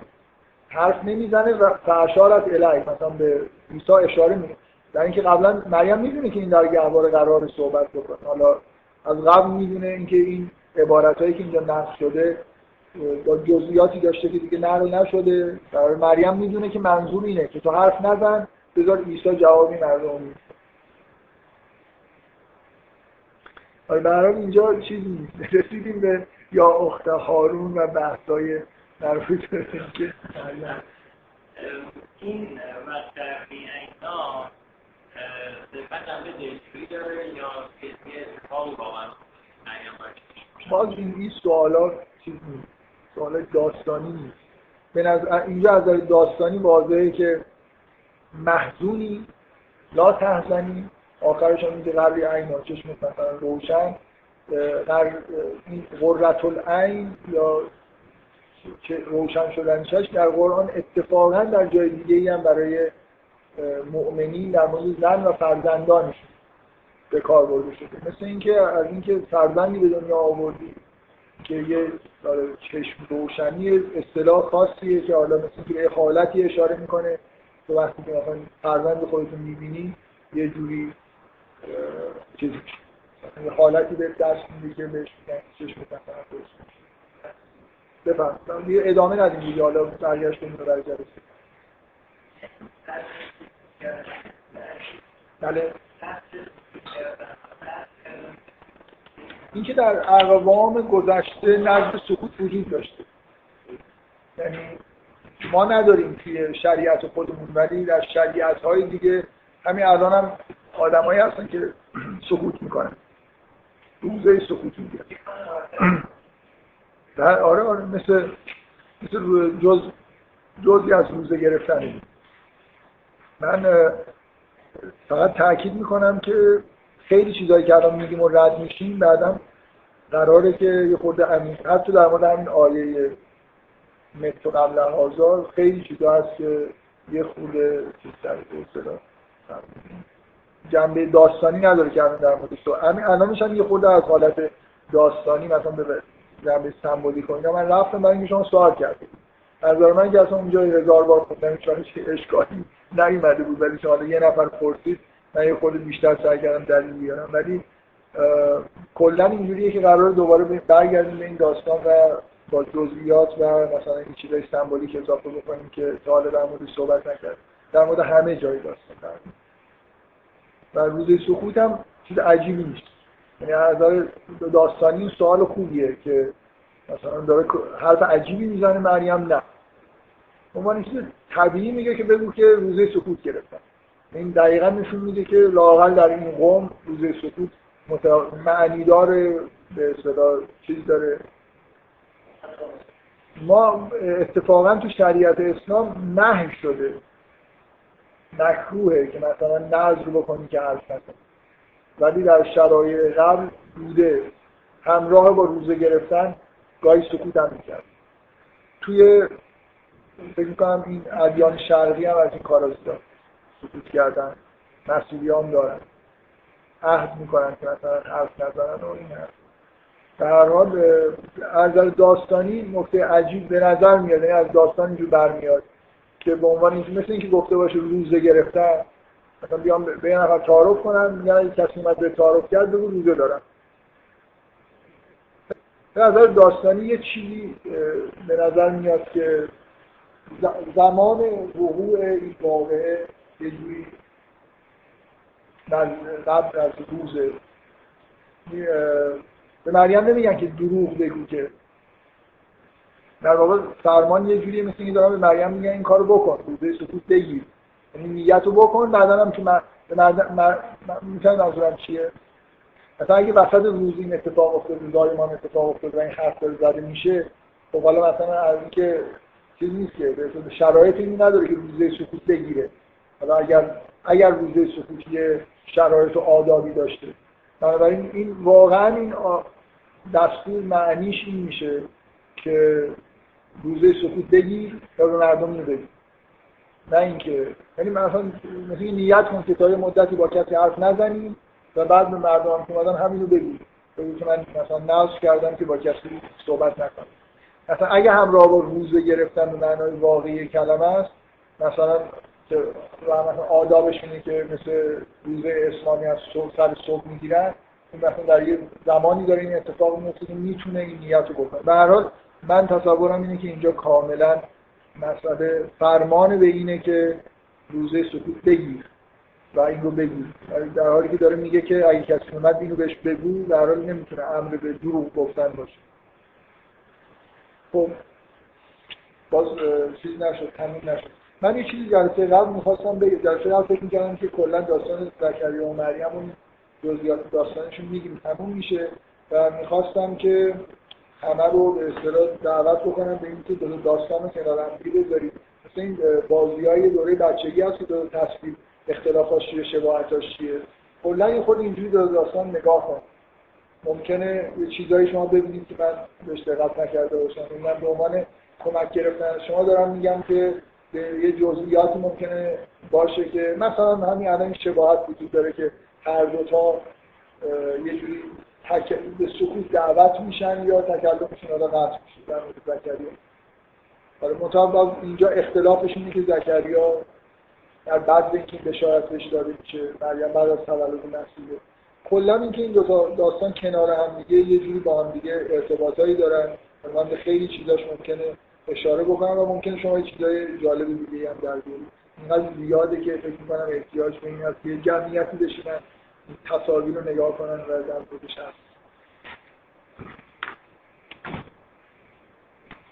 حرف نمی‌زنه و فرشارت الهی. مثلا به عیسی اشاره می‌کنه. در اینکه قبلا مریم می‌دونه که این در گهواره قرار صحبت بکنه. حالا از قبل می‌دونه اینکه این عبارت هایی که اینجا نقل شده با جزئیاتی داشته که دیگه نقل نشده. برای مریم می‌دونه که منظور اینه که تو حرف نزن بذار عیسی جوابی مردم میده. آره اینجا چیزی نیست. رسیدیم به یا اخت هارون و بحثای به که این مطرحی اینا صرفت هم به داره یا کسی اتفاقی واقعا باز این سوالات چیز نیست. سوالات داستانی نیست. به نظر اینجا از داستانی واضحه که محزونی لا تحزنی آخرش هم میگه قبلی عین چشم مثلا روشن در این قررت العین یا روشن شدن چشم در قرآن اتفاقا در جای دیگه ای هم برای مؤمنین در مورد زن و فرزندانش به کار برده شده. مثل اینکه از اینکه فرزندی به دنیا آوردی که یه چشم روشنی اصطلاح خاصیه که حالا مثل که حالتی اشاره می‌کنه تو وقتی که مثلا فرزند خودتون می‌بینی یه جوری چیزی حالتی به دست میده که بهش میگن چشم بفهم یه ادامه ندیم دیگه. حالا برگشت رو برای جلسه. بله. این که در اقوام گذشته نزد سکوت وجود داشته. یعنی ما نداریم توی شریعت خودمون ولی در شریعت های دیگه همین الان هم آدمایی هستن که سکوت می‌کنن. روزه سکوت میگن آره آره مثل مثل جز جزی از روزه گرفتن من فقط تاکید می‌کنم که خیلی چیزایی که الان میگیم و رد میشیم بعدم قراره که یه خورده عمیق حتی در مورد همین آیه متر قبل هزار خیلی چیزا هست که یه خورده چیز جنبه داستانی نداره که الان در مورد تو. همین الان میشن یه خورده از حالت داستانی مثلا به جنبه سمبولیک و اینا من رفتم برای اینکه شما سوال کردید. از من که اصلا اونجا هزار بار خوندم چون اشکالی نیومده بود. ولی حالا یه نفر پرسید من یه خود بیشتر سعی کردم دلیل بیارم. ولی کلا اینجوریه که قرار دوباره برگردیم به این داستان و با جزئیات و مثلا این چیزای سمبولیک اضافه بکنیم که تا حالا در مورد صحبت نکرد. در مورد همه جای داستان و روز سکوت هم چیز عجیبی نیست. یعنی از داستانی این سوال خوبیه که مثلا داره حرف عجیبی می‌زنه مریم نه. عنوان چیز طبیعی میگه که بگو که روزه سکوت گرفتن. این دقیقا نشون میده که لاقل در این قوم روزه سکوت معنی داره به اصطلاح چیز داره. ما اتفاقا تو شریعت اسلام نهی شده. مکروهه که مثلا نظر بکنی که حرف نکنی ولی در شرایط قبل بوده. همراه با روزه گرفتن گاهی سکوت هم می‌کرد. توی فکر می‌کنم این ادیان شرقی هم از این کارا دارن سکوت کردن. مسئولی هم دارن. عهد می‌کنن که مثلا حرف نزنن و این هست در حال از داستانی نکته عجیب به نظر میاد. یعنی از داستان اینجور برمیاد که به عنوان اینکه مثل اینکه گفته باشه روزه گرفتن مثلا بیام به یه نفر تعارف کنن میگن اگه کسی اومد به تعارف کرد بگو روزه دارم. به نظر داستانی یه چیزی به نظر میاد که زمان وقوع این واقعه یه جوری قبل از روزه به مریم نمیگن که دروغ بگو که. در واقع فرمان یه جوری مثل اینکه دارم به مریم میگن این کارو بکن روزه سکوت بگیر. یعنی نیت رو بکن بعدا هم که من می‌تونم منظورم چیه؟ مثلا اگه وسط روز این اتفاق افتاد روزای ما اتفاق افتاد و این حرف داره زده میشه خب حالا مثلا از اینکه چیز نیست که شرایط این نداره که روزه سکوت بگیره. حالا اگر اگر روزه سکوت یه شرایط و آدابی داشته. بنابراین این واقعا این دستور معنیش این میشه که روزه سکوت بگیر یا به مردم اینو نه اینکه یعنی مثلا مثل نیت کن که تا یه مدتی با کسی حرف نزنیم و بعد به مردم که اومدن همینو بگیر بگیر که من مثلا ناز کردم که با کسی صحبت نکنم. مثلا اگه همراه با روزه گرفتن به معنای واقعی کلمه است مثلا که مثلا آدابش اینه که مثل روزه اسلامی از صبح سر صبح می‌گیرن این مثلا در یه زمانی داره این اتفاق میفته که می‌تونه این نیت رو بکنه. به هر حال من تصورم اینه که اینجا کاملا مسئله فرمان به اینه که روزه سکوت بگیر و این رو بگیر. در حالی که داره میگه که اگه کسی اومد اینو بهش بگو در حالی نمی‌تونه امر به دروغ گفتن باشه. خب باز چیز نشد تموم نشد. من یه چیزی جلسه قبل می‌خواستم بگم. جلسه قبل فکر می‌کردم که کلا داستان زکریا و مریم اون جزئیات داستانشون میگیم. تموم میشه. و می‌خواستم که همه رو به اصطلاح دعوت بکنم به اینکه دو داستان رو کنار هم بذارید مثل این بازی های دوره بچگی هست که دو تصویر اختلافاش چیه شباهتاش چیه. کلا یه خود اینجوری دو داستان نگاه کن. ممکنه یه چیزایی شما ببینید که من بهش دقت نکرده باشم. من به عنوان کمک گرفتن. شما دارم میگم که یه جزئیاتی ممکنه باشه که مثلا همین الان شباهت وجود داره که هر دو تا یه جوری تک... به سکوت دعوت میشن یا تکلمشون حالا قطع میشه؟ در مورد زکریا. حالا مطابق اینجا اختلافش اینه که زکریا در بعد اینکه این بشارت بهش داده میشه مریم بعد از تولد مسیحه. کلا اینکه این دو تا داستان کنار هم دیگه یه جوری با هم دیگه ارتباطایی دارن. من به خیلی چیزاش ممکنه اشاره بکنم و ممکنه شما یه چیزای جالب دیگه هم در بیارید. اینقدر زیاده که فکر می‌کنم احتیاج به این هست که جمعیتی بشینن تصاویر رو نگاه کنن و در خودش هست.